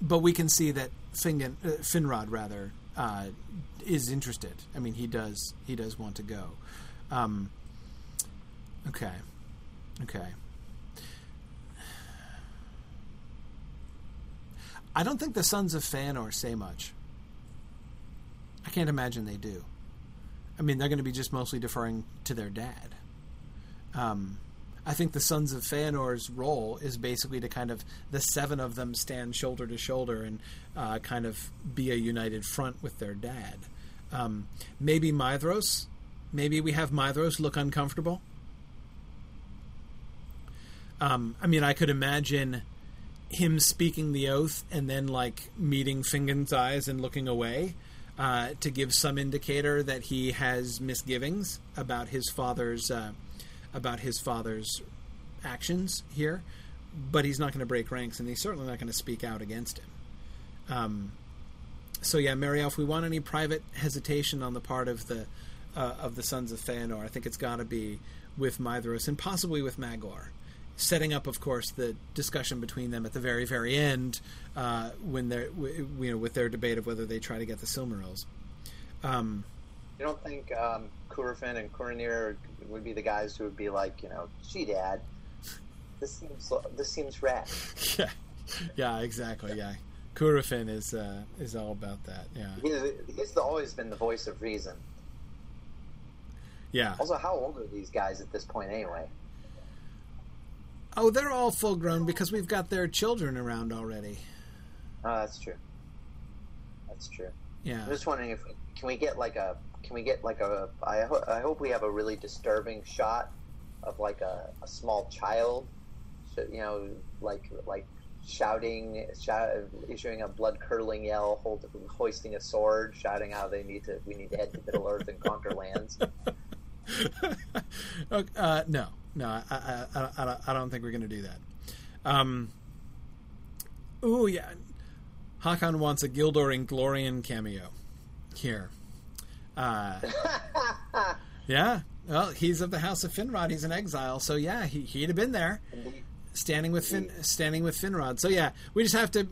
but we can see that uh, Finrod rather uh, is interested. I mean, he does he does want to go. Um, okay, okay. I don't think the sons of Feanor say much. I can't imagine they do. I mean, they're going to be just mostly deferring to their dad. Um, I think the Sons of Feanor's role is basically to kind of the seven of them stand shoulder to shoulder and uh, kind of be a united front with their dad. Um, maybe Maedhros. Maybe we have Maedhros look uncomfortable. Um, I mean, I could imagine him speaking the oath and then like meeting Fingon's eyes and looking away uh, to give some indicator that he has misgivings about his father's uh, about his father's actions here. But he's not going to break ranks, and he's certainly not going to speak out against him. Um, so yeah, Marielle, if we want any private hesitation on the part of the uh, of the sons of Feanor, I think it's got to be with Maedhros and possibly with Maglor setting up, of course, the discussion between them at the very, very end uh, when they're, w- you know, with their debate of whether they try to get the Silmarils. Um, you don't think um, Curufin and Caranthir would be the guys who would be like, you know, gee, Dad, this seems this seems rad. yeah, yeah, exactly. Yeah, Curufin is uh, is all about that. Yeah, he's, he's always been the voice of reason. Yeah. Also, how old are these guys at this point anyway? Oh, they're all full grown because we've got their children around already. Oh, that's true. That's true. Yeah. I'm just wondering if can we get like a can we get like a I, ho- I hope we have a really disturbing shot of like a, a small child, you know, like like shouting, shout, issuing a blood curdling yell, hold, hoisting a sword, shouting how they need to we need to head to Middle Earth and conquer lands. uh, no, no, I, I, I, I, don't think we're going to do that. Um, ooh, yeah. Hakan wants a Gildor Inglorion cameo here. Uh, yeah, well, he's of the House of Finrod. He's an exile, so yeah, he, he'd have been there, standing with fin, standing with Finrod. So yeah, we just have to.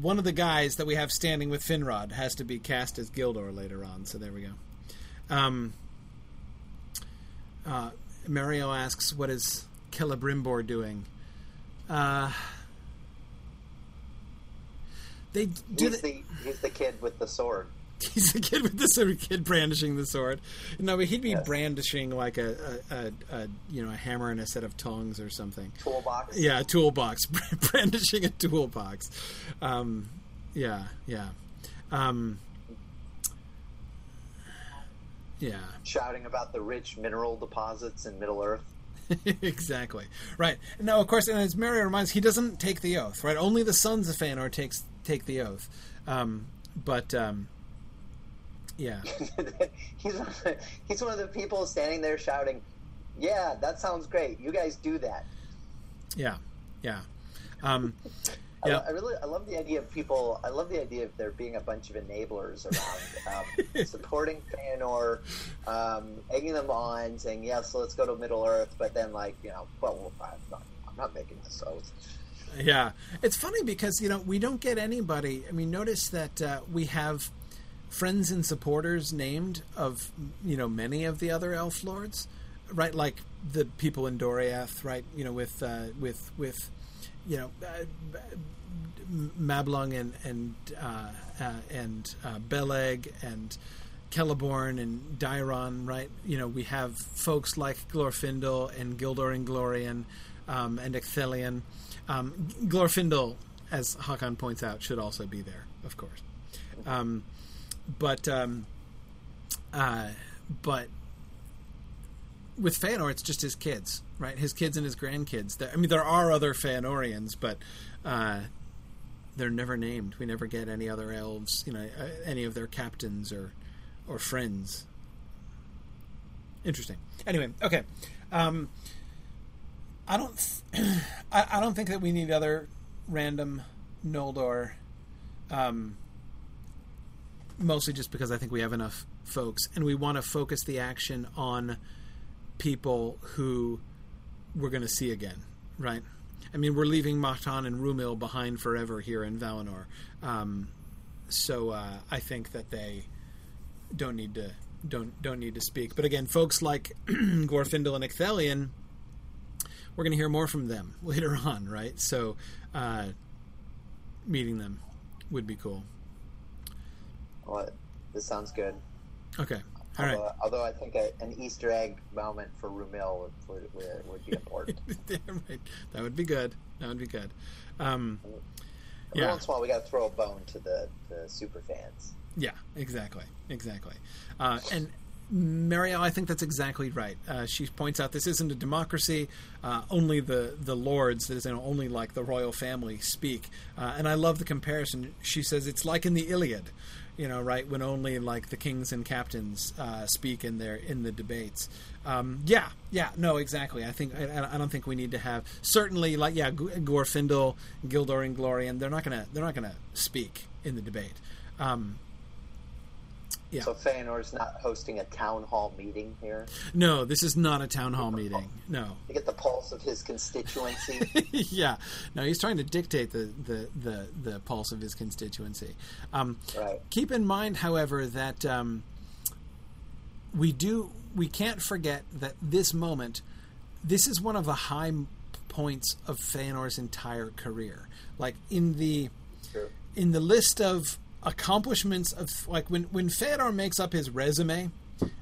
One of the guys that we have standing with Finrod has to be cast as Gildor later on. So there we go. Um, uh, Mario asks, "What is Celebrimbor doing?" Uh, they do. He's The, the he's the kid with the sword. he's the kid with of kid brandishing the sword. No, but he'd be Yes. brandishing like a, a, a, a you know a hammer and a set of tongs or something. Toolbox. Yeah, a toolbox, brandishing a toolbox. Um, yeah, yeah, um, yeah. Shouting about the rich mineral deposits in Middle Earth. exactly. Right. Now, of course, and as Mario reminds, he doesn't take the oath. Right. Only the sons of Feanor takes take the oath. Um, but um, yeah, he's one of the, he's one of the people standing there shouting, "Yeah, that sounds great. You guys do that." yeah, yeah. Um, I, Yeah. I really I love the idea of people. I love the idea of there being a bunch of enablers around, um, supporting Feanor, um, egging them on, saying yes, let's go to Middle Earth. But then, like you know, well, I'm not, I'm not making this oath. Yeah, it's funny because you know we don't get anybody. I mean, notice that uh, we have friends and supporters named of you know many of the other elf lords, right? Like the people in Doriath, right? You know, with uh, with with you know uh, Mablung and and uh, uh, and uh, Beleg and Celeborn and Daeron, right? You know, we have folks like Glorfindel and Gildor Inglorion um, and Ecthelion. Um, Glorfindel, as Hakan points out, should also be there, of course. Um, but um, uh, but with Feanor, it's just his kids, right? His kids and his grandkids. I mean, there are other Feanorians, but uh, they're never named. We never get any other elves, you know, uh, any of their captains or or friends. Interesting. Anyway, okay. Um, I don't. Th- I, I don't think that we need other random Noldor. Um, mostly just because I think we have enough folks, and we want to focus the action on people who we're going to see again, right? I mean, we're leaving Mahtan and Rumil behind forever here in Valinor, um, so uh, I think that they don't need to don't don't need to speak. But again, folks like Glorfindel and Ecthelion, we're going to hear more from them later on, right? So, uh, meeting them would be cool. Well, this sounds good. Okay, all right. Although, although I think a, an Easter egg moment for Rumil would, would, would, would be important. right. That would be good. That would be good. Um, Every Yeah. once in a while, we got to throw a bone to the, the super fans. yeah, exactly, exactly. Uh, and Marielle, I think that's exactly right. Uh, she points out this isn't a democracy. Uh, only the the lords, that is, you know, only like the royal family speak. Uh, and I love the comparison. She says it's like in the Iliad, you know, right when only like the kings and captains uh, speak in their in the debates. Um, yeah, yeah, no, exactly. I think I, I don't think we need to have certainly like yeah, Glorfindel, Gildor, and Glorian. They're not gonna they're not gonna speak in the debate. Um, Yeah. So Feanor's not hosting a town hall meeting here no, this is not a town hall meeting. No. to get the pulse of his constituency. yeah, no, he's trying to dictate the the, the, the pulse of his constituency. Um, right. keep in mind, however, that um, we do we can't forget that this moment, this is one of the high points of Feanor's entire career. Like in the True. in the list of accomplishments of like when when Feanor makes up his resume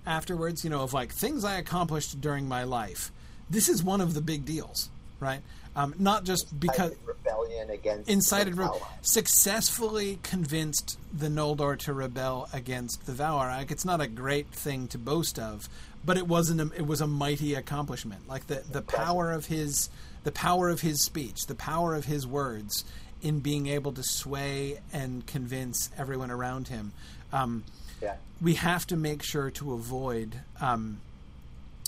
afterwards, you know, of like things I accomplished during my life. This is one of the big deals, right? Um, not just because Incited rebellion against incited the re- successfully convinced the Noldor to rebel against the Valar. Like it's not a great thing to boast of, but it wasn't. A, it was a mighty accomplishment. Like the the power of his the power of his speech, the power of his words in being able to sway and convince everyone around him. Um, Yeah. we have to make sure to avoid um,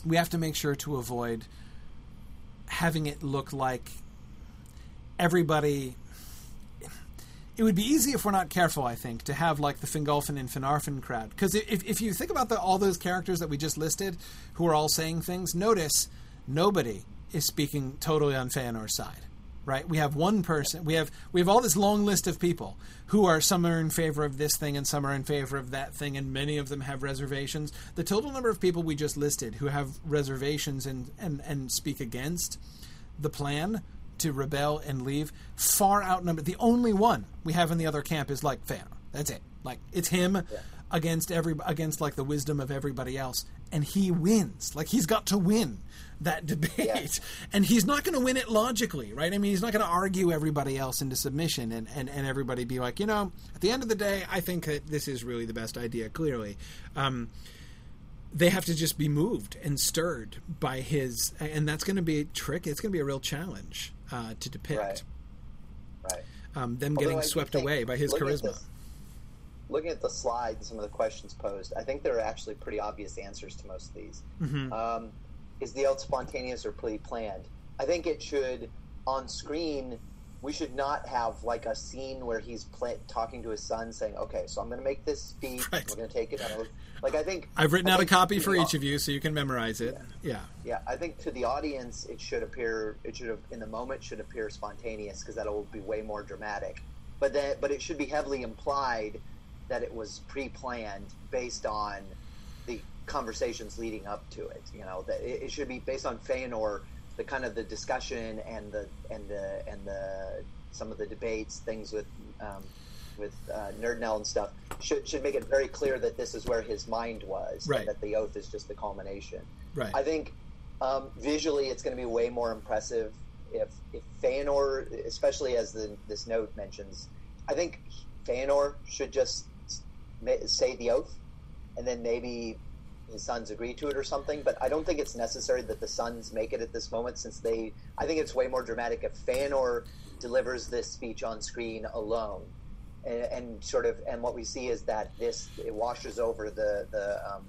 we have to make sure to avoid having it look like everybody it would be easy if we're not careful i think to have like the fingolfin and finarfin crowd because if, if you think about the, all those characters that we just listed who are all saying things notice nobody is speaking totally on Feanor's side right? We have one person. We have we have all this long list of people who are some are in favor of this thing and some are in favor of that thing, and many of them have reservations. The total number of people we just listed who have reservations and and and speak against the plan to rebel and leave far outnumbered. The only one we have in the other camp is like Fëanor. That's it. Like it's him Yeah. against every against like the wisdom of everybody else, and he wins. Like he's got to win that debate, Yeah. and he's not going to win it logically, right? I mean, he's not going to argue everybody else into submission, and, and and everybody be like, you know, at the end of the day, I think that this is really the best idea. Clearly. Um, they have to just be moved and stirred by his, and that's going to be a trick. It's going to be a real challenge uh, to depict. Right. Right. Um, them Although getting swept away by his looking at charisma. this- looking at the slide and some of the questions posed, I think there are actually pretty obvious answers to most of these. Mhm. Um, is the oath spontaneous or pre-planned? I think it should on screen. We should not have like a scene where he's pla talking to his son, saying, "Okay, so I'm going to make this speech. Right. We're going to take it." Out. Like I think I've written I out a copy for each of you so you can memorize it. Yeah. yeah, I think to the audience, it should appear. It should have in the moment should appear spontaneous because that will be way more dramatic. But that, but it should be heavily implied that it was pre-planned based on conversations leading up to it. You know, that it, it should be based on Feanor, the kind of the discussion and the and the and the some of the debates, things with. Um, with uh, Nerdanel and stuff should should make it very clear that this is where his mind was, Right. and that the oath is just the culmination. Right. I think um, visually it's going to be way more impressive if if Feanor, especially as the, this note mentions, I think Feanor should just say the oath, and then maybe his sons agree to it or something. But I don't think it's necessary that the sons make it at this moment, since they. I think it's way more dramatic if Feanor delivers this speech on screen alone. And, and sort of, and what we see is that this it washes over the the um,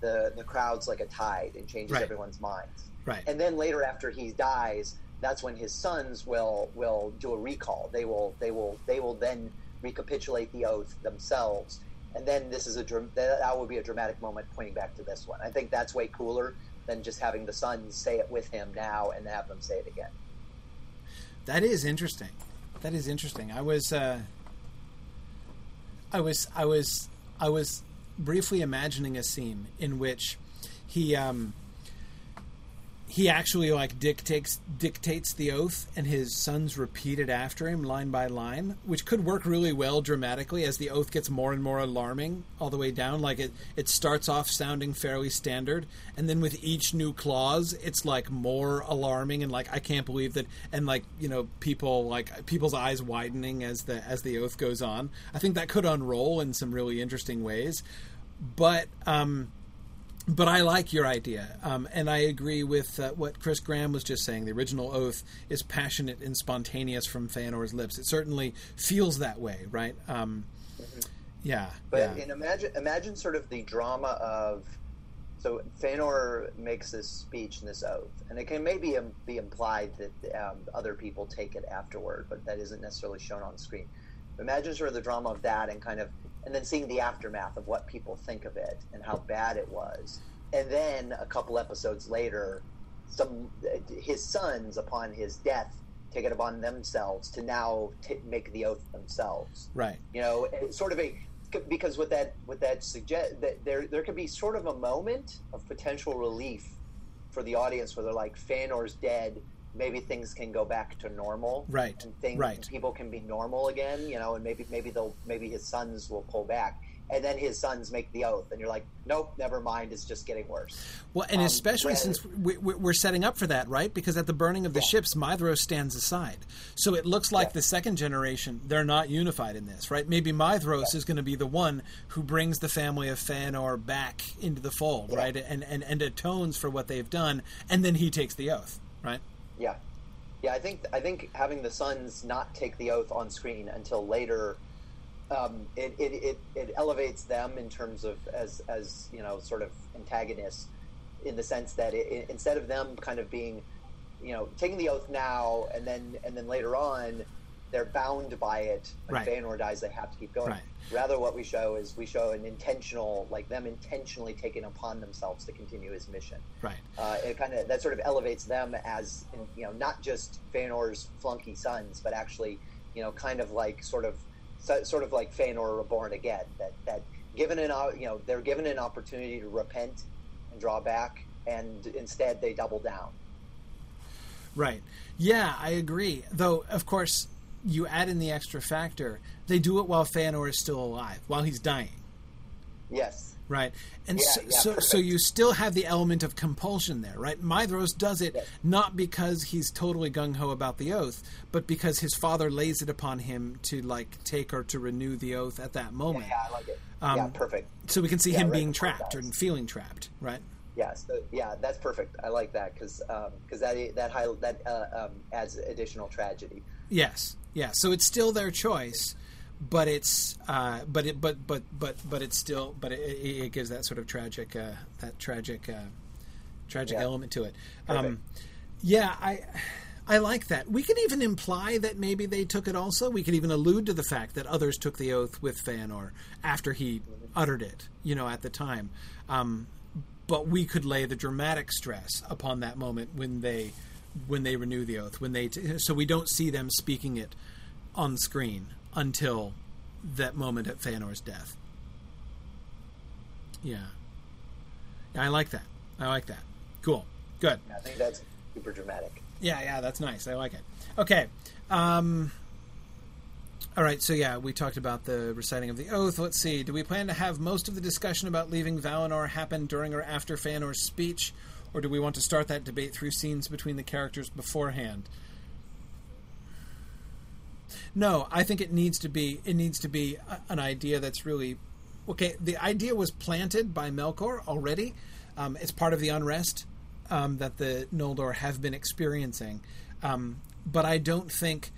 the the crowds like a tide and changes Right. everyone's minds. Right. And then later, after he dies, that's when his sons will will do a recall. They will they will they will then recapitulate the oath themselves. And then this is a that will be a dramatic moment pointing back to this one. I think that's way cooler than just having the sons say it with him now and have them say it again. That is interesting. That is interesting. I was, uh, I was, I was, I was briefly imagining a scene in which he, um, he actually like dictates dictates the oath, and his sons repeat it after him, line by line, which could work really well dramatically as the oath gets more and more alarming all the way down. Like it, it starts off sounding fairly standard, and then with each new clause, it's like more alarming and like I can't believe that, and like you know people like people's eyes widening as the as the oath goes on. I think that could unroll in some really interesting ways, but. um but I like your idea, um, and I agree with uh, what Chris Graham was just saying. The original oath is passionate and spontaneous from Feanor's lips. It certainly feels that way, right? Um, Yeah, But yeah, imagine imagine sort of the drama of so Feanor makes this speech and this oath, and it can maybe im- be implied that um, other people take it afterward, but that isn't necessarily shown on screen. Imagine sort of the drama of that, and kind of, and then seeing the aftermath of what people think of it and how bad it was, and then a couple episodes later, some his sons upon his death take it upon themselves to now t- make the oath themselves. Right, you know sort of a because with that with that suggest that there there could be sort of a moment of potential relief for the audience where they're like Feanor's dead maybe things can go back to normal Right, and things right. people can be normal again you know and maybe maybe they'll maybe his sons will pull back and then his sons make the oath and you're like nope never mind it's just getting worse Well, and Um, especially rather- since we, we're setting up for that, right? Because at the burning of the Yeah. ships, Maedhros stands aside. So it looks like Yeah. the second generation, they're not unified in this, right? Maybe Maedhros is going to be the one who brings the family of Feanor back into the fold, Yeah. right? And, and, and atones for what they've done, and then he takes the oath, right? Yeah, yeah. I think I think having the sons not take the oath on screen until later, um, it, it, it, it elevates them in terms of as as you know sort of antagonists, in the sense that it, it- instead of them kind of being, you know, taking the oath now and then and then later on, they're bound by it. When Right. Feanor dies, they have to keep going. Right. Rather, what we show is we show an intentional, like them intentionally taking upon themselves to continue his mission Right. uh, it kind of that sort of elevates them as you know not just Feanor's flunky sons, but actually you know kind of like sort of so, sort of like Feanor reborn again. That that given an you know they're given an opportunity to repent and draw back, and instead they double down. Right. Yeah, I agree. Though, of course, you add in the extra factor. They do it while Feanor is still alive, while he's dying. Yes. Right. And Yeah, so, yeah, so, so you still have the element of compulsion there, right? Maedhros does it Yes. not because he's totally gung ho about the oath, but because his father lays it upon him to like take or to renew the oath at that moment. yeah, I like it. Um, yeah, perfect. So we can see Yeah, him right being trapped and feeling trapped, right? Yeah, so, yeah, that's perfect. I like that because because that that high, that uh, um, adds additional tragedy. Yes, yeah. So it's still their choice, but it's uh, but it but but but but it's still but it, it gives that sort of tragic uh, that tragic uh, tragic Yeah. element to it. Um, yeah, I I like that. We could even imply that maybe they took it also. We could even allude to the fact that others took the oath with Feanor after he uttered it, you know, at the time. Um, but we could lay the dramatic stress upon that moment when they when they renew the oath when they t- so we don't see them speaking it on screen until that moment at Feanor's death. Yeah. I like that. I like that. Cool, good. I think that's super dramatic. Yeah, yeah, that's nice. I like it. Okay. Um, all right, so yeah, we talked about the reciting of the oath. Let's see. Do we plan to have most of the discussion about leaving Valinor happen during or after Feanor's speech, or do we want to start that debate through scenes between the characters beforehand? No, I think it needs to be it needs to be an idea that's really okay. The idea was planted by Melkor already. Um, it's part of the unrest um, that the Noldor have been experiencing, um, but I don't think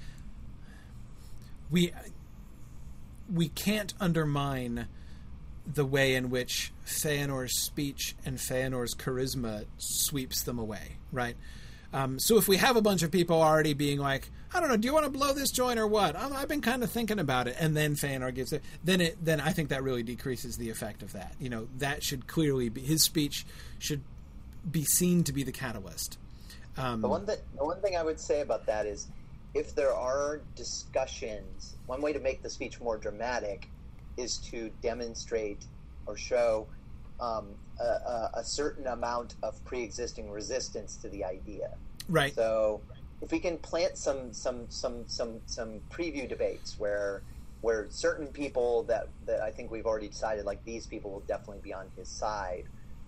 we we can't undermine the way in which Feanor's speech and Feanor's charisma sweeps them away, right? Um, so if we have a bunch of people already being like, I don't know, do you want to blow this joint or what? i I've been kind of thinking about it, and then Feanor gives it, then it, then I think that really decreases the effect of that. You know, that should clearly be his speech should be seen to be the catalyst. Um, The one that the one thing I would say about that is, if there are discussions, one way to make the speech more dramatic is to demonstrate or show um, a, a, a certain amount of pre-existing resistance to the idea. right. So, if we can plant some some some some some preview debates where where certain people that that I think we've already decided like these people will definitely be on his side,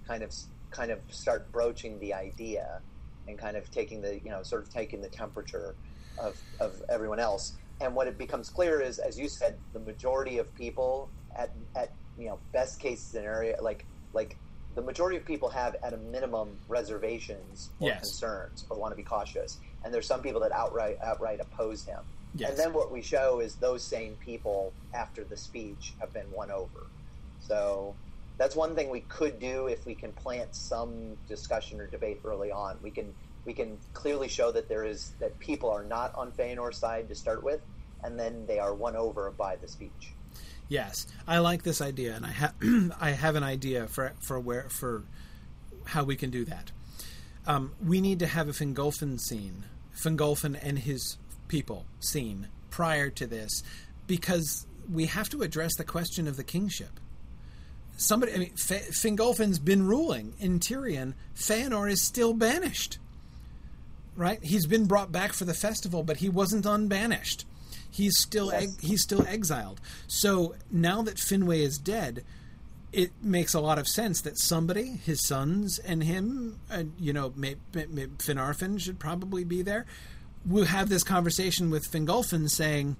kind of kind of start broaching the idea and kind of taking the you know sort of taking the temperature of of everyone else. And what it becomes clear is, as you said, the majority of people at at you know best case scenario like like the majority of people have at a minimum reservations or Yes. concerns or want to be cautious and there's some people that outright outright oppose him Yes. and then what we show is those same people after the speech have been won over so that's one thing we could do if we can plant some discussion or debate early on we can we can clearly show that there is that people are not on Feanor's side to start with and then they are won over by the speech Yes, I like this idea, and I have I have an idea for for where for how we can do that. Um, we need to have a Fingolfin scene, Fingolfin and his people scene prior to this, because we have to address the question of the kingship. Somebody, I mean, F- Fingolfin's been ruling in Tirion. Feanor is still banished. Right? He's been brought back for the festival, but he wasn't unbanished. He's still Yes. ex- he's still exiled. So now that Finwë is dead, it makes a lot of sense that somebody, his sons and him, and you know, may, may, may, Finarfin should probably be there. We'll have this conversation with Fingolfin saying,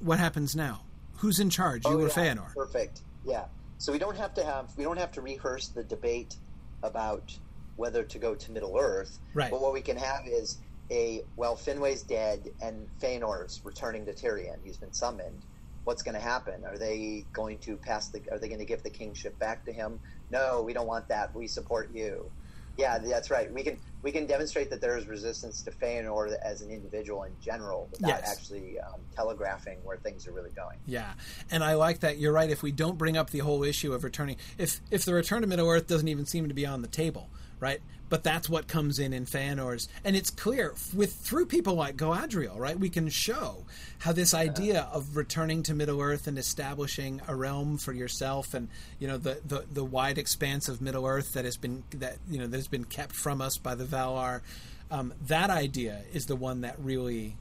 "What happens now? Who's in charge? You Oh, or yeah, Feanor?" Perfect. Yeah. So we don't have to have we don't have to rehearse the debate about whether to go to Middle Earth. Right. But what we can have is a well, Finwe's dead and Feanor's returning to Tirion. He's been summoned. What's going to happen? Are they going to pass the? Are they going to give the kingship back to him? No, we don't want that. We support you. Yeah, that's right. We can we can demonstrate that there is resistance to Feanor as an individual in general without Yes. actually um, telegraphing where things are really going. Yeah, and I like that. You're right. If we don't bring up the whole issue of returning, if if the return to Middle Earth doesn't even seem to be on the table, right? But that's what comes in in Feanor's, and it's clear with through people like Galadriel, right? We can show how this idea of returning to Middle Earth and establishing a realm for yourself, and you know the the, the wide expanse of Middle Earth that has been that you know that has been kept from us by the Valar. Um, that idea is the one that really,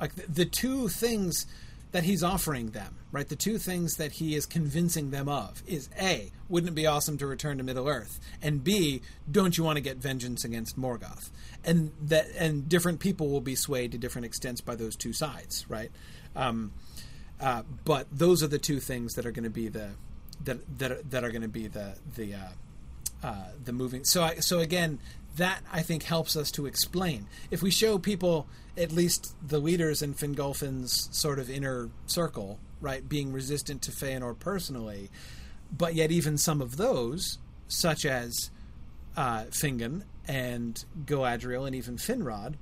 like the, the two things that he's offering them, right? The two things that he is convincing them of is A, wouldn't it be awesome to return to Middle Earth? And B, don't you want to get vengeance against Morgoth? And that and different people will be swayed to different extents by those two sides, right? Um, uh, but those are the two things that are going to be the that that that are going to be the the uh, uh, the moving. So I, so again, that I think helps us to explain. If we show people, at least the leaders in Fingolfin's sort of inner circle, right, being resistant to Feanor personally, but yet even some of those, such as uh, Fingon and Galadriel and even Finrod,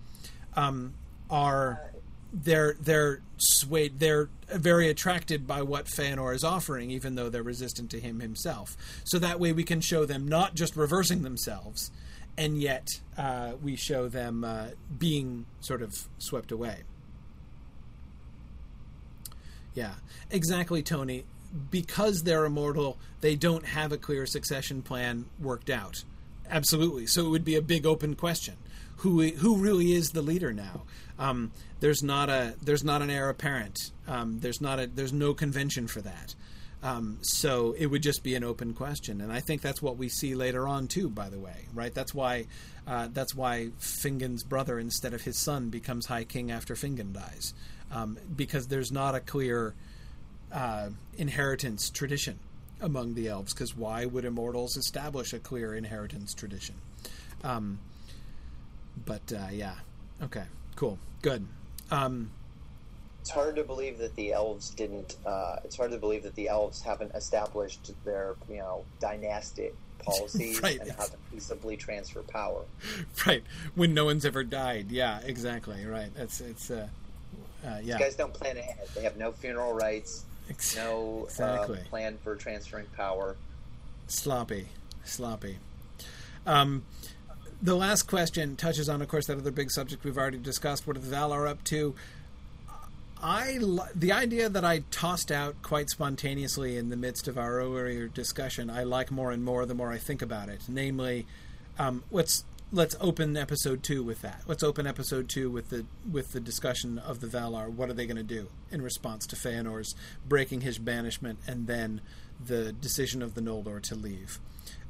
um, are they're they're swayed they're very attracted by what Feanor is offering, even though they're resistant to him himself. So that way we can show them not just reversing themselves, and yet uh, we show them uh, being sort of swept away. Yeah, exactly, Tony. Because they're immortal, they don't have a clear succession plan worked out. Absolutely. So it would be a big open question: who who really is the leader now? Um, there's not a there's not an heir apparent. Um, there's not a there's no convention for that. Um, so it would just be an open question, and I think that's what we see later on too. By the way, right? That's why uh, that's why Fingon's brother instead of his son becomes High King after Fingon dies, um, because there's not a clear uh, inheritance tradition among the elves. Because why would immortals establish a clear inheritance tradition? Um, but uh, yeah, okay, cool, good. Um, it's hard to believe that the elves didn't. Uh, it's hard to believe that the elves haven't established their, you know, dynastic policies Right. and how to peaceably transfer power. right when no one's ever died. Yeah, exactly. Right. That's it's. Uh, uh, yeah. These guys don't plan ahead. They have no funeral rites, Ex- no Exactly. um, plan for transferring power. sloppy, sloppy. Um, the last question touches on, of course, that other big subject we've already discussed. What are the Valar up to? I the idea that I tossed out quite spontaneously in the midst of our earlier discussion. I like more and more the more I think about it. Namely, um, let's let's open episode two with that. Let's open episode two with the with the discussion of the Valar. What are they going to do in response to Feanor's breaking his banishment and then the decision of the Noldor to leave?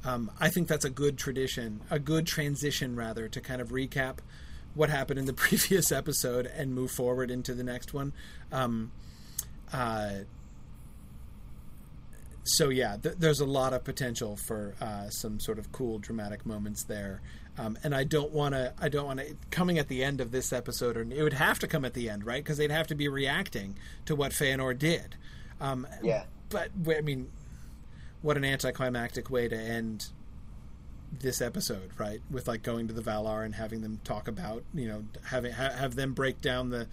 Um, I think that's a good tradition, a good transition rather to kind of recap what happened in the previous episode and move forward into the next one. Um, uh, so yeah, th- there's a lot of potential for uh, some sort of cool dramatic moments there. Um, and I don't want to. I don't want to coming at the end of this episode, or it would have to come at the end, right? Because they'd have to be reacting to what Feanor did. Um, Yeah. But I mean, what an anticlimactic way to end this episode, right? With like going to the Valar and having them talk about, you know, having ha- have them break down the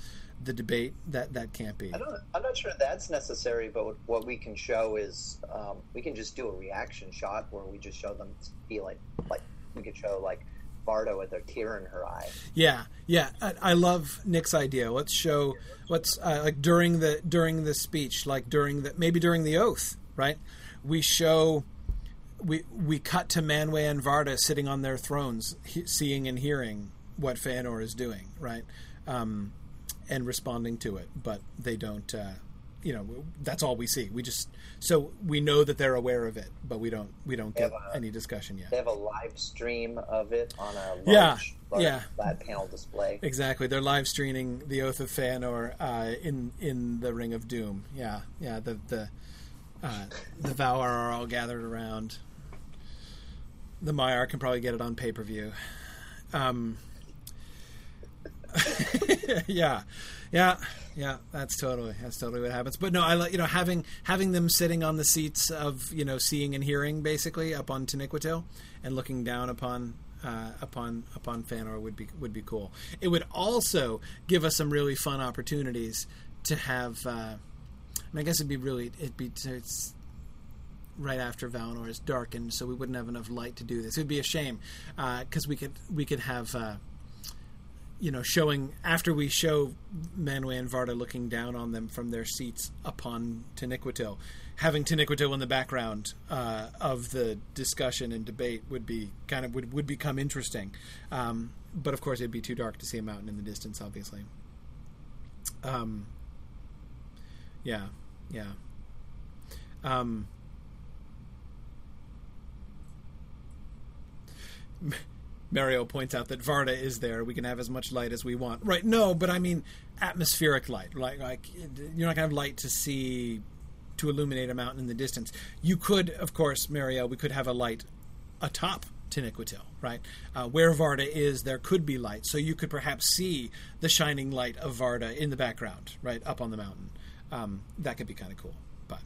the debate. That that can't be. I don't. I'm not sure that's necessary, but what- what we can show is um, we can just do a reaction shot where we just show them feeling like we could show like Varda with a tear in her eye. Yeah, yeah. I, I love Nick's idea. Let's show. Let's uh, like during the during the speech, like during the maybe during the oath, right? We show. We we cut to Manwë and Varda sitting on their thrones, he, seeing and hearing what Feanor is doing, right, um, and responding to it. But they don't. Uh, you know, that's all we see. We just so we know that they're aware of it, but we don't we don't get uh, any discussion yet. They have a live stream of it on a large, Yeah, large yeah. flat panel display. Exactly, they're live streaming the Oath of Feanor uh, in in the Ring of Doom. Yeah, yeah. The the uh, the Valar are all gathered around. The Maiar can probably get it on pay per view. Um, yeah, yeah, yeah. That's totally that's totally what happens. But no, I like you know having having them sitting on the seats of you know seeing and hearing basically up on Taniquetil and looking down upon uh, upon upon Feanor would be would be cool. It would also give us some really fun opportunities to have. Uh, I, guess it'd be really it'd be it's right after Valinor is darkened, so we wouldn't have enough light to do this. It would be a shame because we could we could have. Uh, you know, showing after we show Manwë and Varda looking down on them from their seats upon Taniquetil, having Taniquetil in the background uh, of the discussion and debate would be kind of would, would become interesting. Um, but of course, it'd be too dark to see a mountain in the distance. Obviously. Um. Yeah. Yeah. Um. Mario points out that Varda is there. We can have as much light as we want. Right? No, but I mean atmospheric light. Like, like you're not going to have light to see to illuminate a mountain in the distance. You could, of course, Mario. We could have a light atop Taniquetil, right? Uh, where Varda is, there could be light, so you could perhaps see the shining light of Varda in the background, right up on the mountain. Um, that could be kind of cool. But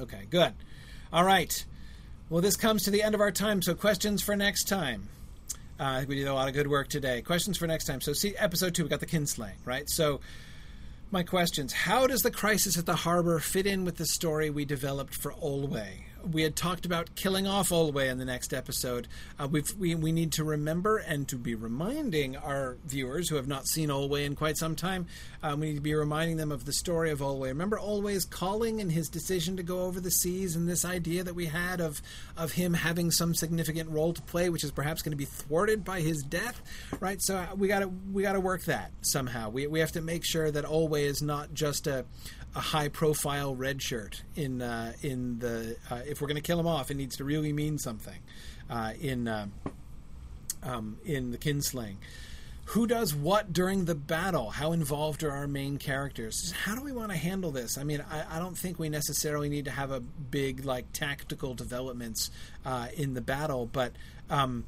okay, good. All right. Well, this comes to the end of our time, so questions for next time. Uh, we did a lot of good work today. Questions for next time. So, see episode two. We got the kinslaying, right? So, my questions: How does the crisis at the harbor fit in with the story we developed for Olwe? We had talked about killing off Olwe in the next episode. Uh, we we need to remember and to be reminding our viewers who have not seen Olwe in quite some time. Um, we need to be reminding them of the story of Olwe. Remember Olwe's calling and his decision to go over the seas, and this idea that we had of of him having some significant role to play, which is perhaps going to be thwarted by his death. Right. So uh, we got to we got to work that somehow. We we have to make sure that Olwe is not just a a high profile red shirt in uh, in the uh, if we're going to kill him off, it needs to really mean something uh, in uh, um, in the kinslaying. Who does what during the battle? How involved are our main characters? How do we want to handle this? I mean, I, I don't think we necessarily need to have a big like tactical developments uh, in the battle, but um,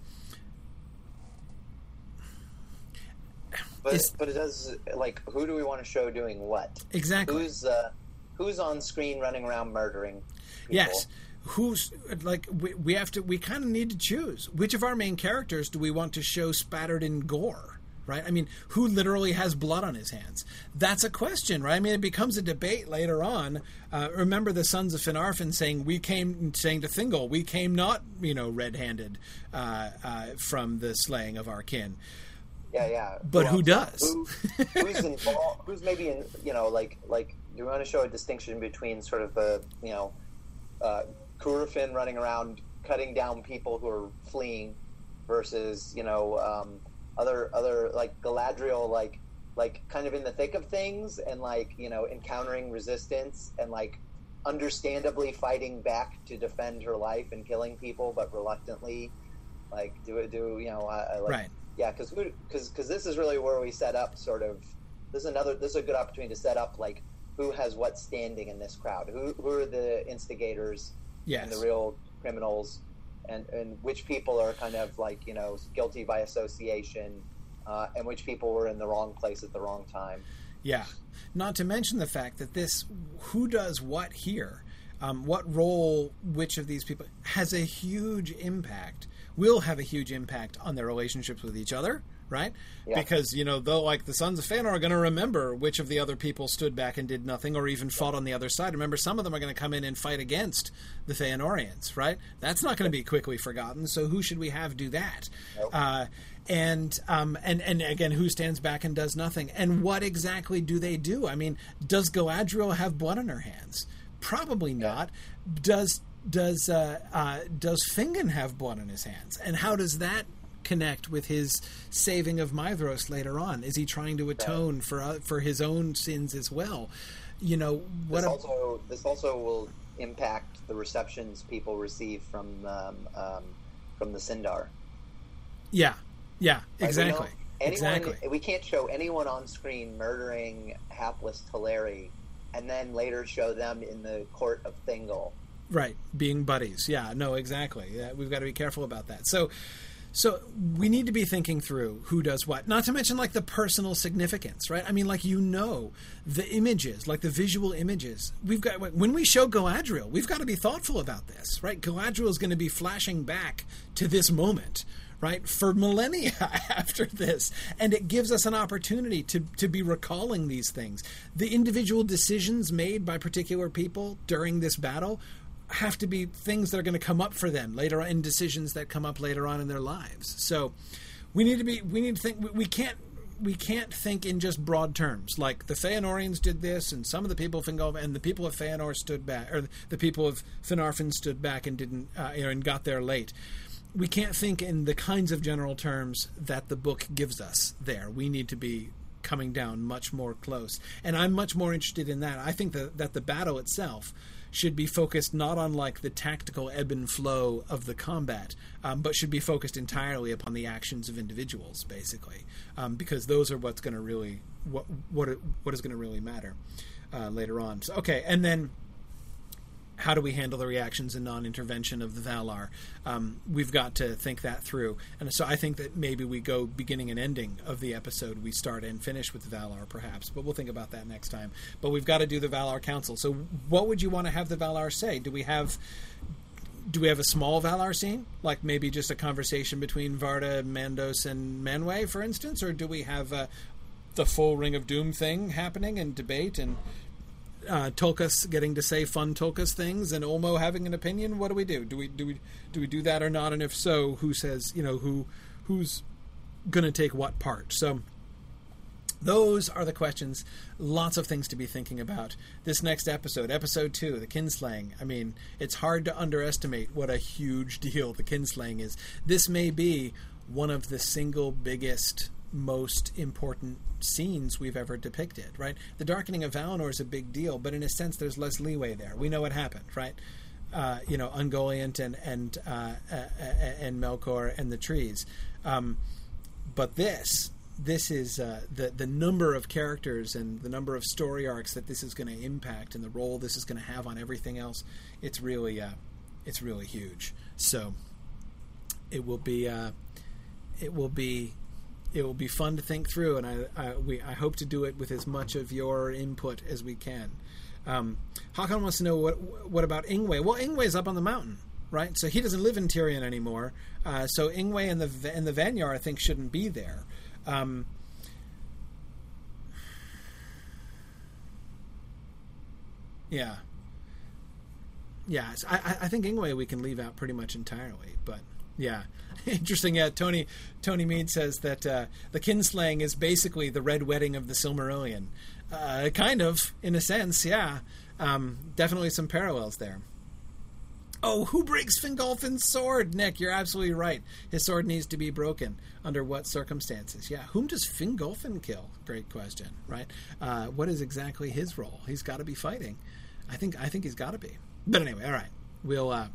But but it does like who do we want to show doing what? Exactly. Who's uh, who's on screen running around murdering? People? Yes. Who's like we, we have to we kind of need to choose which of our main characters do we want to show spattered in gore right? I mean, who literally has blood on his hands? That's a question, right? I mean, it becomes a debate later on. Uh, remember the sons of Finarfin saying, "We came," saying to Thingol, "We came not, you know, red-handed uh, uh, from the slaying of our kin." Yeah, yeah. But who, who does? Who, who's involved? Who's maybe in? You know, like like you want to show a distinction between sort of a you know, uh, Curufin running around cutting down people who are fleeing, versus you know um, other other like Galadriel like like kind of in the thick of things and like you know encountering resistance and like understandably fighting back to defend her life and killing people, but reluctantly like do it do you know uh, like, right yeah, because because because this is really where we set up sort of. This is another. This is a good opportunity to set up like who has what standing in this crowd. Who who are the instigators yes. and the real criminals, and and which people are kind of like you know guilty by association, uh, and which people were in the wrong place at the wrong time. Yeah, not to mention the fact that this who does what here. Um, what role which of these people has a huge impact will have a huge impact on their relationships with each other, right? Yeah. Because you know, though, like the sons of Fëanor are going to remember which of the other people stood back and did nothing, or even fought on the other side. Remember, some of them are going to come in and fight against the Fëanorians, right? That's not going to be quickly forgotten. So, who should we have do that? Nope. Uh, and um, and and again, who stands back and does nothing? And what exactly do they do? I mean, does Galadriel have blood on her hands? Probably not. Does does uh, uh, does Fingon have blood on his hands, and how does that connect with his saving of Maedhros later on? Is he trying to atone for uh, for his own sins as well? You know what? This a- also this also will impact the receptions people receive from um, um, from the Sindar. Yeah, yeah, exactly. anyone, exactly. We can't show anyone on screen murdering hapless Teleri, and then later show them in the court of Thingol Right, being buddies. Yeah, no, exactly. Yeah, we've got to be careful about that. So, so we need to be thinking through who does what. Not to mention like the personal significance, right? I mean, like you know, the images, like the visual images. We've got when we show Galadriel, we've got to be thoughtful about this, right? Galadriel is going to be flashing back to this moment, right, for millennia after this. And it gives us an opportunity to, to be recalling these things. The individual decisions made by particular people during this battle have to be things that are going to come up for them later on in decisions that come up later on in their lives. So we need to be we need to think we can't we can't think in just broad terms like the Feanorians did this and some of the people of and the people of Feanor stood back or the people of Finarfin stood back and didn't uh, you know and got there late. we can't think in the kinds of general terms that the book gives us there. We need to be coming down much more close. And I'm much more interested in that. I think that, that the battle itself should be focused not on like the tactical ebb and flow of the combat, um, but should be focused entirely upon the actions of individuals, basically, um, because those are what's going to really what what what is going to really matter uh, later on. So, okay, and then how do we handle the reactions and non-intervention of the Valar? Um, we've got to think that through, and so I think that maybe we go beginning and ending of the episode. We start and finish with the Valar, perhaps, but we'll think about that next time. But we've got to do the Valar Council. So, what would you want to have the Valar say? Do we have do we have a small Valar scene, like maybe just a conversation between Varda, Mandos, and Manwë, for instance, or do we have uh, the full Ring of Doom thing happening and debate and uh, getting to say fun Tulkas things and Ulmo having an opinion. What do we do? Do we do we do we do that or not? And if so, who says you know who who's going to take what part? So those are the questions. Lots of things to be thinking about. This next episode, episode two, the kinslaying. I mean, it's hard to underestimate what a huge deal the kinslaying is. This may be one of the single biggest most important scenes we've ever depicted, right? The darkening of Valinor is a big deal, but in a sense, there's less leeway there. We know what happened, right? Uh, you know, Ungoliant and and uh, uh, and Melkor and the trees. Um, but this, this is uh, the the number of characters and the number of story arcs that this is going to impact and the role this is going to have on everything else. It's really, uh, it's really huge. So, it will be, uh, it will be it will be fun to think through, and I, I, we, I hope to do it with as much of your input as we can. Um, wants to know what what about Ingwe? Well, Ingwe's up on the mountain, right? So he doesn't live in Tirion anymore. Uh, so Ingwe and the and the Vanyar, I think, shouldn't be there. Um, yeah, yeah. I, I think Ingwe we can leave out pretty much entirely, but yeah. Interesting. Yeah, Tony Tony Mead says that uh, the kinslaying is basically the red wedding of the Silmarillion. Uh, kind of, in a sense, yeah. Um, definitely some parallels there. Oh, who breaks Fingolfin's sword? Nick, you're absolutely right. His sword needs to be broken. Under what circumstances? Yeah, whom does Fingolfin kill? Great question, right? Uh, what is exactly his role? He's got to be fighting. I think. I think he's got to be. But anyway, all right. We'll uh,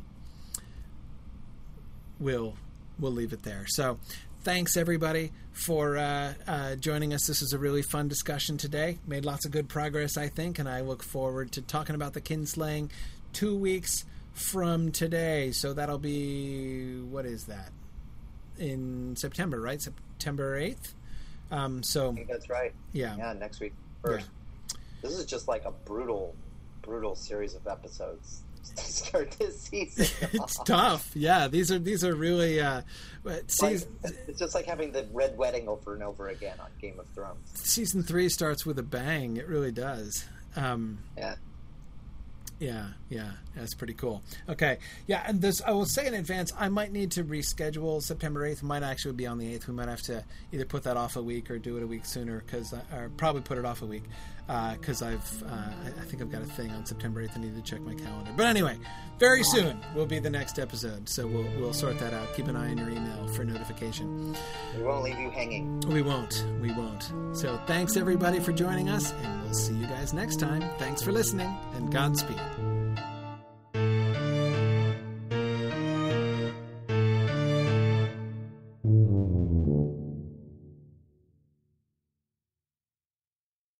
we'll we'll leave it there. So, thanks everybody for uh, uh, joining us. This was a really fun discussion today. Made lots of good progress, I think, and I look forward to talking about the kinslaying two weeks from today. So that'll be what is that in September, right? September eighth. Um, so I think that's right. Yeah. Yeah. Next week first. Yeah. This is just like a brutal, brutal series of episodes to start this season. it's tough. Yeah, these are these are really. Uh, season, like, it's just like having the red wedding over and over again on Game of Thrones. Season three starts with a bang. It really does. Um, yeah. Yeah, yeah, that's pretty cool. Okay, yeah, and this I will say in advance, I might need to reschedule September eighth. Might actually be on the eighth. We might have to either put that off a week or do it a week sooner, because or probably put it off a week because uh, I've uh, I think I've got a thing on September 8th. I need to check my calendar. But anyway, very soon will be the next episode, so we'll we'll sort that out. Keep an eye on your email for notification. We won't leave you hanging. We won't. We won't. So thanks everybody for joining us, and we'll see you guys next time. Thanks for listening, and Godspeed.